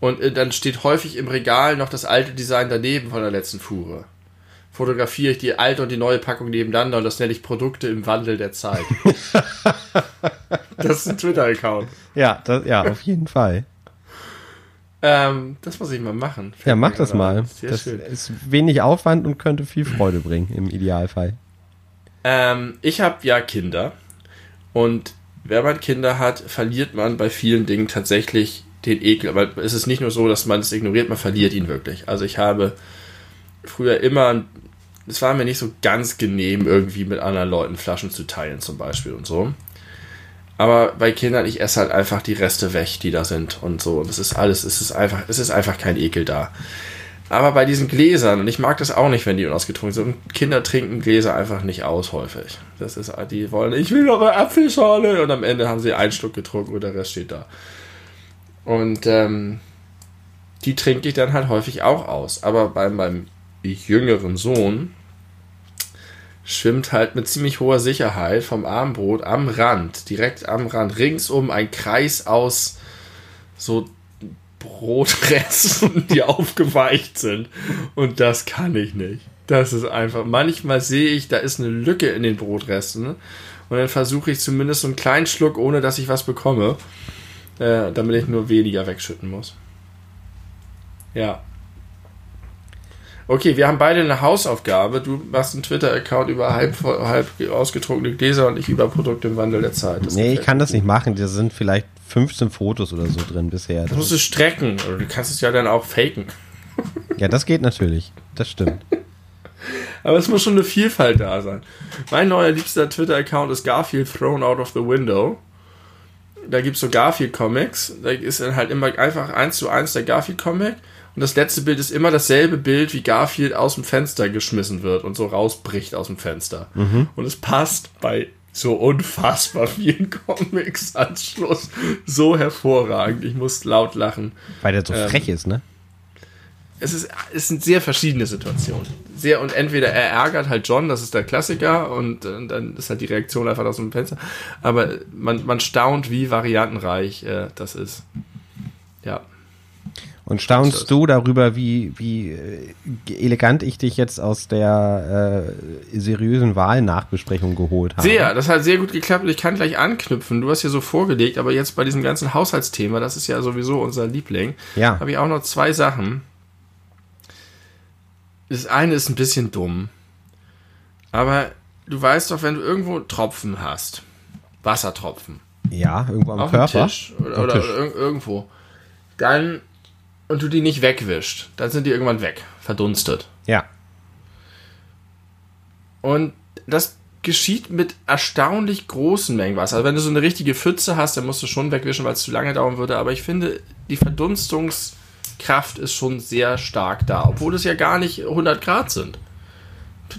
und äh, dann steht häufig im Regal noch das alte Design daneben von der letzten Fuhre, fotografiere ich die alte und die neue Packung nebeneinander und das nenne ich Produkte im Wandel der Zeit. das ist ein Twitter-Account. Ja, das, ja, auf jeden Fall. Ähm, das muss ich mal machen. Ja, mach das mal. Sehr Das schön. ist wenig Aufwand und könnte viel Freude bringen, im Idealfall. Ähm, ich habe ja Kinder und wenn man Kinder hat, verliert man bei vielen Dingen tatsächlich den Ekel. Aber es ist nicht nur so, dass man es ignoriert, man verliert ihn wirklich. Also ich habe früher immer, es war mir nicht so ganz genehm, irgendwie mit anderen Leuten Flaschen zu teilen zum Beispiel und so. Aber bei Kindern, ich esse halt einfach die Reste weg, die da sind und so. Und es ist alles, es ist einfach, es ist einfach kein Ekel da. Aber bei diesen Gläsern, und ich mag das auch nicht, wenn die unausgetrunken sind, Kinder trinken Gläser einfach nicht aus häufig. Das ist, die wollen, ich will noch eine Apfelschorle und am Ende haben sie einen Schluck getrunken und der Rest steht da. Und ähm, die trinke ich dann halt häufig auch aus. Aber bei meinem jüngeren Sohn schwimmt halt mit ziemlich hoher Sicherheit vom Armbrot am Rand, direkt am Rand, ringsum ein Kreis aus so Brotresten, die aufgeweicht sind. Und das kann ich nicht. Das ist einfach. Manchmal sehe ich, da ist eine Lücke in den Brotresten. Und dann versuche ich zumindest einen kleinen Schluck, ohne dass ich was bekomme. Äh, damit ich nur weniger wegschütten muss. Ja. Okay, wir haben beide eine Hausaufgabe. Du machst einen Twitter-Account über halb, halb ausgetrunkene Gläser und ich über Produkte im Wandel der Zeit. Das Nee, ich kann das nicht machen. Da sind vielleicht 15 Fotos oder so drin bisher. Das musst du strecken. Oder du kannst es ja dann auch faken. Ja, das geht natürlich. Das stimmt. Aber es muss schon eine Vielfalt da sein. Mein neuer liebster Twitter-Account ist Garfield Thrown Out of the Window. Da gibt es so Garfield-Comics. Da ist dann halt immer einfach eins zu eins der Garfield-Comic. Und das letzte Bild ist immer dasselbe Bild, wie Garfield aus dem Fenster geschmissen wird und so rausbricht aus dem Fenster. Und es passt bei so unfassbar vielen Comics als Schluss so hervorragend. Ich muss laut lachen. Weil der so Ähm, frech ist, ne? es ist, es sind sehr verschiedene Situationen. Sehr, und entweder er ärgert halt John, das ist der Klassiker, und, äh, dann ist halt die Reaktion einfach aus dem Fenster. Aber man, man staunt, wie variantenreich äh, das ist. Ja. Und staunst du darüber, wie, wie äh, elegant ich dich jetzt aus der äh, seriösen Wahlnachbesprechung geholt habe? Sehr, das hat sehr gut geklappt und ich kann gleich anknüpfen. Du hast ja so vorgelegt, aber jetzt bei diesem ganzen Haushaltsthema, das ist ja sowieso unser Liebling, Ja. habe ich auch noch zwei Sachen. Das eine ist ein bisschen dumm, aber du weißt doch, wenn du irgendwo Tropfen hast, Wassertropfen, Ja, irgendwo am auf Körper. Tisch oder, oder ir irgendwo, dann und du die nicht wegwischst, dann sind die irgendwann weg, verdunstet. Ja. Und das geschieht mit erstaunlich großen Mengen Wasser. Also wenn du so eine richtige Pfütze hast, dann musst du schon wegwischen, weil es zu lange dauern würde. Aber ich finde, die Verdunstungskraft ist schon sehr stark da, obwohl es ja gar nicht 100 Grad sind.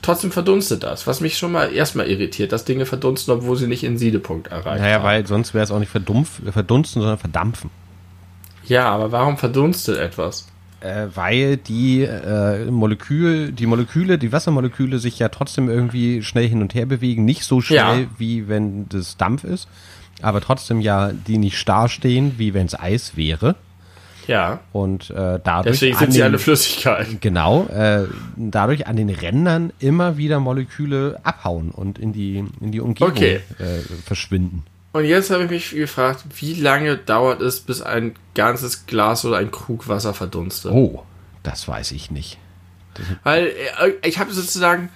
Trotzdem verdunstet das, was mich schon mal erstmal irritiert, dass Dinge verdunsten, obwohl sie nicht in Siedepunkt erreichen. Naja, weil sonst wäre es auch nicht verdumpf, verdunsten, sondern verdampfen. Ja, aber warum verdunstet etwas? Äh, weil die äh, Molekül, die Moleküle, die Wassermoleküle sich ja trotzdem irgendwie schnell hin und her bewegen. Nicht so schnell, Ja. wie wenn das Dampf ist. Aber trotzdem ja, die nicht starr stehen, wie wenn es Eis wäre. Ja. Und äh, dadurch. Deswegen sind sie den- alle Flüssigkeit. Genau, äh, dadurch an den Rändern immer wieder Moleküle abhauen und in die, in die Umgebung Okay. äh, verschwinden. Und jetzt habe ich mich gefragt, wie lange dauert es, bis ein ganzes Glas oder ein Krug Wasser verdunstet? Oh, das weiß ich nicht. Weil äh, ich habe sozusagen,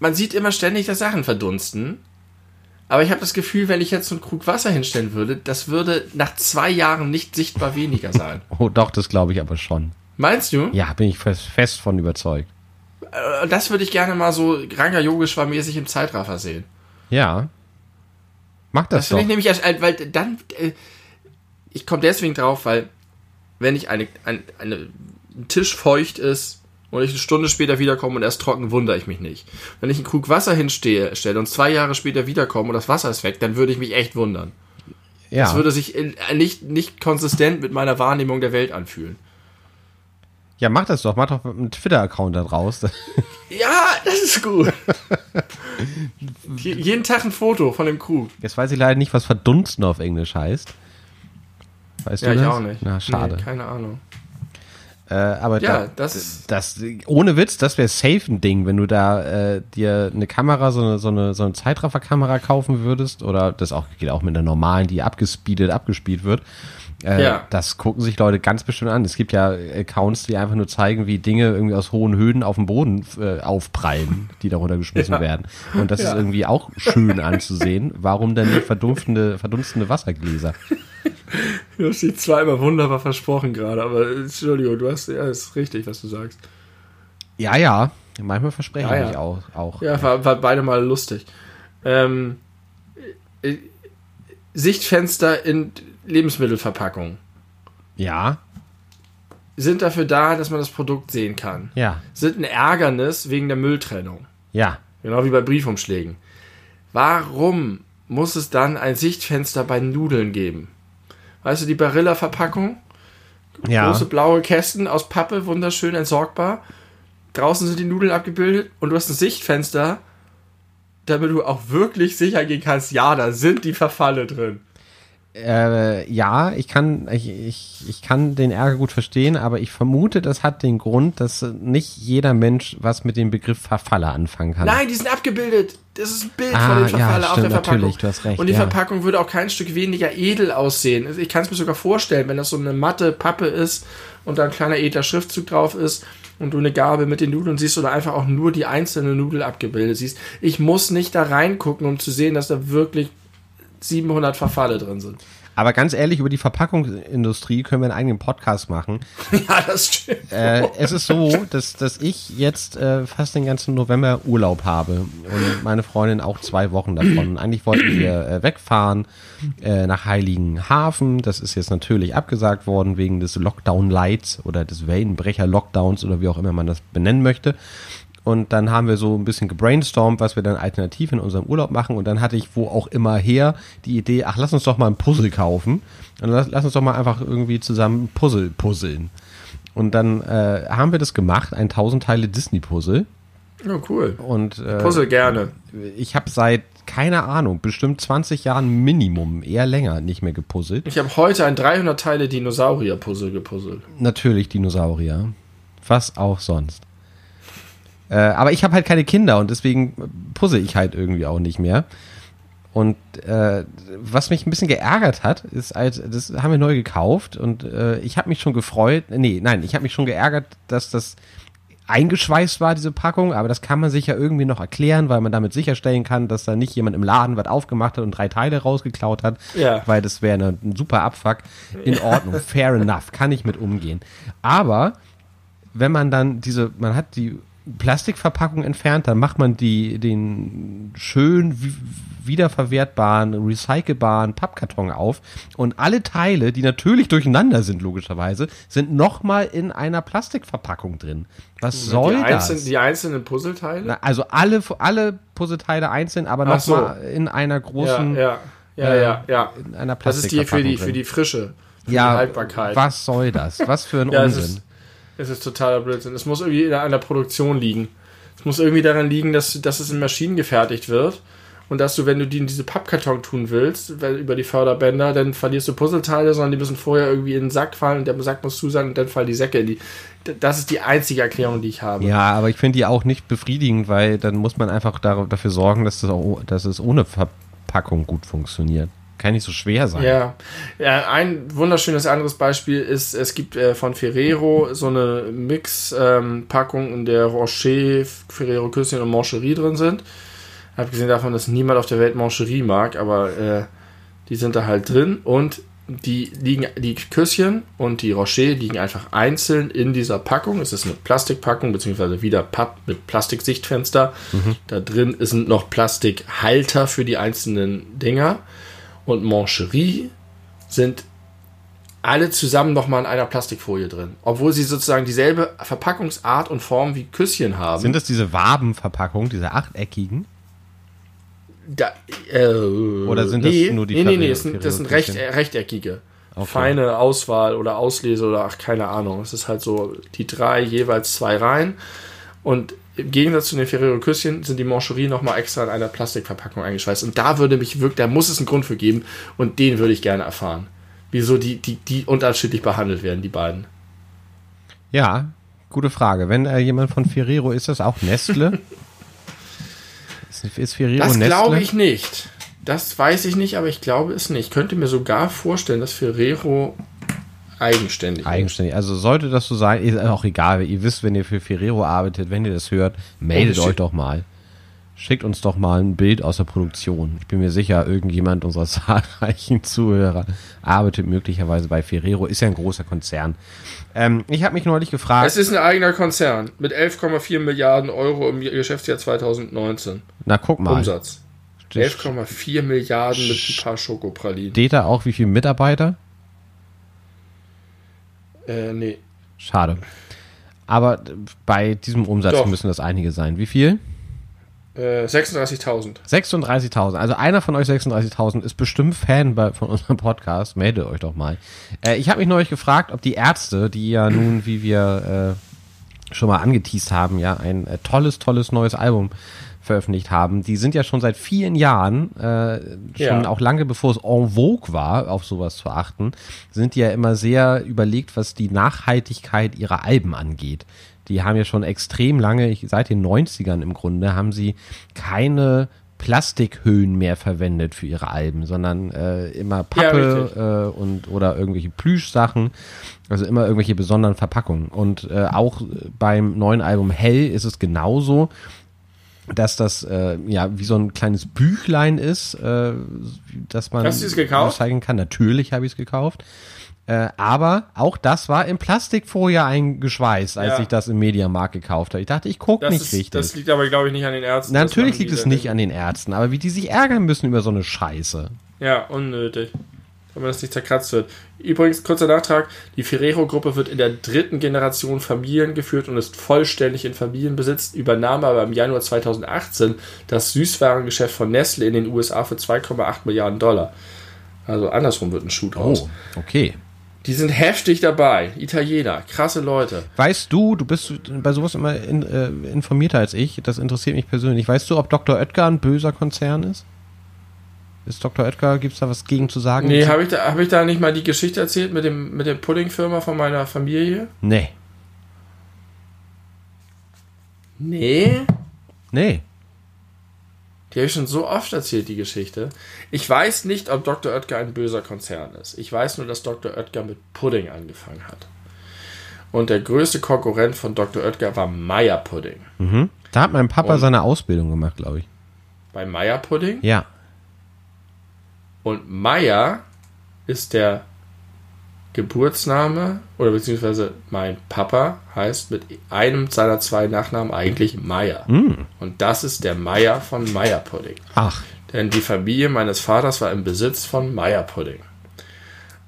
man sieht immer ständig, dass Sachen verdunsten. Aber ich habe das Gefühl, wenn ich jetzt so einen Krug Wasser hinstellen würde, das würde nach zwei Jahren nicht sichtbar weniger sein. Oh, doch, das glaube ich aber schon. Meinst du? Ja, bin ich fest, fest von überzeugt. Äh, Das würde ich gerne mal so Ranga Yogeshwar mäßig im Zeitraffer sehen. Ja. Mach das, Das doch. ich nämlich, äh, weil dann, äh, ich komme deswegen drauf, weil wenn ich eine, ein, eine, ein Tisch feucht ist und ich eine Stunde später wiederkomme und er ist trocken, wundere ich mich nicht. Wenn ich einen Krug Wasser hinstehe stelle und zwei Jahre später wiederkomme und das Wasser ist weg, dann würde ich mich echt wundern. ja. Das würde sich in, äh, nicht, nicht konsistent mit meiner Wahrnehmung der Welt anfühlen. ja, mach das doch. Mach doch einen Twitter-Account da draus. Ja, das ist gut. Je- Jeden Tag ein Foto von dem Krug. Jetzt weiß ich leider nicht, was verdunsten auf Englisch heißt. Weißt Ja, du ich das? auch nicht. Na, schade. Nee, keine Ahnung. Äh, aber Ja, da, das- das, ohne Witz, das wäre safe ein Ding, wenn du da äh, dir eine Kamera, so eine, so eine, so eine Zeitrafferkamera kaufen würdest, oder das auch geht auch mit einer normalen, die abgespeedet, abgespielt wird. Äh, Ja. Das gucken sich Leute ganz bestimmt an. Es gibt ja Accounts, die einfach nur zeigen, wie Dinge irgendwie aus hohen Höhen auf dem Boden äh, aufprallen, die darunter geschmissen Ja. werden. Und das ist Ja. irgendwie auch schön anzusehen. Warum denn nicht verdunstende, verdunstende Wassergläser? Du hast dich zweimal wunderbar versprochen gerade, aber äh, Entschuldigung, du hast, ja, ist richtig, was du sagst. Ja, ja. Manchmal verspreche Ja, ich ja. mich auch. auch. Ja, war, war beide mal lustig. Ähm, äh, Sichtfenster in Lebensmittelverpackungen ja. sind dafür da, dass man das Produkt sehen kann. Ja, Sind ein Ärgernis wegen der Mülltrennung. ja. Genau wie bei Briefumschlägen. Warum muss es dann ein Sichtfenster bei Nudeln geben? Weißt du, die Barilla-Verpackung? Ja, Große blaue Kästen aus Pappe, wunderschön entsorgbar. Draußen sind die Nudeln abgebildet und du hast ein Sichtfenster, damit du auch wirklich sicher gehen kannst, ja, da sind die Verfalle drin. Äh, ja, ich kann, ich, ich, ich kann den Ärger gut verstehen, aber ich vermute, das hat den Grund, dass nicht jeder Mensch was mit dem Begriff Verfalle anfangen kann. Nein, die sind abgebildet. Das ist ein Bild Ah, von den ja, Verfalle auf stimmt, der Verpackung. natürlich, du hast recht, und die ja. Verpackung würde auch kein Stück weniger edel aussehen. Ich kann es mir sogar vorstellen, wenn das so eine matte Pappe ist und da ein kleiner edler Schriftzug drauf ist und du eine Gabel mit den Nudeln siehst oder einfach auch nur die einzelne Nudel abgebildet siehst. Ich muss nicht da reingucken, um zu sehen, dass da wirklich 700 Verfalle drin sind. Aber ganz ehrlich, über die Verpackungsindustrie können wir einen eigenen Podcast machen. ja, das stimmt. Äh, es ist so, dass, dass ich jetzt äh, fast den ganzen November Urlaub habe und meine Freundin auch zwei Wochen davon. Eigentlich wollten wir äh, wegfahren äh, nach Heiligenhafen. Das ist jetzt natürlich abgesagt worden wegen des Lockdown Lights oder des Wellenbrecher Lockdowns oder wie auch immer man das benennen möchte. Und dann haben wir so ein bisschen gebrainstormt, was wir dann alternativ in unserem Urlaub machen. Und dann hatte ich wo auch immer her die Idee, ach, lass uns doch mal ein Puzzle kaufen. Und lass, lass uns doch mal einfach irgendwie zusammen ein Puzzle puzzeln. Und dann äh, haben wir das gemacht, ein 1000 Teile Disney-Puzzle. Oh, cool. Und äh, Puzzle gerne. ich habe seit, keine Ahnung, bestimmt 20 Jahren Minimum, eher länger nicht mehr gepuzzelt. Ich habe heute ein 300 Teile Dinosaurier-Puzzle gepuzzelt. Natürlich Dinosaurier. Was auch sonst. Äh, aber ich habe halt keine Kinder und deswegen puzzle ich halt irgendwie auch nicht mehr. Und äh, was mich ein bisschen geärgert hat, ist halt, das haben wir neu gekauft und äh, ich habe mich schon gefreut, nee, nein, ich habe mich schon geärgert, dass das eingeschweißt war, diese Packung, aber das kann man sich ja irgendwie noch erklären, weil man damit sicherstellen kann, dass da nicht jemand im Laden was aufgemacht hat und drei Teile rausgeklaut hat, Ja. weil das wäre eine- ein super Abfuck. In Ordnung, fair enough, kann ich mit umgehen. Aber wenn man dann diese, man hat die Plastikverpackung entfernt, dann macht man die, den schön wi- wiederverwertbaren, recycelbaren Pappkarton auf und alle Teile, die natürlich durcheinander sind, logischerweise, sind nochmal in einer Plastikverpackung drin. Was soll die, das? einzelnen, die einzelnen Puzzleteile? Na, also alle, alle Puzzleteile einzeln, aber Ach so. nochmal in einer großen, ja, ja, ja, ja, ja. in einer Das ist die für Plastikverpackung die, für die Frische, für ja, die Haltbarkeit. was soll das? Was für ein Ja, Unsinn. Es ist totaler Blödsinn. Es muss irgendwie an der Produktion liegen. Es muss irgendwie daran liegen, dass, dass es in Maschinen gefertigt wird und dass du, wenn du die in diese Pappkarton tun willst, über die Förderbänder, dann verlierst du Puzzleteile, sondern die müssen vorher irgendwie in den Sack fallen und der Sack muss zu sein und dann fallen die Säcke in die. Das ist die einzige Erklärung, die ich habe. Ja, aber ich finde die auch nicht befriedigend, weil dann muss man einfach dafür sorgen, dass, das auch, dass es ohne Verpackung gut funktioniert kann nicht so schwer sein. Ja. ja, ein wunderschönes anderes Beispiel ist, es gibt äh, von Ferrero so eine Mix-Packung, ähm, in der Rocher, Ferrero Küsschen und Mancherie drin sind. Abgesehen davon, dass niemand auf der Welt Mancherie mag, aber äh, die sind da halt drin und die liegen, die Küsschen und die Rocher liegen einfach einzeln in dieser Packung. Es ist eine Plastikpackung, beziehungsweise wieder Papp mit Plastiksichtfenster. Mhm. Da drin sind noch Plastikhalter für die einzelnen Dinger. Und Mancherie sind alle zusammen nochmal in einer Plastikfolie drin. Obwohl sie sozusagen dieselbe Verpackungsart und Form wie Küsschen haben. Sind das diese Wabenverpackungen, diese achteckigen? Da, äh, Oder sind das nur die Nee, nee, nee, das sind, das sind recht, äh, rechteckige. Okay. Feine Auswahl oder Auslese oder ach, keine Ahnung. Es ist halt so die drei jeweils zwei Reihen. Und im Gegensatz zu den Ferrero Küsschen sind die Mancherie nochmal extra in einer Plastikverpackung eingeschweißt. Und da würde mich wirklich, da muss es einen Grund für geben. Und den würde ich gerne erfahren. Wieso die, die, die unterschiedlich behandelt werden, die beiden. Ja, gute Frage. Wenn äh, jemand von Ferrero, ist das auch Nestle? ist, ist Ferrero das Nestle? Das glaube ich nicht. Das weiß ich nicht, aber ich glaube es nicht. Ich könnte mir sogar vorstellen, dass Ferrero eigenständig. Eigenständig. Also sollte das so sein, ist auch egal. Ihr wisst, wenn ihr für Ferrero arbeitet, wenn ihr das hört, meldet euch doch mal. Schickt uns doch mal ein Bild aus der Produktion. Ich bin mir sicher, irgendjemand unserer zahlreichen Zuhörer arbeitet möglicherweise bei Ferrero. Ist ja ein großer Konzern. Ähm, ich habe mich neulich gefragt. Es ist ein eigener Konzern mit 11,4 Milliarden Euro im Geschäftsjahr 2019. Na, guck mal. Umsatz. 11,4 Milliarden mit ein paar Schokopralinen. Steht da auch, wie viele Mitarbeiter? Äh, nee. Schade. Aber bei diesem Umsatz Doch. müssen das einige sein. Wie viel? Äh, 36.000. 36.000. Also einer von euch 36.000 ist bestimmt Fan bei, von unserem Podcast. Meldet euch doch mal. Äh, ich habe mich neulich gefragt, ob die Ärzte, die ja nun, wie wir äh, schon mal angeteased haben, ja, ein äh, tolles, tolles neues Album veröffentlicht haben, die sind ja schon seit vielen Jahren, äh, schon ja. auch lange bevor es en vogue war, auf sowas zu achten, sind die ja immer sehr überlegt, was die Nachhaltigkeit ihrer Alben angeht. Die haben ja schon extrem lange, seit den 90ern im Grunde, haben sie keine Plastikhöhen mehr verwendet für ihre Alben, sondern äh, immer Pappe ja, äh, und oder irgendwelche Plüschsachen, also immer irgendwelche besonderen Verpackungen. Und äh, auch beim neuen Album Hell ist es genauso dass das äh, ja wie so ein kleines Büchlein ist, äh, dass man Hast gekauft? zeigen kann. Natürlich habe ich es gekauft. Äh, aber auch das war in Plastikfolie eingeschweißt, als ja. ich das im Mediamarkt gekauft habe. Ich dachte, ich gucke nicht ist, richtig. Das liegt aber, glaube ich, nicht an den Ärzten. Natürlich liegt es nicht an den Ärzten, aber wie die sich ärgern müssen über so eine Scheiße. Ja, unnötig wenn man das nicht zerkratzt wird. Übrigens, kurzer Nachtrag, die Ferrero-Gruppe wird in der dritten Generation Familien geführt und ist vollständig in Familienbesitz, übernahm aber im Januar 2018 das Süßwarengeschäft von Nestle in den USA für 2,8 Milliarden Dollar. Also andersrum wird ein Schuh draus. Oh, okay. Die sind heftig dabei. Italiener, krasse Leute. Weißt du, du bist bei sowas immer in, äh, informierter als ich, das interessiert mich persönlich. Weißt du, ob Dr. Oetker ein böser Konzern ist? Ist Dr. Oetker, gibt es da was gegen zu sagen? Nee, habe ich, da, hab ich da nicht mal die Geschichte erzählt mit, dem, mit der Puddingfirma von meiner Familie? Nee. Nee? Nee. Die habe ich schon so oft erzählt, die Geschichte. Ich weiß nicht, ob Dr. Oetker ein böser Konzern ist. Ich weiß nur, dass Dr. Oetker mit Pudding angefangen hat. Und der größte Konkurrent von Dr. Oetker war Meyer Pudding. Mhm. Da hat mein Papa Und seine Ausbildung gemacht, glaube ich. Bei Meyer Pudding? Ja. Und Meier ist der Geburtsname oder beziehungsweise mein Papa heißt mit einem seiner zwei Nachnamen eigentlich Meier. Mm. Und das ist der Meier von Meier Pudding. Ach. Denn die Familie meines Vaters war im Besitz von Meier Pudding.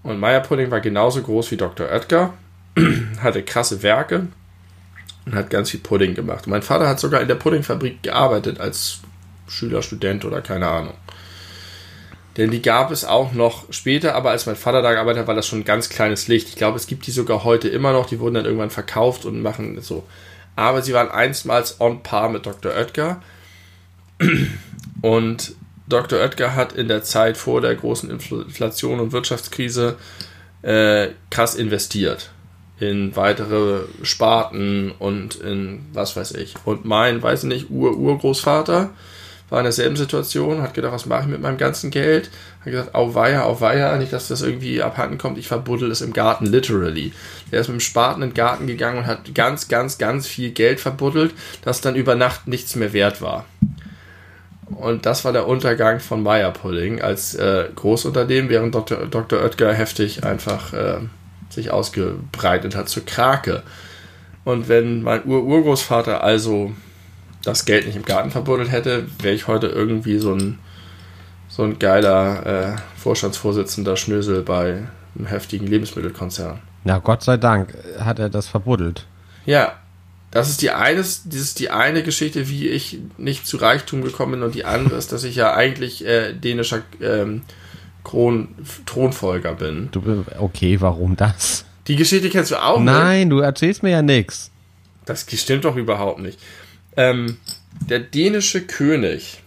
Und Meier Pudding war genauso groß wie Dr. Oetker, hatte krasse Werke und hat ganz viel Pudding gemacht. Und mein Vater hat sogar in der Puddingfabrik gearbeitet als Schüler, Student oder keine Ahnung. Denn die gab es auch noch später, aber als mein Vater da gearbeitet hat, war das schon ein ganz kleines Licht. Ich glaube, es gibt die sogar heute immer noch. Die wurden dann irgendwann verkauft und machen so. Aber sie waren einstmals on par mit Dr. Oetker. Und Dr. Oetker hat in der Zeit vor der großen Inflation und Wirtschaftskrise äh, krass investiert in weitere Sparten und in was weiß ich. Und mein, weiß ich nicht, Ur-Urgroßvater war in derselben Situation, hat gedacht, was mache ich mit meinem ganzen Geld? Hat gesagt, au weia, au weia, nicht, dass das irgendwie abhanden kommt, ich verbuddel es im Garten, literally. Der ist mit dem Spaten in den Garten gegangen und hat ganz, ganz, ganz viel Geld verbuddelt, das dann über Nacht nichts mehr wert war. Und das war der Untergang von Meyer Pudding als äh, Großunternehmen, während Dr. Dr. Oetker heftig einfach äh, sich ausgebreitet hat zur Krake. Und wenn mein Ur-Urgroßvater also das Geld nicht im Garten verbuddelt hätte, wäre ich heute irgendwie so ein, so ein geiler äh, Vorstandsvorsitzender Schnösel bei einem heftigen Lebensmittelkonzern. Na, Gott sei Dank hat er das verbuddelt. Ja, das ist die eine, das ist die eine Geschichte, wie ich nicht zu Reichtum gekommen bin, und die andere ist, dass ich ja eigentlich äh, dänischer ähm, Kron Thronfolger bin. Du, okay, warum das? Die Geschichte kennst du auch, Nein, ne? du erzählst mir ja nichts. Das stimmt doch überhaupt nicht. Ähm, der dänische König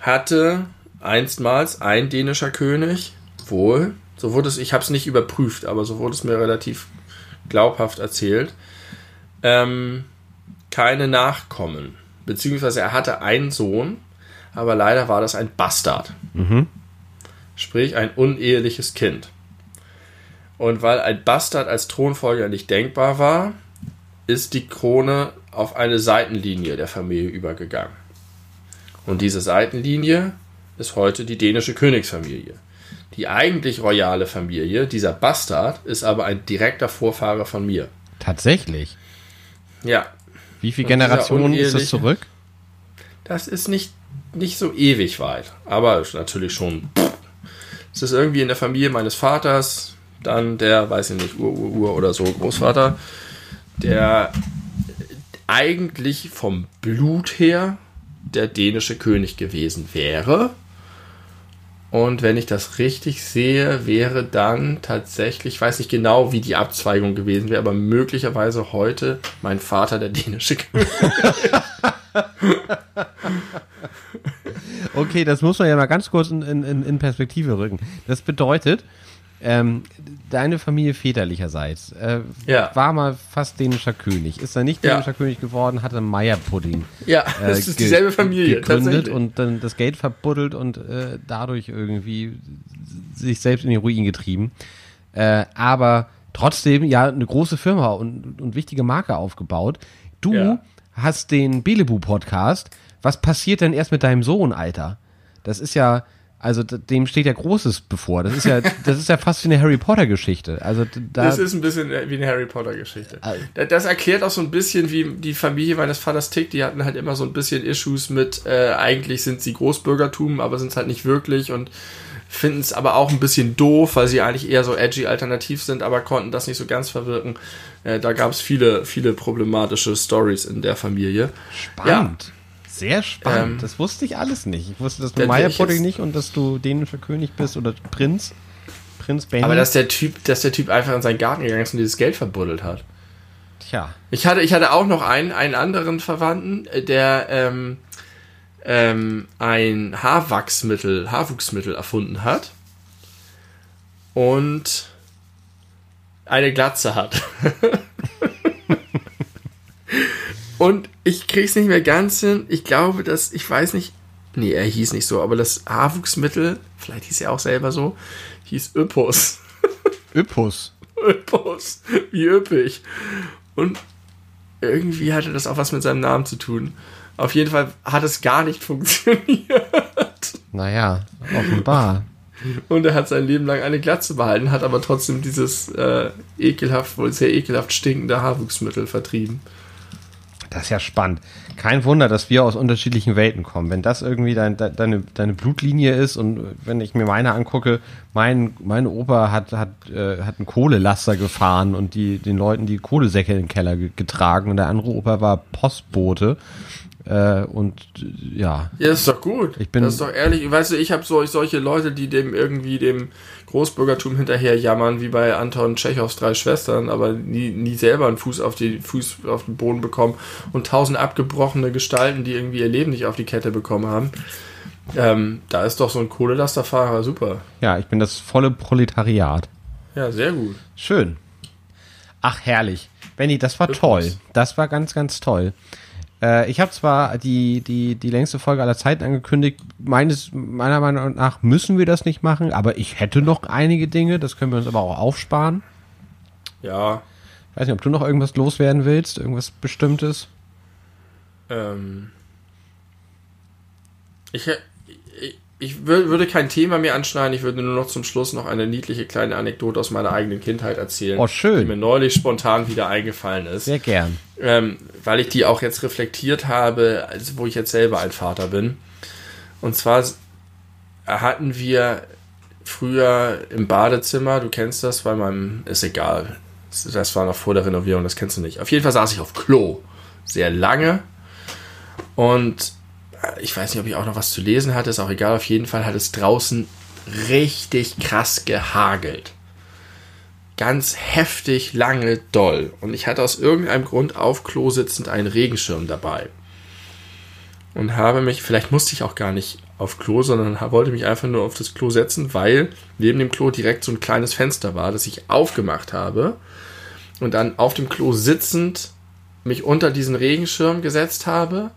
hatte einstmals ein dänischer König, wohl, so wurde es, ich habe es nicht überprüft, aber so wurde es mir relativ glaubhaft erzählt, ähm, keine Nachkommen. Beziehungsweise er hatte einen Sohn, aber leider war das ein Bastard. Mhm. Sprich, ein uneheliches Kind. Und weil ein Bastard als Thronfolger nicht denkbar war, ist die Krone auf eine Seitenlinie der Familie übergegangen. Und diese Seitenlinie ist heute die dänische Königsfamilie. Die eigentlich royale Familie, dieser Bastard, ist aber ein direkter Vorfahre von mir. Tatsächlich? Ja. Wie viele Generationen ist das zurück? Das ist nicht, nicht so ewig weit, aber natürlich schon. Es ist irgendwie in der Familie meines Vaters, dann der, weiß ich nicht, Ur-Ur-Ur oder so, Großvater, der eigentlich vom Blut her der dänische König gewesen wäre. Und wenn ich das richtig sehe, wäre dann tatsächlich, ich weiß nicht genau, wie die Abzweigung gewesen wäre, aber möglicherweise heute mein Vater der dänische König. okay, das muss man ja mal ganz kurz in, in, in Perspektive rücken. Das bedeutet, ähm, deine Familie väterlicherseits äh, ja. war mal fast dänischer König. Ist er nicht dänischer ja. König geworden, hatte Meierpudding. Ja, äh, das ist dieselbe Familie. Gegründet und dann das Geld verbuddelt und äh, dadurch irgendwie sich selbst in die Ruin getrieben. Äh, aber trotzdem ja eine große Firma und, und wichtige Marke aufgebaut. Du ja. hast den Belebu-Podcast. Was passiert denn erst mit deinem Sohn, Alter? Das ist ja, also dem steht ja Großes bevor. Das ist ja, das ist ja fast wie eine Harry Potter Geschichte. Also da, das ist ein bisschen wie eine Harry Potter Geschichte. Das erklärt auch so ein bisschen, wie die Familie meines Vaters tickt. Die hatten halt immer so ein bisschen Issues mit, äh, eigentlich sind sie Großbürgertum, aber sind es halt nicht wirklich und finden es aber auch ein bisschen doof, weil sie eigentlich eher so edgy alternativ sind, aber konnten das nicht so ganz verwirken. Äh, da gab es viele, viele problematische Stories in der Familie. Spannend. Ja. Sehr spannend. Ähm, das wusste ich alles nicht. Ich wusste, dass du Maya-Pudding nicht und dass du dänischer König bist oder Prinz. Prinz Benny. Aber dass der Typ, dass der Typ einfach in seinen Garten gegangen ist und dieses Geld verbuddelt hat. Tja. Ich hatte, ich hatte auch noch einen, einen anderen Verwandten, der ähm, ähm, ein Haarwachsmittel, Haarwuchsmittel erfunden hat und eine Glatze hat. Und ich krieg's nicht mehr ganz hin. Ich glaube, dass, ich weiß nicht, nee, er hieß nicht so, aber das Haarwuchsmittel, vielleicht hieß er auch selber so, hieß Yppus. Yppus? Yppus, wie üppig. Und irgendwie hatte das auch was mit seinem Namen zu tun. Auf jeden Fall hat es gar nicht funktioniert. Naja, offenbar. Und er hat sein Leben lang eine Glatze behalten, hat aber trotzdem dieses äh, ekelhaft, wohl sehr ekelhaft stinkende Haarwuchsmittel vertrieben. Das ist ja spannend. Kein Wunder, dass wir aus unterschiedlichen Welten kommen. Wenn das irgendwie dein, deine, deine Blutlinie ist und wenn ich mir meine angucke, mein, mein Opa hat, hat, äh, hat einen Kohlelaster gefahren und die, den Leuten die Kohlesäcke in den Keller getragen und der andere Opa war Postbote Äh, und ja. Ja, ist doch gut. Ich bin- das ist doch ehrlich. Weißt du, ich habe so, solche Leute, die dem irgendwie dem Großbürgertum hinterher jammern, wie bei Anton Tschechows drei Schwestern, aber nie, nie selber einen Fuß auf, die, Fuß auf den Boden bekommen und tausend abgebrochene Gestalten, die irgendwie ihr Leben nicht auf die Kette bekommen haben. Ähm, da ist doch so ein Kohlelasterfahrer super. Ja, ich bin das volle Proletariat. Ja, sehr gut. Schön. Ach, herrlich. Benny, das war Wirklich? toll. Das war ganz, ganz toll. Äh, ich habe zwar die, die, die längste Folge aller Zeiten angekündigt. Meines, meiner Meinung nach müssen wir das nicht machen, aber ich hätte noch einige Dinge. Das können wir uns aber auch aufsparen. Ja, Ich weiß nicht, ob du noch irgendwas loswerden willst, irgendwas Bestimmtes. Ähm, ich, ich, ich wür- würde kein Thema mehr anschneiden, ich würde nur noch zum Schluss noch eine niedliche kleine Anekdote aus meiner eigenen Kindheit erzählen. Oh, schön. Die mir neulich spontan wieder eingefallen ist. Sehr gern. Ähm, weil ich die auch jetzt reflektiert habe, also wo ich jetzt selber ein Vater bin. Und zwar hatten wir früher im Badezimmer, du kennst das, bei meinem, ist egal. Das war noch vor der Renovierung, das kennst du nicht. Auf jeden Fall saß ich auf Klo. Sehr lange. Und ich weiß nicht, ob ich auch noch was zu lesen hatte, ist auch egal. Auf jeden Fall hat es draußen richtig krass gehagelt ganz heftig, lange, doll. Und ich hatte aus irgendeinem Grund auf Klo sitzend einen Regenschirm dabei. Und habe mich, vielleicht musste ich auch gar nicht auf Klo, sondern wollte mich einfach nur auf das Klo setzen, weil neben dem Klo direkt so ein kleines Fenster war, das ich aufgemacht habe. Und dann auf dem Klo sitzend mich unter diesen Regenschirm gesetzt habe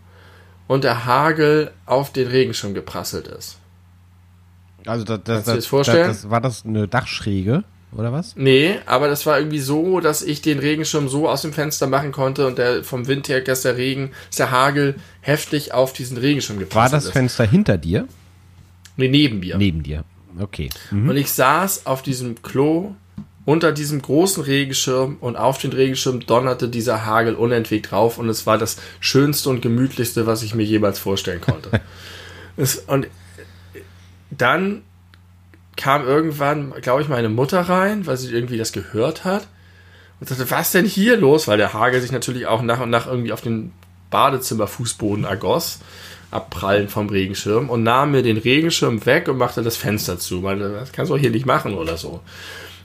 und der Hagel auf den Regenschirm geprasselt ist. Also das, das, das, das vorstellen? Das, das, war das eine Dachschräge oder was? Nee, aber das war irgendwie so, dass ich den Regenschirm so aus dem Fenster machen konnte und der vom Wind her, dass der Regen, dass der Hagel heftig auf diesen Regenschirm War geprasselt das ist. Fenster hinter dir? Nee, neben mir. Neben dir. Okay. Mhm. Und ich saß auf diesem Klo unter diesem großen Regenschirm und auf den Regenschirm donnerte dieser Hagel unentwegt drauf und es war das schönste und gemütlichste, was ich mir jemals vorstellen konnte. es, und dann kam irgendwann, glaube ich, meine Mutter rein, weil sie irgendwie das gehört hat und sagte, was denn hier los? Weil der Hagel sich natürlich auch nach und nach irgendwie auf den Badezimmerfußboden ergoss, abprallen vom Regenschirm und nahm mir den Regenschirm weg und machte das Fenster zu. Meinte, das kannst du auch hier nicht machen oder so.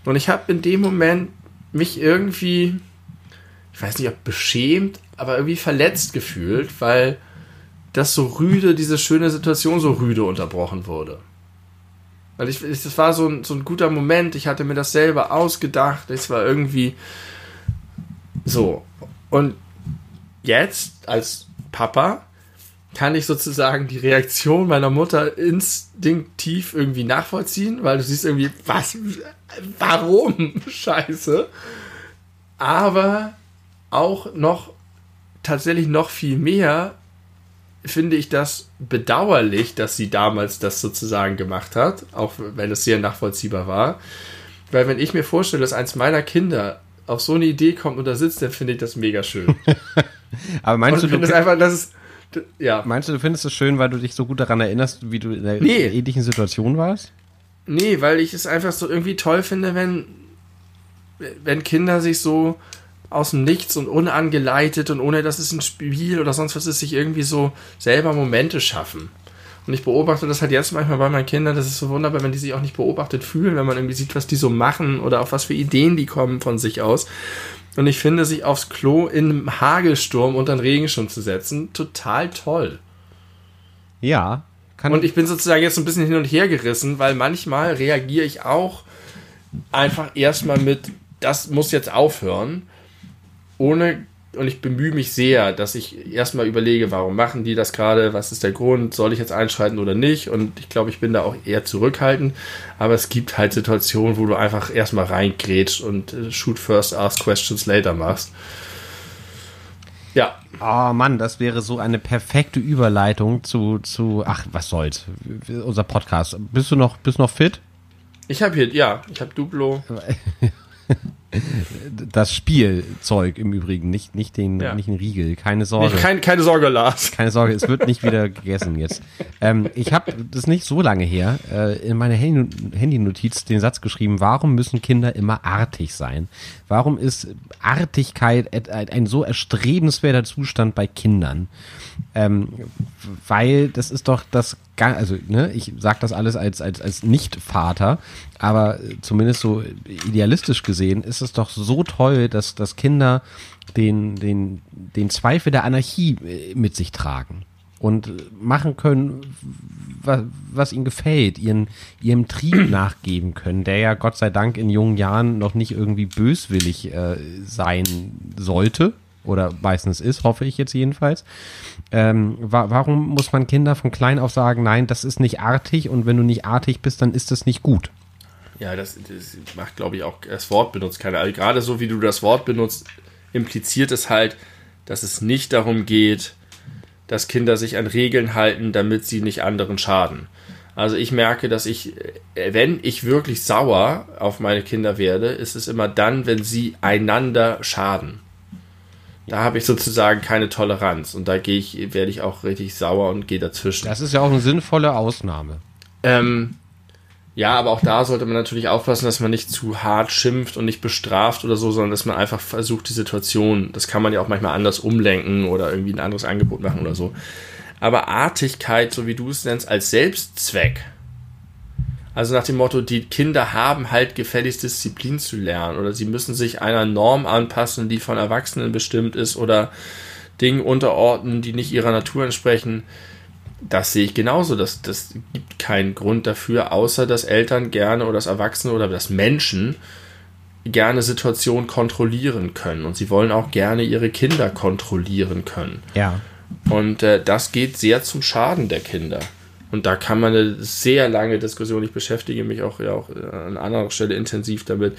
Und ich habe in dem Moment mich irgendwie, ich weiß nicht, ob beschämt, aber irgendwie verletzt gefühlt, weil das so rüde, diese schöne Situation so rüde unterbrochen wurde. Weil ich, das war so ein, so ein guter Moment, ich hatte mir das selber ausgedacht, es war irgendwie so. Und jetzt, als Papa, kann ich sozusagen die Reaktion meiner Mutter instinktiv irgendwie nachvollziehen, weil du siehst irgendwie, was, warum, scheiße. Aber auch noch, tatsächlich noch viel mehr, finde ich das bedauerlich, dass sie damals das sozusagen gemacht hat, auch wenn es sehr nachvollziehbar war. Weil wenn ich mir vorstelle, dass eins meiner Kinder auf so eine Idee kommt und da sitzt, dann finde ich das mega schön. Aber meinst Und du, du, das einfach, das ist, ja. meinst du, du findest es schön, weil du dich so gut daran erinnerst, wie du in der Nee. ähnlichen Situation warst? Nee, weil ich es einfach so irgendwie toll finde, wenn, wenn Kinder sich so aus dem Nichts und unangeleitet und ohne dass es ein Spiel oder sonst was ist, sich irgendwie so selber Momente schaffen. Und ich beobachte das halt jetzt manchmal bei meinen Kindern, das ist so wunderbar, wenn die sich auch nicht beobachtet fühlen, wenn man irgendwie sieht, was die so machen oder auf was für Ideen die kommen von sich aus. Und ich finde, sich aufs Klo in einem Hagelsturm unter den Regenschirm zu setzen, total toll. Ja. Kann Und ich bin sozusagen jetzt ein bisschen hin und her gerissen, weil manchmal reagiere ich auch einfach erstmal mit, das muss jetzt aufhören, ohne, und ich bemühe mich sehr, dass ich erstmal überlege, warum machen die das gerade, was ist der Grund, soll ich jetzt einschreiten oder nicht? Und ich glaube, ich bin da auch eher zurückhaltend, aber es gibt halt Situationen, wo du einfach erstmal reingrätsch und äh, shoot first, ask questions later machst. Ja, Oh Mann, das wäre so eine perfekte Überleitung zu, zu, ach, was soll's, unser Podcast. Bist du noch, bist noch fit? ich habe hier, ja, ich habe Duplo. Das Spielzeug im Übrigen, nicht, nicht, den, Ja. nicht den Riegel, keine Sorge. Nicht, kein, keine Sorge, Lars. Keine Sorge, es wird nicht wieder gegessen jetzt. Ähm, ich habe das nicht so lange her äh, in meine Handy- Handynotiz den Satz geschrieben, warum müssen Kinder immer artig sein? Warum ist Artigkeit ein so erstrebenswerter Zustand bei Kindern? Ähm, weil das ist doch das, also ne, ich sage das alles als, als, als Nicht-Vater, aber äh, zumindest so idealistisch gesehen ist es doch so toll, dass, dass Kinder den, den, den Zweifel der Anarchie äh, mit sich tragen und äh, machen können, was, was ihnen gefällt, ihren, ihrem Trieb nachgeben können, der ja Gott sei Dank in jungen Jahren noch nicht irgendwie böswillig äh, sein sollte oder meistens ist, hoffe ich jetzt jedenfalls. Ähm, wa warum muss man Kinder von klein auf sagen, nein, das ist nicht artig und wenn du nicht artig bist, dann ist das nicht gut? Ja, das, das macht, glaube ich, auch das Wort benutzt keiner. Also gerade so, wie du das Wort benutzt, impliziert es halt, dass es nicht darum geht, dass Kinder sich an Regeln halten, damit sie nicht anderen schaden. Also ich merke, dass ich, äh, wenn ich wirklich sauer auf meine Kinder werde, ist es immer dann, wenn sie einander schaden. Da habe ich sozusagen keine Toleranz und da gehe ich, werde ich auch richtig sauer und gehe dazwischen. Das ist ja auch eine sinnvolle Ausnahme. Ähm, ja, aber auch da sollte man natürlich aufpassen, dass man nicht zu hart schimpft und nicht bestraft oder so, sondern dass man einfach versucht, die Situation, das kann man ja auch manchmal anders umlenken oder irgendwie ein anderes Angebot machen oder so. Aber Artigkeit, so wie du es nennst, als Selbstzweck. Also nach dem Motto, die Kinder haben halt gefälligst Disziplin zu lernen oder sie müssen sich einer Norm anpassen, die von Erwachsenen bestimmt ist oder Dingen unterordnen, die nicht ihrer Natur entsprechen. Das sehe ich genauso. Das, das gibt keinen Grund dafür, außer dass Eltern gerne oder das Erwachsene oder das Menschen gerne Situationen kontrollieren können. Und sie wollen auch gerne ihre Kinder kontrollieren können. Ja. Und äh, das geht sehr zum Schaden der Kinder. Und da kann man eine sehr lange Diskussion, ich beschäftige mich auch, ja, auch äh, an anderer Stelle intensiv damit,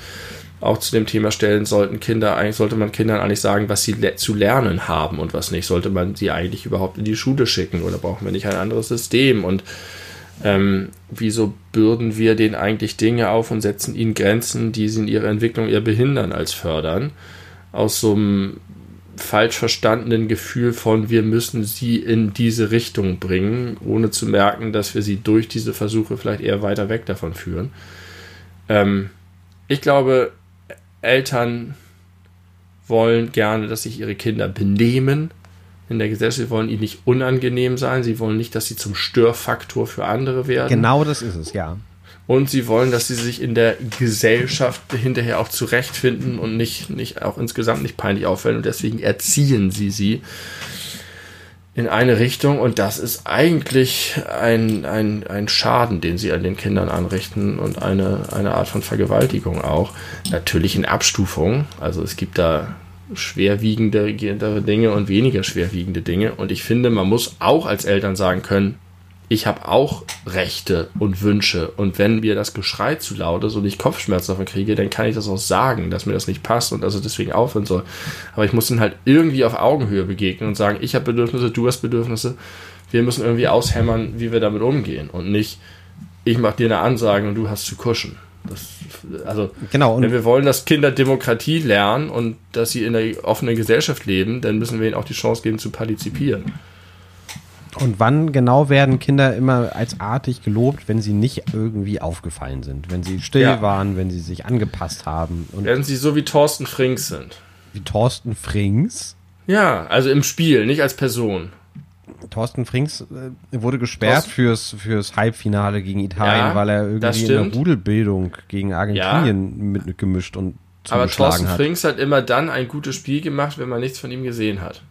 auch zu dem Thema stellen, sollten Kinder, eigentlich sollte man Kindern eigentlich sagen, was sie le zu lernen haben und was nicht. Sollte man sie eigentlich überhaupt in die Schule schicken oder brauchen wir nicht ein anderes System? Und ähm, wieso bürden wir denen eigentlich Dinge auf und setzen ihnen Grenzen, die sie in ihrer Entwicklung eher behindern als fördern? Aus so einem falsch verstandenen Gefühl von, wir müssen sie in diese Richtung bringen, ohne zu merken, dass wir sie durch diese Versuche vielleicht eher weiter weg davon führen. Ähm, ich glaube, Eltern wollen gerne, dass sich ihre Kinder benehmen in der Gesellschaft. Sie wollen ihnen nicht unangenehm sein. Sie wollen nicht, dass sie zum Störfaktor für andere werden. Genau das ist es, ja. Und sie wollen, dass sie sich in der Gesellschaft hinterher auch zurechtfinden und nicht, nicht auch insgesamt nicht peinlich auffallen. Und deswegen erziehen sie sie in eine Richtung. Und das ist eigentlich ein, ein, ein Schaden, den sie an den Kindern anrichten und eine, eine Art von Vergewaltigung auch. Natürlich in Abstufung. Also es gibt da schwerwiegende Dinge und weniger schwerwiegende Dinge. Und ich finde, man muss auch als Eltern sagen können, ich habe auch Rechte und Wünsche. Und wenn mir das Geschrei zu laut ist und ich Kopfschmerzen davon kriege, dann kann ich das auch sagen, dass mir das nicht passt und also deswegen aufhören soll. Aber ich muss dann halt irgendwie auf Augenhöhe begegnen und sagen, ich habe Bedürfnisse, du hast Bedürfnisse. Wir müssen irgendwie aushämmern, wie wir damit umgehen. Und nicht, ich mache dir eine Ansage und du hast zu kuschen. Das, also, Genau, wenn wir wollen, dass Kinder Demokratie lernen und dass sie in einer offenen Gesellschaft leben, dann müssen wir ihnen auch die Chance geben zu partizipieren. Und wann genau werden Kinder immer als artig gelobt, wenn sie nicht irgendwie aufgefallen sind? Wenn sie still Ja. waren, wenn sie sich angepasst haben. Und Wenn sie so wie Thorsten Frings sind. wie Thorsten Frings. Ja, also im Spiel, nicht als Person. Thorsten Frings äh, wurde gesperrt Thorsten- fürs, fürs Halbfinale gegen Italien, Ja, weil er irgendwie in der. Rudelbildung gegen Argentinien mitgemischt und Aber Thorsten hat. Frings hat immer dann ein gutes Spiel gemacht, wenn man nichts von ihm gesehen hat.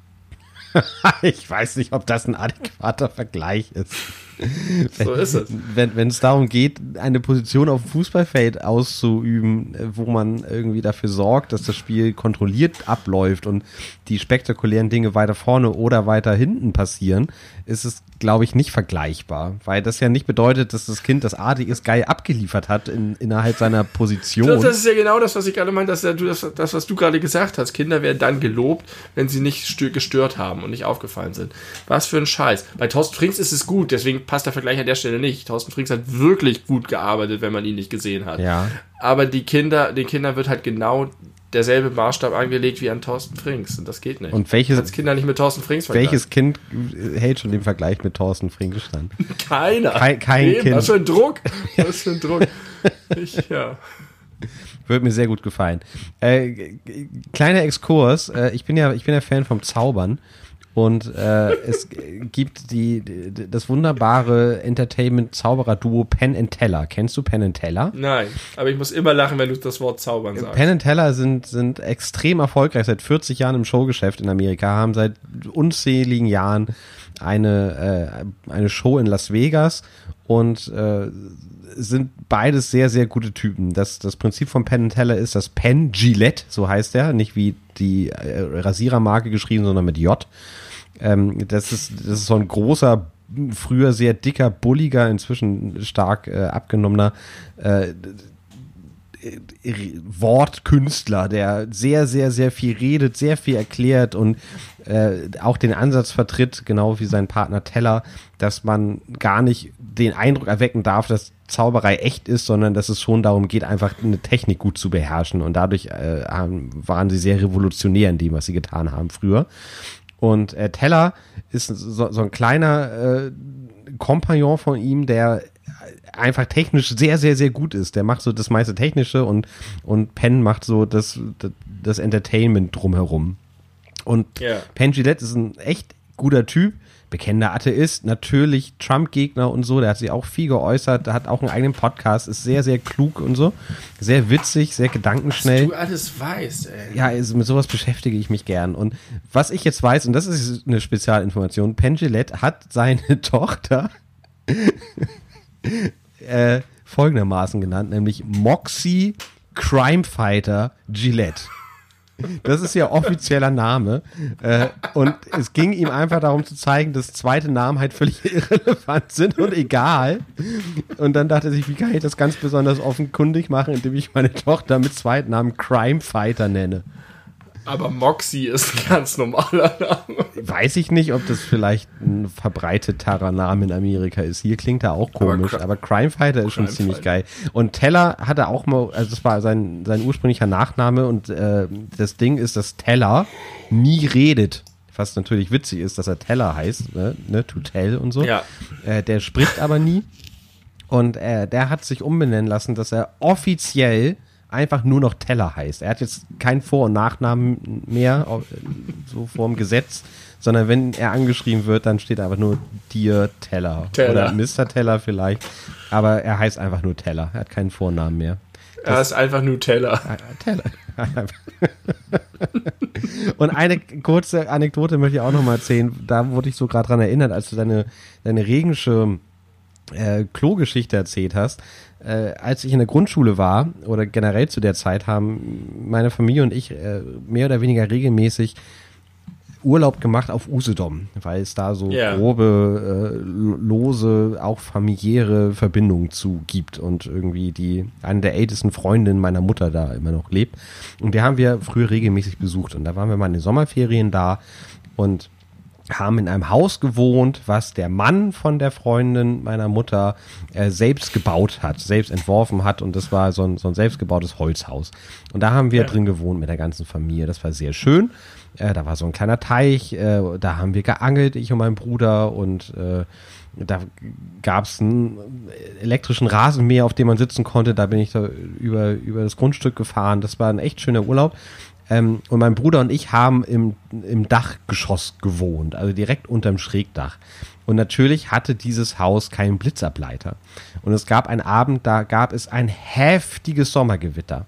ich weiß nicht, ob das ein adäquater Vergleich ist. So ist es. Wenn wenn es darum geht, eine Position auf dem Fußballfeld auszuüben, äh, wo man irgendwie dafür sorgt, dass das Spiel kontrolliert abläuft und die spektakulären Dinge weiter vorne oder weiter hinten passieren, ist es, glaube ich, nicht vergleichbar. Weil das ja nicht bedeutet, dass das Kind das artig ist, geil abgeliefert hat in, innerhalb seiner Position. Das, das ist ja genau das, was ich gerade meinte, dass ja du das, das, was du gerade gesagt hast. Kinder werden dann gelobt, wenn sie nicht stö- gestört haben und nicht aufgefallen sind. Was für ein Scheiß. Bei Thorsten Frings ist es gut, deswegen passt der Vergleich an der Stelle nicht. Thorsten Frings hat wirklich gut gearbeitet, wenn man ihn nicht gesehen hat. Ja. Aber die Kinder, den Kindern wird halt genau derselbe Maßstab angelegt wie an Thorsten Frings. Und das geht nicht. Und welches, Als Kinder nicht mit Thorsten Frings welches Kind hält schon den Vergleich mit Thorsten Frings stand? Keiner. Kein, kein Eben, Kind. Was für ein Druck. Was für ein Druck. Ich, ja. Würde mir sehr gut gefallen. Äh, kleiner Exkurs. Äh, ich bin ja, ich bin ja Fan vom Zaubern. Und äh, es gibt die, die, das wunderbare Entertainment-Zauberer-Duo Penn and Teller. Kennst du Penn and Teller? Nein, aber ich muss immer lachen, wenn du das Wort zaubern sagst. Penn and Teller sind, sind extrem erfolgreich, seit 40 Jahren im Showgeschäft in Amerika, haben seit unzähligen Jahren eine, äh, eine Show in Las Vegas und äh, sind beides sehr, sehr gute Typen. Das, das Prinzip von Penn Teller ist, dass Penn Gillette, so heißt er, nicht wie die äh, Rasierermarke geschrieben, sondern mit J. Ähm, das, ist, das ist so ein großer, früher sehr dicker, bulliger, inzwischen stark äh, abgenommener äh, Wortkünstler, der sehr, sehr, sehr viel redet, sehr viel erklärt und äh, auch den Ansatz vertritt, genau wie sein Partner Teller, dass man gar nicht den Eindruck erwecken darf, dass Zauberei echt ist, sondern dass es schon darum geht, einfach eine Technik gut zu beherrschen. Und dadurch äh, waren sie sehr revolutionär in dem, was sie getan haben früher. Und äh, Teller ist so, so ein kleiner äh, Kompagnon von ihm, der einfach technisch sehr, sehr, sehr gut ist. Der macht so das meiste Technische und, und Penn macht so das, das Entertainment drumherum. Und Ja. Penn Gillette ist ein echt guter Typ, bekennender Atheist, natürlich Trump-Gegner und so, der hat sich auch viel geäußert, der hat auch einen eigenen Podcast, ist sehr, sehr klug und so, sehr witzig, sehr gedankenschnell. Du alles weißt, ey. Ja, also mit sowas beschäftige ich mich gern. Und was ich jetzt weiß, und das ist eine Spezialinformation, Penn Gillette hat seine Tochter äh, folgendermaßen genannt, nämlich Moxie Crime Fighter Gillette. Das ist ihr offizieller Name. Äh, und es ging ihm einfach darum zu zeigen, dass zweite Namen halt völlig irrelevant sind und egal. Und dann dachte er sich, wie kann ich das ganz besonders offenkundig machen, indem ich meine Tochter mit zweiten Namen Crime Fighter nenne. Aber Moxie ist ein ganz normaler Name. Weiß ich nicht, ob das vielleicht ein verbreiteterer Name in Amerika ist. Hier klingt er auch komisch, Cri- aber, Crime Fighter ist schon Crime ziemlich Fighter. geil. Und Teller hatte auch mal, also das war sein, sein ursprünglicher Nachname und äh, das Ding ist, dass Teller nie redet. Was natürlich witzig ist, dass er Teller heißt, ne, ne to tell und so. Ja. Äh, der spricht aber nie. Und äh, der hat sich umbenennen lassen, dass er offiziell einfach nur noch Teller heißt. Er hat jetzt keinen Vor- und Nachnamen mehr, so vorm Gesetz, sondern wenn er angeschrieben wird, dann steht einfach nur Dear Teller. Teller. Oder Mr. Teller vielleicht. Aber er heißt einfach nur Teller. Er hat keinen Vornamen mehr. Er ist einfach Nutella. Ah, Teller. Und eine kurze Anekdote möchte ich auch noch mal erzählen. Da wurde ich so gerade dran erinnert, als du deine, deine regensche äh, Klogeschichte erzählt hast. Äh, als ich in der Grundschule war oder generell zu der Zeit haben meine Familie und ich äh, mehr oder weniger regelmäßig Urlaub gemacht auf Usedom, weil es da so Ja. grobe, äh, lose, auch familiäre Verbindungen zu gibt und irgendwie die eine der ältesten Freundinnen meiner Mutter da immer noch lebt. Und die haben wir früher regelmäßig besucht. Und da waren wir mal in den Sommerferien da und haben in einem Haus gewohnt, was der Mann von der Freundin meiner Mutter äh, selbst gebaut hat, selbst entworfen hat und das war so ein, so ein selbstgebautes Holzhaus. Und da haben wir drin gewohnt mit der ganzen Familie. Das war sehr schön. Äh, da war so ein kleiner Teich, äh, da haben wir geangelt, ich und mein Bruder und äh, da gab es einen elektrischen Rasenmäher, auf dem man sitzen konnte. Da bin ich da über, über das Grundstück gefahren. Das war ein echt schöner Urlaub. Ähm, und mein Bruder und ich haben im, im Dachgeschoss gewohnt, also direkt unterm Schrägdach. Und natürlich hatte dieses Haus keinen Blitzableiter. Und es gab einen Abend, da gab es ein heftiges Sommergewitter.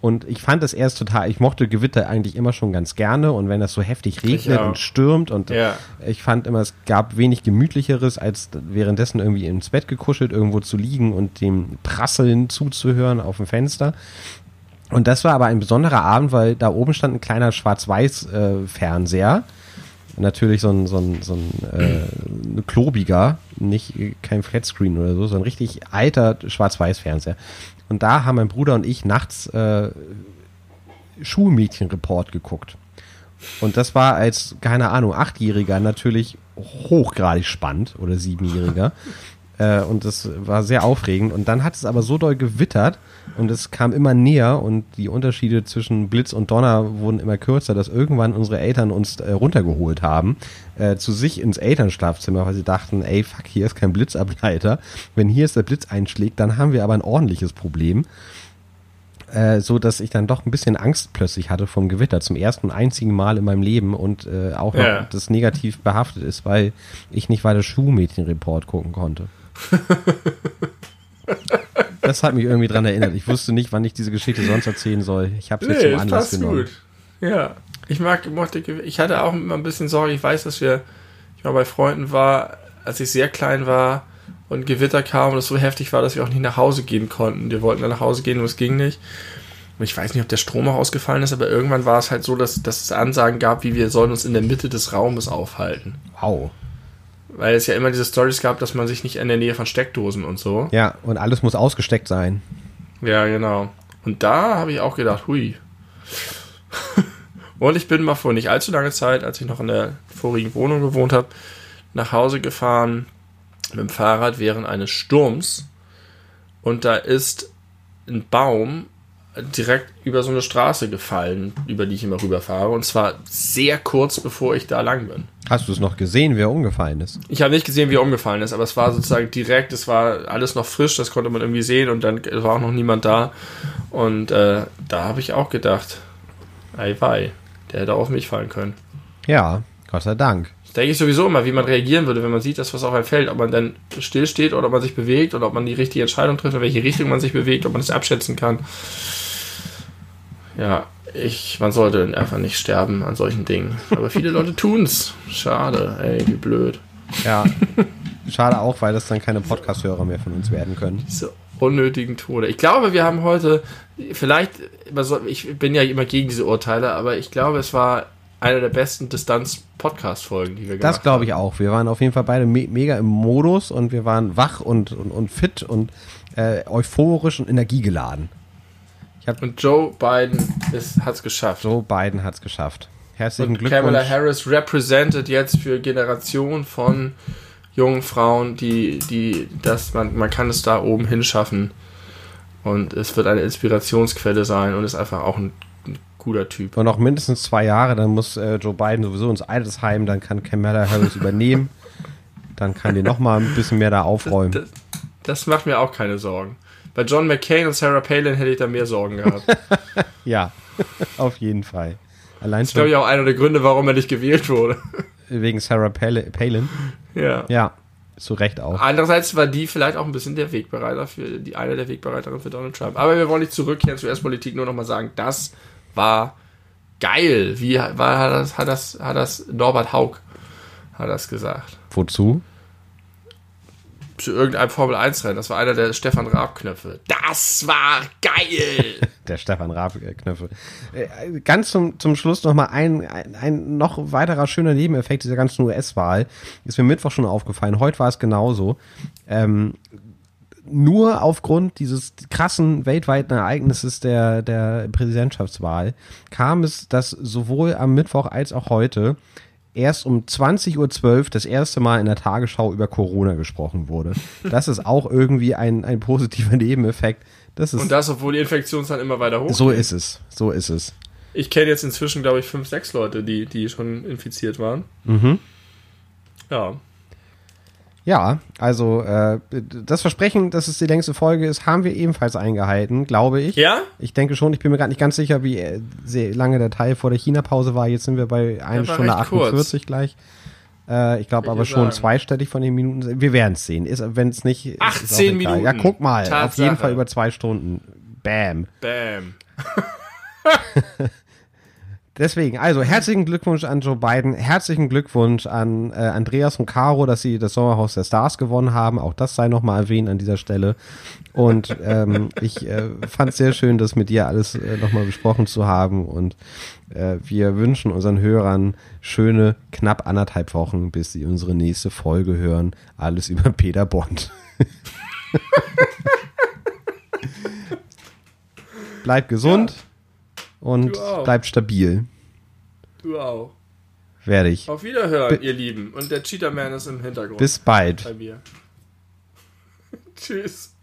Und ich fand es erst total, ich mochte Gewitter eigentlich immer schon ganz gerne. Und wenn das so heftig regnet und stürmt und Ja. ich fand immer, es gab wenig gemütlicheres, als währenddessen irgendwie ins Bett gekuschelt, irgendwo zu liegen und dem Prasseln zuzuhören auf dem Fenster. Und das war aber ein besonderer Abend, weil da oben stand ein kleiner Schwarz-Weiß-Fernseher. Natürlich so ein, so ein, so ein äh, klobiger, nicht äh, kein Flatscreen oder so, so ein richtig alter Schwarz-Weiß-Fernseher. Und da haben mein Bruder und ich nachts äh, Schulmädchenreport geguckt. Und das war als, keine Ahnung, Achtjähriger natürlich hochgradig spannend oder Siebenjähriger. Äh, und das war sehr aufregend. Und dann hat es aber so doll gewittert und es kam immer näher und die Unterschiede zwischen Blitz und Donner wurden immer kürzer, dass irgendwann unsere Eltern uns äh, runtergeholt haben, äh, zu sich ins Elternschlafzimmer, weil sie dachten, ey, fuck, hier ist kein Blitzableiter. Wenn hier ist der Blitz einschlägt, dann haben wir aber ein ordentliches Problem. Äh, so dass ich dann doch ein bisschen Angst plötzlich hatte vom Gewitter zum ersten und einzigen Mal in meinem Leben und äh, auch noch Ja. das negativ behaftet ist, weil ich nicht weiter Schuhmädchen-Report gucken konnte. das hat mich irgendwie dran erinnert. Ich wusste nicht, wann ich diese Geschichte sonst erzählen soll. Ich habe es jetzt Nee, zum Anlass genommen. gut. Ja. Ich mag, mochte, ich hatte auch immer ein bisschen Sorge. Ich weiß, dass wir, ich mal bei Freunden war, als ich sehr klein war und Gewitter kam und es so heftig war, dass wir auch nicht nach Hause gehen konnten. Wir wollten dann nach Hause gehen und es ging nicht. Und ich weiß nicht, ob der Strom auch ausgefallen ist, aber irgendwann war es halt so, dass, dass es Ansagen gab, wie wir sollen uns in der Mitte des Raumes aufhalten. Wow. Weil es ja immer diese Stories gab, dass man sich nicht in der Nähe von Steckdosen und so. Ja, und alles muss ausgesteckt sein. Ja, genau. Und da habe ich auch gedacht, hui. und ich bin mal vor nicht allzu langer Zeit, als ich noch in der vorigen Wohnung gewohnt habe, nach Hause gefahren mit dem Fahrrad während eines Sturms. Und da ist ein Baum direkt über so eine Straße gefallen, über die ich immer rüberfahre. Und zwar sehr kurz bevor ich da lang bin. Hast du es noch gesehen, wer umgefallen ist? Ich habe nicht gesehen, wie er umgefallen ist, aber es war sozusagen direkt, es war alles noch frisch, das konnte man irgendwie sehen und dann war auch noch niemand da. Und äh, da habe ich auch gedacht, ei wei, der hätte auf mich fallen können. Ja, Gott sei Dank. Das denke ich sowieso immer, wie man reagieren würde, wenn man sieht, dass was auf einem fällt, ob man dann stillsteht oder ob man sich bewegt oder ob man die richtige Entscheidung trifft, in welche Richtung man sich bewegt, ob man es abschätzen kann. Ja, ich, man sollte einfach nicht sterben an solchen Dingen. Aber viele Leute tun's. Schade, ey, wie blöd. Ja. Schade auch, weil das dann keine Podcast-Hörer mehr von uns werden können. diese unnötigen Tode. Ich glaube, wir haben heute, vielleicht, ich bin ja immer gegen diese Urteile, aber ich glaube, es war eine der besten Distanz-Podcast-Folgen, die wir gemacht Das glaube ich auch. Wir waren auf jeden Fall beide me mega im Modus und wir waren wach und, und, und fit und äh, euphorisch und energiegeladen. Und Joe Biden hat es geschafft. Joe Biden hat es geschafft. Herzlichen Und Glückwunsch. Kamala Harris represented jetzt für Generationen von jungen Frauen, die, die, das, man, man kann es da oben hinschaffen. Und es wird eine Inspirationsquelle sein und ist einfach auch ein, ein guter Typ. Und noch mindestens zwei Jahre, dann muss äh, Joe Biden sowieso ins Altersheim, dann kann Kamala Harris übernehmen. Dann kann die noch mal ein bisschen mehr da aufräumen. Das, das macht mir auch keine Sorgen. Bei John McCain und Sarah Palin hätte ich da mehr Sorgen gehabt. Das Ja, auf jeden Fall. Allein ist, glaube ich, auch einer der Gründe, warum er nicht gewählt wurde. wegen Sarah Pal- Palin. Ja. Ja, zu Recht auch. Andererseits war die vielleicht auch ein bisschen der Wegbereiter für die eine der Wegbereiterinnen für Donald Trump. Aber wir wollen nicht zurückkehren zur US-Politik, nur nochmal sagen, das war geil. Wie war, hat, das, hat, das, hat das Norbert Haug hat das gesagt? Wozu? Zu irgendeinem Formel-1-Rennen. Das war einer der Stefan Raab-Knöpfe. Das war geil! Der Stefan Raab-Knöpfe. Äh, Ganz zum, zum Schluss noch mal ein, ein, ein noch weiterer schöner Nebeneffekt dieser ganzen US-Wahl. Ist mir Mittwoch schon aufgefallen. Heute war es genauso. Ähm, nur aufgrund dieses krassen weltweiten Ereignisses der, der Präsidentschaftswahl kam es, dass sowohl am Mittwoch als auch heute erst um 20.12 Uhr das erste Mal in der Tagesschau über Corona gesprochen wurde. Das ist auch irgendwie ein, ein positiver Nebeneffekt. Das ist Und das, obwohl die Infektionszahlen immer weiter hoch so ist es. So ist es. Ich kenne jetzt inzwischen, glaube ich, fünf, sechs Leute, die, die schon infiziert waren. Mhm. Ja. Ja, also äh, das Versprechen, dass es die längste Folge ist, haben wir ebenfalls eingehalten, glaube ich. Ja? Ich denke schon, ich bin mir gerade nicht ganz sicher, wie äh, sehr lange der Teil vor der China-Pause war. Jetzt sind wir bei 1 war Stunde recht kurz. 48 gleich. Äh, ich glaube aber schon sagen. zweistellig von den Minuten. Wir werden es sehen. Wenn es nicht. ist, 18 ist. Minuten. Ja, guck mal. Auf Tatsache. jeden Fall über zwei Stunden. Bam. Bam. Deswegen, also herzlichen Glückwunsch an Joe Biden, herzlichen Glückwunsch an äh, Andreas und Caro, dass sie das Sommerhaus der Stars gewonnen haben. Auch das sei nochmal erwähnt an dieser Stelle. Und ähm, ich äh, fand es sehr schön, das mit dir alles äh, nochmal besprochen zu haben. Und äh, wir wünschen unseren Hörern schöne knapp anderthalb Wochen, bis sie unsere nächste Folge hören. Alles über Peter Bond. bleibt gesund und bleibt stabil. Du auch. Werde ich. Auf Wiederhören, ihr Lieben. Und der Cheetah Man ist im Hintergrund. Bis bald. bei mir. Tschüss.